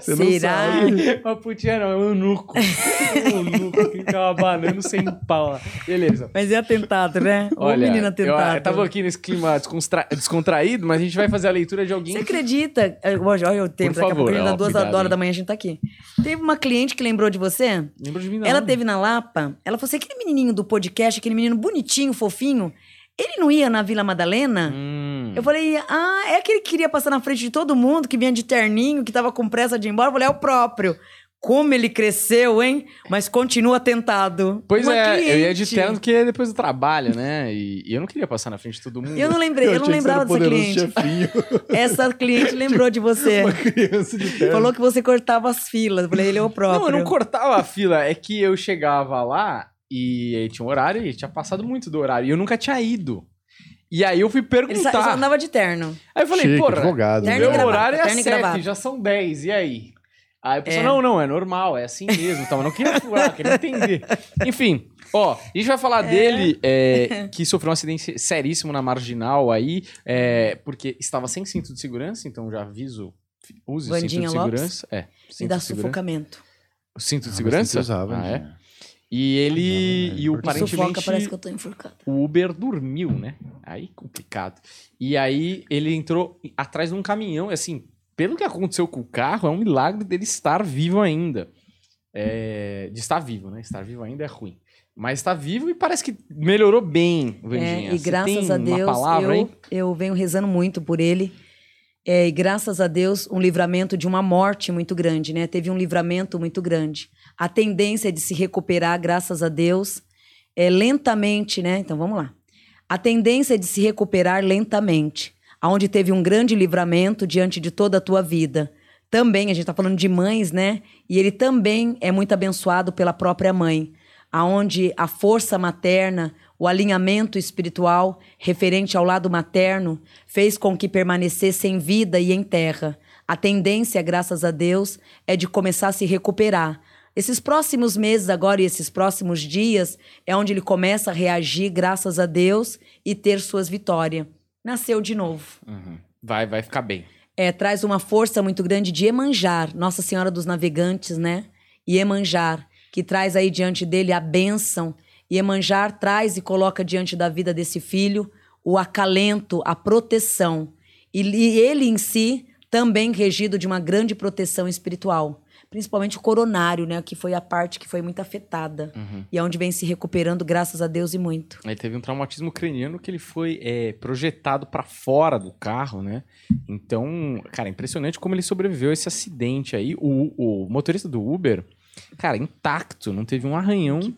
Você não Será? sabe. Uma putinha não, é um eunuco. um eunuco que ficava banando sem pau lá. Beleza. Mas é atentado, né? Ô, Olha, menino eu, atentado. eu tava aqui nesse clima descontra- descontraído, mas a gente vai fazer a leitura de alguém. Você acredita? É, Olha, olha o tempo, Por daqui a pouco favor, a dá ó, duas cuidado, horas hein? da manhã a gente tá aqui. Teve uma cliente que lembrou de você. Lembra de mim, não. Ela teve na Lapa. Ela falou assim: aquele menininho do podcast, aquele menino bonitinho, fofinho, ele não ia na Vila Madalena? Hum. Eu falei, ah, é que queria passar na frente de todo mundo, que vinha de terninho, que tava com pressa de ir embora. Eu falei, é o próprio. Como ele cresceu, hein? Mas continua tentado. Pois Uma é, eu ia de cliente. terno porque é depois do trabalho, né? E, e eu não queria passar na frente de todo mundo. Eu não lembrei, eu, não você era lembrava dessa cliente. chefinho. Essa cliente lembrou de você. Uma criança de terno. Falou que você cortava as filas. Eu falei, ele é o próprio. Não, eu não cortava a fila. É que eu chegava lá e aí tinha um horário e tinha passado muito do horário. E eu nunca tinha ido. E aí eu fui Ele só, ele só perguntar. andava de terno. Aí eu falei, Chique, porra, advogado. Né? meu e gravata, horário é e 7, gravata. já são 10, e aí? Aí a pessoa, É. não, não, é normal, é assim mesmo, então, eu não queria furar, queria entender. Enfim, ó, a gente vai falar dele, é, que sofreu um acidente seríssimo na Marginal aí, é, porque estava sem cinto de segurança, então já aviso, use o Vandinha cinto de Lopes? segurança. É, E cinto dá de segurança. sufocamento. O cinto de Ah, mas segurança? usava, ah, é? E ele, né? e o Importante. Sufoca, parece que eu tô enforcada. o Uber dormiu, né? Aí complicado. E aí ele entrou atrás de um caminhão, e assim, pelo que aconteceu com o carro, é um milagre dele estar vivo ainda. É, de estar vivo, né? Estar vivo ainda é ruim. Mas tá vivo e parece que melhorou bem, Vandinha. É, e Você graças tem a Deus, palavra eu, eu venho rezando muito por ele. É, e graças a Deus, um livramento de uma morte muito grande, né? Teve um livramento muito grande. A tendência de se recuperar, graças a Deus, é lentamente, né? Então vamos lá. A tendência de se recuperar lentamente, aonde teve um grande livramento diante de toda a tua vida. Também, a gente está falando de mães, né? E ele também é muito abençoado pela própria mãe, aonde a força materna, o alinhamento espiritual referente ao lado materno fez com que permanecesse em vida e em terra. A tendência, graças a Deus, é de começar a se recuperar. Esses próximos meses agora e esses próximos dias é onde ele começa a reagir, graças a Deus, e ter suas vitórias. Nasceu de novo. Uhum. Vai, vai ficar bem. É, traz uma força muito grande de Emanjar, Nossa Senhora dos Navegantes, né? E Emanjar, que traz aí diante dele a bênção. E Emanjar traz e coloca diante da vida desse filho o acalento, a proteção. E, e ele em si também regido de uma grande proteção espiritual. Principalmente o coronário, né? Que foi a parte que foi muito afetada. Uhum. E é onde vem se recuperando, graças a Deus e muito. Aí teve um traumatismo craniano que ele foi é, projetado pra fora do carro, né? Então, cara, impressionante como ele sobreviveu a esse acidente aí. O, o motorista do Uber, cara, intacto, não teve um arranhão. Que.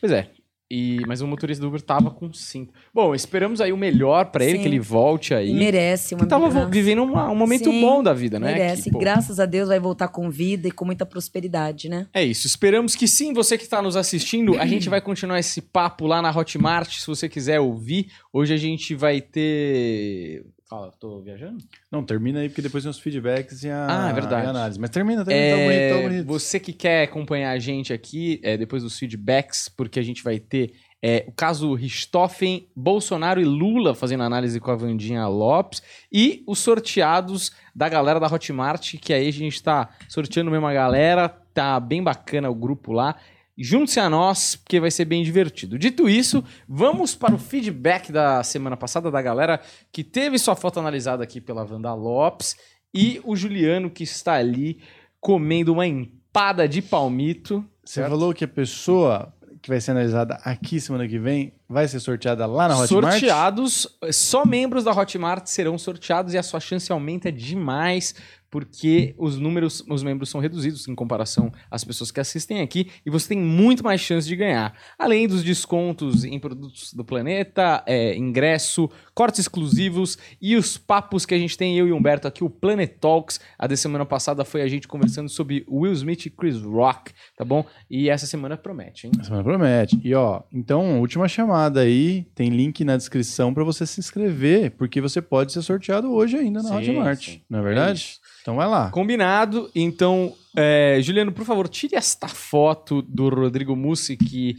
Pois é. E, mas o motorista do Uber tava com cinto. Bom, esperamos aí o melhor pra ele, Sim. que ele volte aí. Merece uma que tava graça. vivendo uma- um momento Sim, bom da vida, né? Merece. Que, pô, Graças a Deus vai voltar com vida e com muita prosperidade, né? É isso, esperamos que sim, você que está nos assistindo, a gente vai continuar esse papo lá na Hotmart, se você quiser ouvir. Hoje a gente vai ter... Fala, tô viajando? Não, termina aí, porque depois tem os feedbacks e a, Ah, é verdade. a análise. Mas termina, termina, tá É, bonito, tá bonito. Você que quer acompanhar a gente aqui, é, depois dos feedbacks, porque a gente vai ter é, o caso Richthofen, Bolsonaro e Lula fazendo análise com a Vandinha Lopes e os sorteados da galera da Hotmart, que aí a gente tá sorteando mesmo a galera, tá bem bacana o grupo lá. Junte-se a nós, porque vai ser bem divertido. Dito isso, vamos para o feedback da semana passada da galera que teve sua foto analisada aqui pela Wanda Lopes e o Juliano que está ali comendo uma empada de palmito. Você certo? falou que a pessoa que vai ser analisada aqui semana que vem vai ser sorteada lá na Hotmart? sorteados, só membros da Hotmart serão sorteados e a sua chance aumenta demais porque os números, os membros são reduzidos em comparação às pessoas que assistem aqui e você tem muito mais chance de ganhar. Além dos descontos em produtos do planeta, é, ingresso, cortes exclusivos e os papos que a gente tem, eu e Humberto aqui, o Planet Talks. A da semana passada foi a gente conversando sobre Will Smith e Chris Rock, tá bom? E essa semana promete, hein? A semana promete. E ó, então, última chamada aí, tem link na descrição para você se inscrever, porque você pode ser sorteado hoje ainda na Sim, Hotmart. sim. Não é É verdade? isso. Então vai lá. Combinado. Então, é, Juliano, por favor, tire esta foto do Rodrigo Mussi, que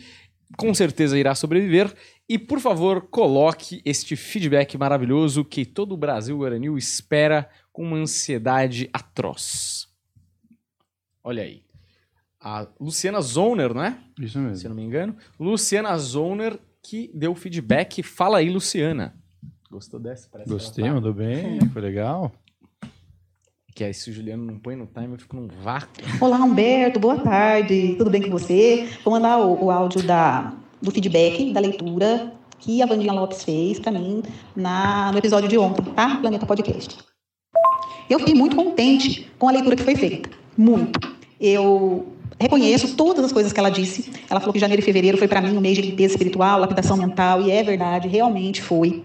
com certeza irá sobreviver. E, por favor, coloque este feedback maravilhoso que todo o Brasil Guaranil espera com uma ansiedade atroz. Olha aí. A Luciana Zoner, não é? Isso Se eu mesmo. não me engano. Luciana Zoner, que deu feedback. Fala aí, Luciana. Gostou dessa? Parece Gostei, tá- mandou bem, foi legal. Que aí, se o Juliano não põe no time, eu fico num vácuo. Olá, Humberto, boa tarde, tudo bem com você? Vou mandar o, o áudio da, do feedback, da leitura que a Vandinha Lopes fez para mim na, no episódio de ontem, tá? Planeta Podcast. Eu fiquei muito contente com a leitura que foi feita, muito. Eu reconheço todas as coisas que ela disse. Ela falou que janeiro e fevereiro foi para mim um mês de limpeza espiritual, lapidação mental, e é verdade, realmente foi.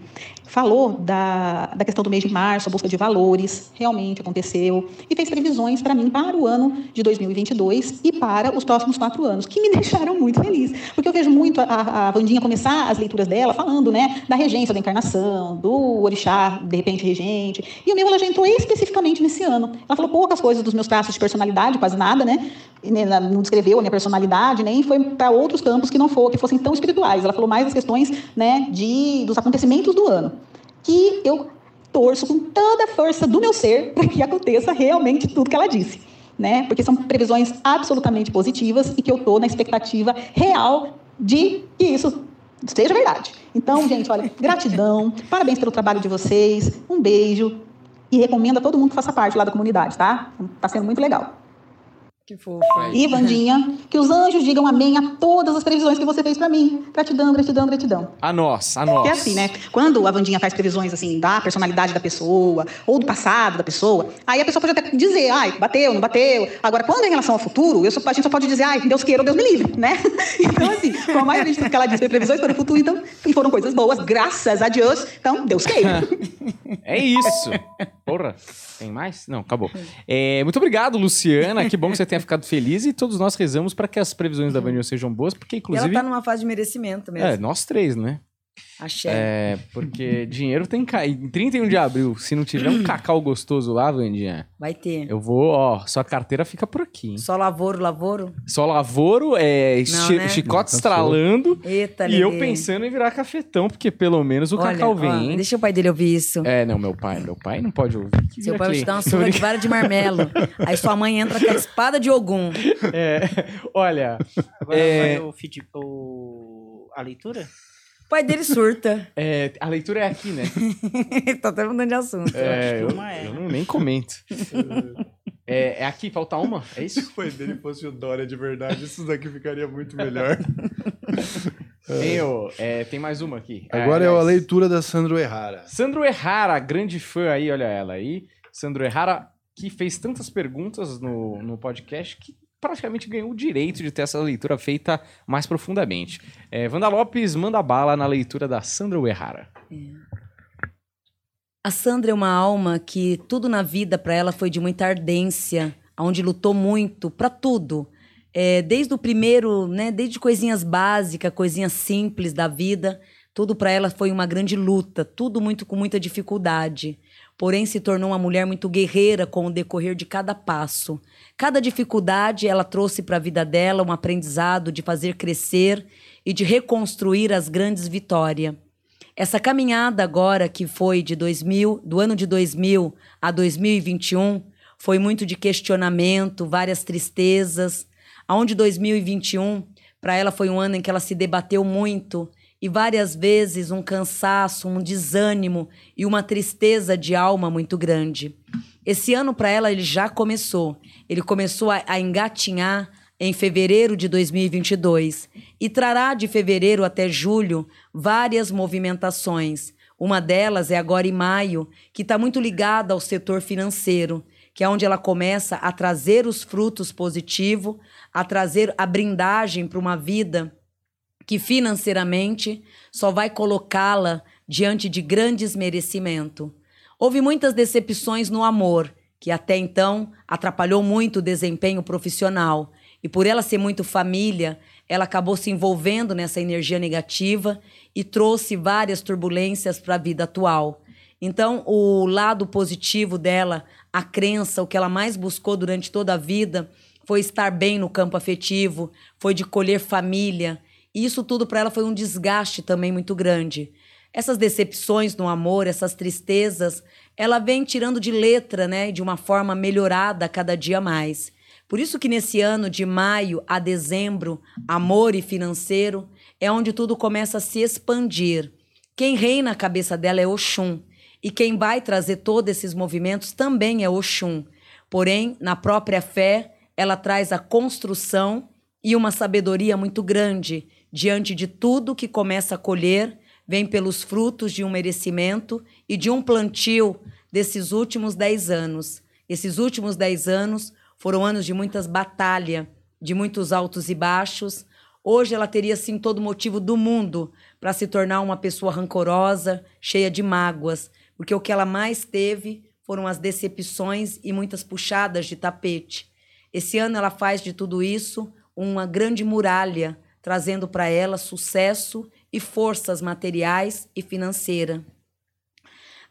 Falou da, da questão do mês de março, a busca de valores, realmente aconteceu, e fez previsões para mim para o ano de 2022 e para os próximos quatro anos, que me deixaram muito feliz, porque eu vejo muito a, a Vandinha começar as leituras dela falando né, da regência da encarnação, do orixá, de repente regente, e o meu ela já entrou especificamente nesse ano. Ela falou poucas coisas dos meus traços de personalidade, quase nada, né? Não descreveu a minha personalidade, nem foi para outros campos que não for, que fossem tão espirituais. Ela falou mais das questões né, de, dos acontecimentos do ano que eu torço com toda a força do meu ser para que aconteça realmente tudo que ela disse. Né? Porque são previsões absolutamente positivas e que eu estou na expectativa real de que isso seja verdade. Então, gente, olha, gratidão, parabéns pelo trabalho de vocês, um beijo e recomendo a todo mundo que faça parte lá da comunidade, tá? Tá sendo muito legal. Que fofo. E, Vandinha, que os anjos digam amém a todas as previsões que você fez pra mim. Gratidão, gratidão, gratidão. A nós, a nós. É assim, né? Quando a Vandinha faz previsões, assim, da personalidade da pessoa, ou do passado da pessoa, aí a pessoa pode até dizer, ai, bateu, não bateu. Agora, quando é em relação ao futuro, eu só- a gente só pode dizer, ai, Deus queira ou Deus me livre, né? Então, assim, como a maioria de tudo que ela diz foi previsões para o futuro, então, e foram coisas boas, graças a Deus, então, Deus queira. É isso. Porra, tem mais? Não, acabou. É, muito obrigado, Luciana. Que bom que você tenha ficado feliz e todos nós rezamos para que as previsões da Vanilla sejam boas, porque E ela inclusive. tá numa fase de merecimento mesmo. É, nós três, né? Axé. É, porque dinheiro tem que cair. Em 31 de abril, se não tiver um cacau gostoso lá, Vandinha, Vai ter. eu vou, ó, sua carteira fica por aqui, hein? Só lavoro, lavoro? Só lavoro, é, Não, chi- né? chicote Não, estralando Eita, e eu pensando em virar cafetão, porque pelo menos o Olha, cacau ó, vem, hein? Deixa o pai dele ouvir isso. É, não, meu pai, meu pai não pode ouvir. que Seu pai vai te dar uma surra de vara de marmelo. Aí sua mãe entra com a espada de Ogum. É, olha, Agora É. vai o, feed, o- a leitura? O pai dele surta. é, a leitura é aqui, né? tá até mudando de assunto. É, que eu, uma é, eu não, nem comento. é, é aqui, falta uma? É isso? Se o pai dele fosse o Dória de verdade, isso daqui ficaria muito melhor. Tem, é, tem mais uma aqui. Agora é a aliás, leitura da Sandro Errara. Sandro Errara, grande fã aí, olha ela aí. Sandro Errara, que fez tantas perguntas no, no podcast que praticamente ganhou o direito de ter essa leitura feita mais profundamente. É, Wanda Lopes manda bala na leitura da Sandro Errara. A Sandra é uma alma que tudo na vida para ela foi de muita ardência, onde lutou muito para tudo. É, desde o primeiro, né, desde coisinhas básicas, coisinhas simples da vida, tudo para ela foi uma grande luta, tudo muito com muita dificuldade. Porém, se tornou uma mulher muito guerreira com o decorrer de cada passo. Cada dificuldade ela trouxe para a vida dela um aprendizado de fazer crescer e de reconstruir as grandes vitórias. Essa caminhada agora que foi de 2000, do ano de 2000 a 2021, foi muito de questionamento, várias tristezas. Aonde 2021 para ela foi um ano em que ela se debateu muito e várias vezes um cansaço, um desânimo e uma tristeza de alma muito grande. Esse ano para ela ele já começou. Ele começou a, a engatinhar em fevereiro de 2022 e trará de fevereiro até julho várias movimentações. Uma delas é agora em maio, que está muito ligada ao setor financeiro, que é onde ela começa a trazer os frutos positivos, a trazer a brindagem para uma vida que financeiramente só vai colocá-la diante de grandes merecimentos. Houve muitas decepções no amor, que até então atrapalhou muito o desempenho profissional. E por ela ser muito família, ela acabou se envolvendo nessa energia negativa e trouxe várias turbulências para a vida atual. Então, o lado positivo dela, a crença, o que ela mais buscou durante toda a vida, foi estar bem no campo afetivo, foi de colher família. Isso tudo para ela foi um desgaste também muito grande. Essas decepções no amor, essas tristezas, ela vem tirando de letra, né, de uma forma melhorada cada dia mais. Por isso que nesse ano de maio a dezembro, amor e financeiro, é onde tudo começa a se expandir. Quem reina a cabeça dela é Oxum, e quem vai trazer todos esses movimentos também é Oxum. Porém, na própria fé, ela traz a construção e uma sabedoria muito grande diante de tudo que começa a colher, vem pelos frutos de um merecimento e de um plantio desses últimos dez anos. Esses últimos dez anos foram anos de muitas batalhas, de muitos altos e baixos. Hoje ela teria sim todo motivo do mundo para se tornar uma pessoa rancorosa, cheia de mágoas, porque o que ela mais teve foram as decepções e muitas puxadas de tapete. Esse ano ela faz de tudo isso uma grande muralha, trazendo para ela sucesso e forças materiais e financeira.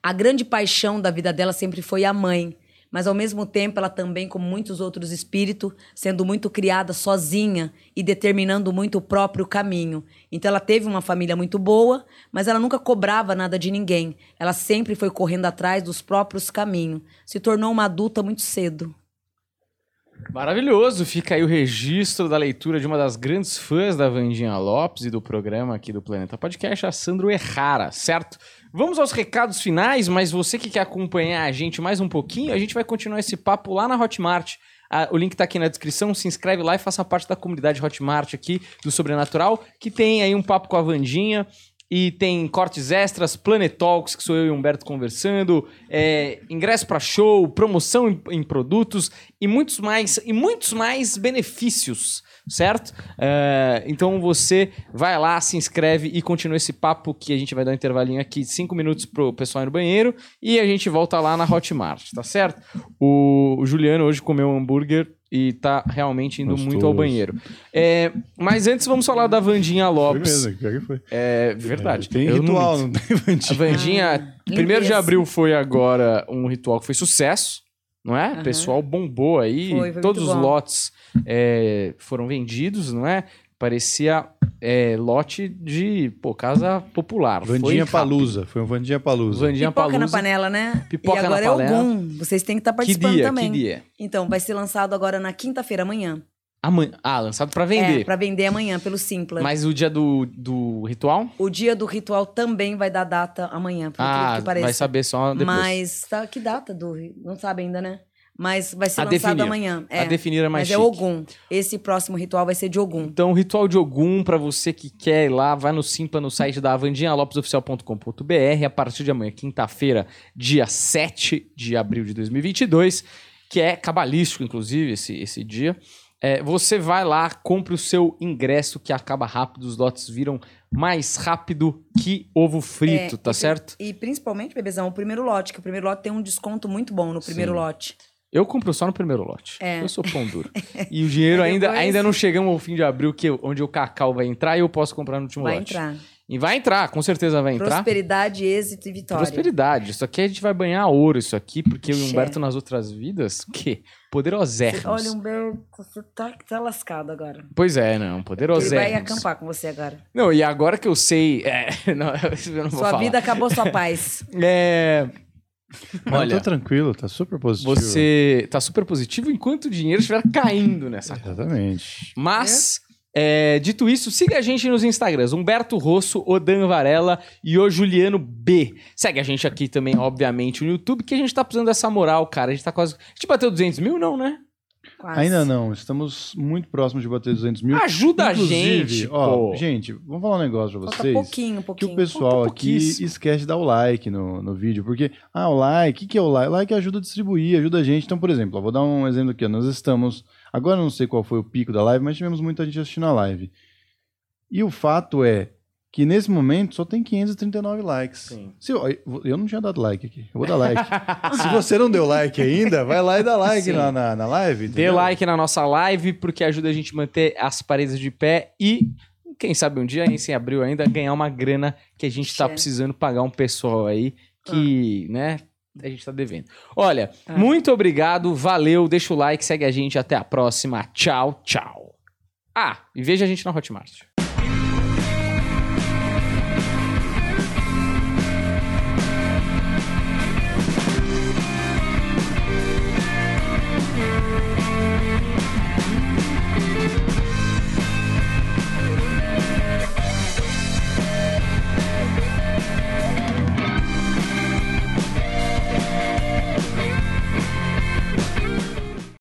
A grande paixão da vida dela sempre foi a mãe, mas ao mesmo tempo ela também, como muitos outros espíritos, sendo muito criada sozinha e determinando muito o próprio caminho. Então ela teve uma família muito boa, mas ela nunca cobrava nada de ninguém. Ela sempre foi correndo atrás dos próprios caminhos. Se tornou uma adulta muito cedo. Maravilhoso, fica aí o registro da leitura de uma das grandes fãs da Vandinha Lopes e do programa aqui do Planeta Podcast, a Sandro Errara, certo? Vamos aos recados finais, mas você que quer acompanhar a gente mais um pouquinho, a gente vai continuar esse papo lá na Hotmart. O link tá aqui na descrição. Se inscreve lá e faça parte da comunidade Hotmart aqui do Sobrenatural, que tem aí um papo com a Vandinha. E tem cortes extras, Planet Talks, que sou eu e Humberto conversando, é, ingresso para show, promoção em, em produtos e muitos mais e muitos mais benefícios, certo? É, então você vai lá, se inscreve e continua esse papo que a gente vai dar um intervalinho aqui, cinco minutos pro pessoal ir no banheiro e a gente volta lá na Hotmart, tá certo? O, o Juliano hoje comeu um hambúrguer e tá realmente indo muito ao Gostoso. banheiro. É, mas antes vamos falar da Vandinha Foi Lopes. mesmo, pior que foi. É verdade. Tem Eu não ritual, minto. não tem A Vandinha. Vandinha, primeiro de abril foi agora um ritual que foi sucesso, não é? O Aham. pessoal bombou aí, Foi, foi todos os bom. lotes é, foram vendidos, não é? Parecia é, lote de, pô, casa popular. Vandinha. Palusa. Foi um Vandinha Palusa. Vandinha Pipoca na Palusa. panela, né? Pipoca e na agora é panela. Ogum. Vocês têm que estar Que participando dia? também. Que dia? Então, vai ser lançado agora na quinta-feira, amanhã. Amanhã. Ah, lançado pra vender. É, pra vender amanhã pelo Simpla. Mas o dia do, do ritual? O dia do ritual também vai dar data amanhã, por Ah, que pareça. vai saber só depois. Mas tá, que data do não sabe ainda, né? Mas vai ser A lançado definir. amanhã. A É. definir é mais Mas é chique. Ogum. Esse próximo ritual vai ser de Ogum. Então, ritual de Ogum, pra você que quer ir lá, vai no Simpa, no site da vandinhalopes.oficial.com.br a partir de amanhã, quinta-feira, dia 7 de abril de 2022, que é cabalístico, inclusive, esse, esse dia. É, você vai lá, compre o seu ingresso, que acaba rápido, os lotes viram mais rápido que ovo frito, É, tá e- certo? E principalmente, bebezão, o primeiro lote, que o primeiro lote tem um desconto muito bom no primeiro Sim. lote. Eu compro só no primeiro lote. É. Eu sou pão duro. E o dinheiro Aí ainda, ainda não chegamos ao fim de abril, que, onde o cacau vai entrar e eu posso comprar no último Vai lote. entrar. E vai entrar, com certeza vai entrar. Prosperidade, êxito e vitória. Prosperidade. Isso aqui a gente vai banhar ouro, isso aqui, porque o Axé. Humberto nas outras vidas, o quê? Poderosérrimos. Olha, Humberto, você tá, tá lascado agora. Pois é, não, Ele vai poderosérrimos. acampar com você agora. Não, e agora que eu sei... É, não, eu não Sua falar. vida acabou sua paz. É... Olha, eu tô tranquilo, tá super positivo. você tá super positivo enquanto o dinheiro estiver caindo nessa conta. Exatamente. Mas, é, dito isso, siga a gente nos Instagrams. Humberto Rosso, Odan Varela e o Juliano B. Segue a gente aqui também, obviamente, no YouTube, que a gente tá precisando dessa moral, cara. A gente tá quase... A gente bateu 200 mil? Não, né? Quase. Ainda não, estamos muito próximos de bater 200 mil. Ajuda a Inclusive, gente, ó, pô. gente, vamos falar um negócio pra Falta vocês. pouquinho, um que pouquinho. o pessoal Falta aqui esquece de dar o like no, no vídeo, porque, ah, o like, o que, que é o like? O like ajuda a distribuir, ajuda a gente. Então, por exemplo, ó, vou dar um exemplo aqui, ó, nós estamos, agora eu não sei qual foi o pico da live, mas tivemos muita gente assistindo a live. E o fato é que nesse momento só tem 539 likes. Sim. Se eu, eu não tinha dado like aqui, eu vou dar like. Se você não deu like ainda, vai lá e dá like Sim. na, na, na live. Dê entendeu? like na nossa live, porque ajuda a gente a manter as paredes de pé e, quem sabe um dia, aí sem abril ainda, ganhar uma grana que a gente tá Xé. precisando pagar um pessoal aí que, né, a gente tá devendo. Olha, Ah. muito obrigado, valeu, deixa o like, segue a gente, até a próxima, tchau, tchau. Ah, e veja a gente na Hotmart.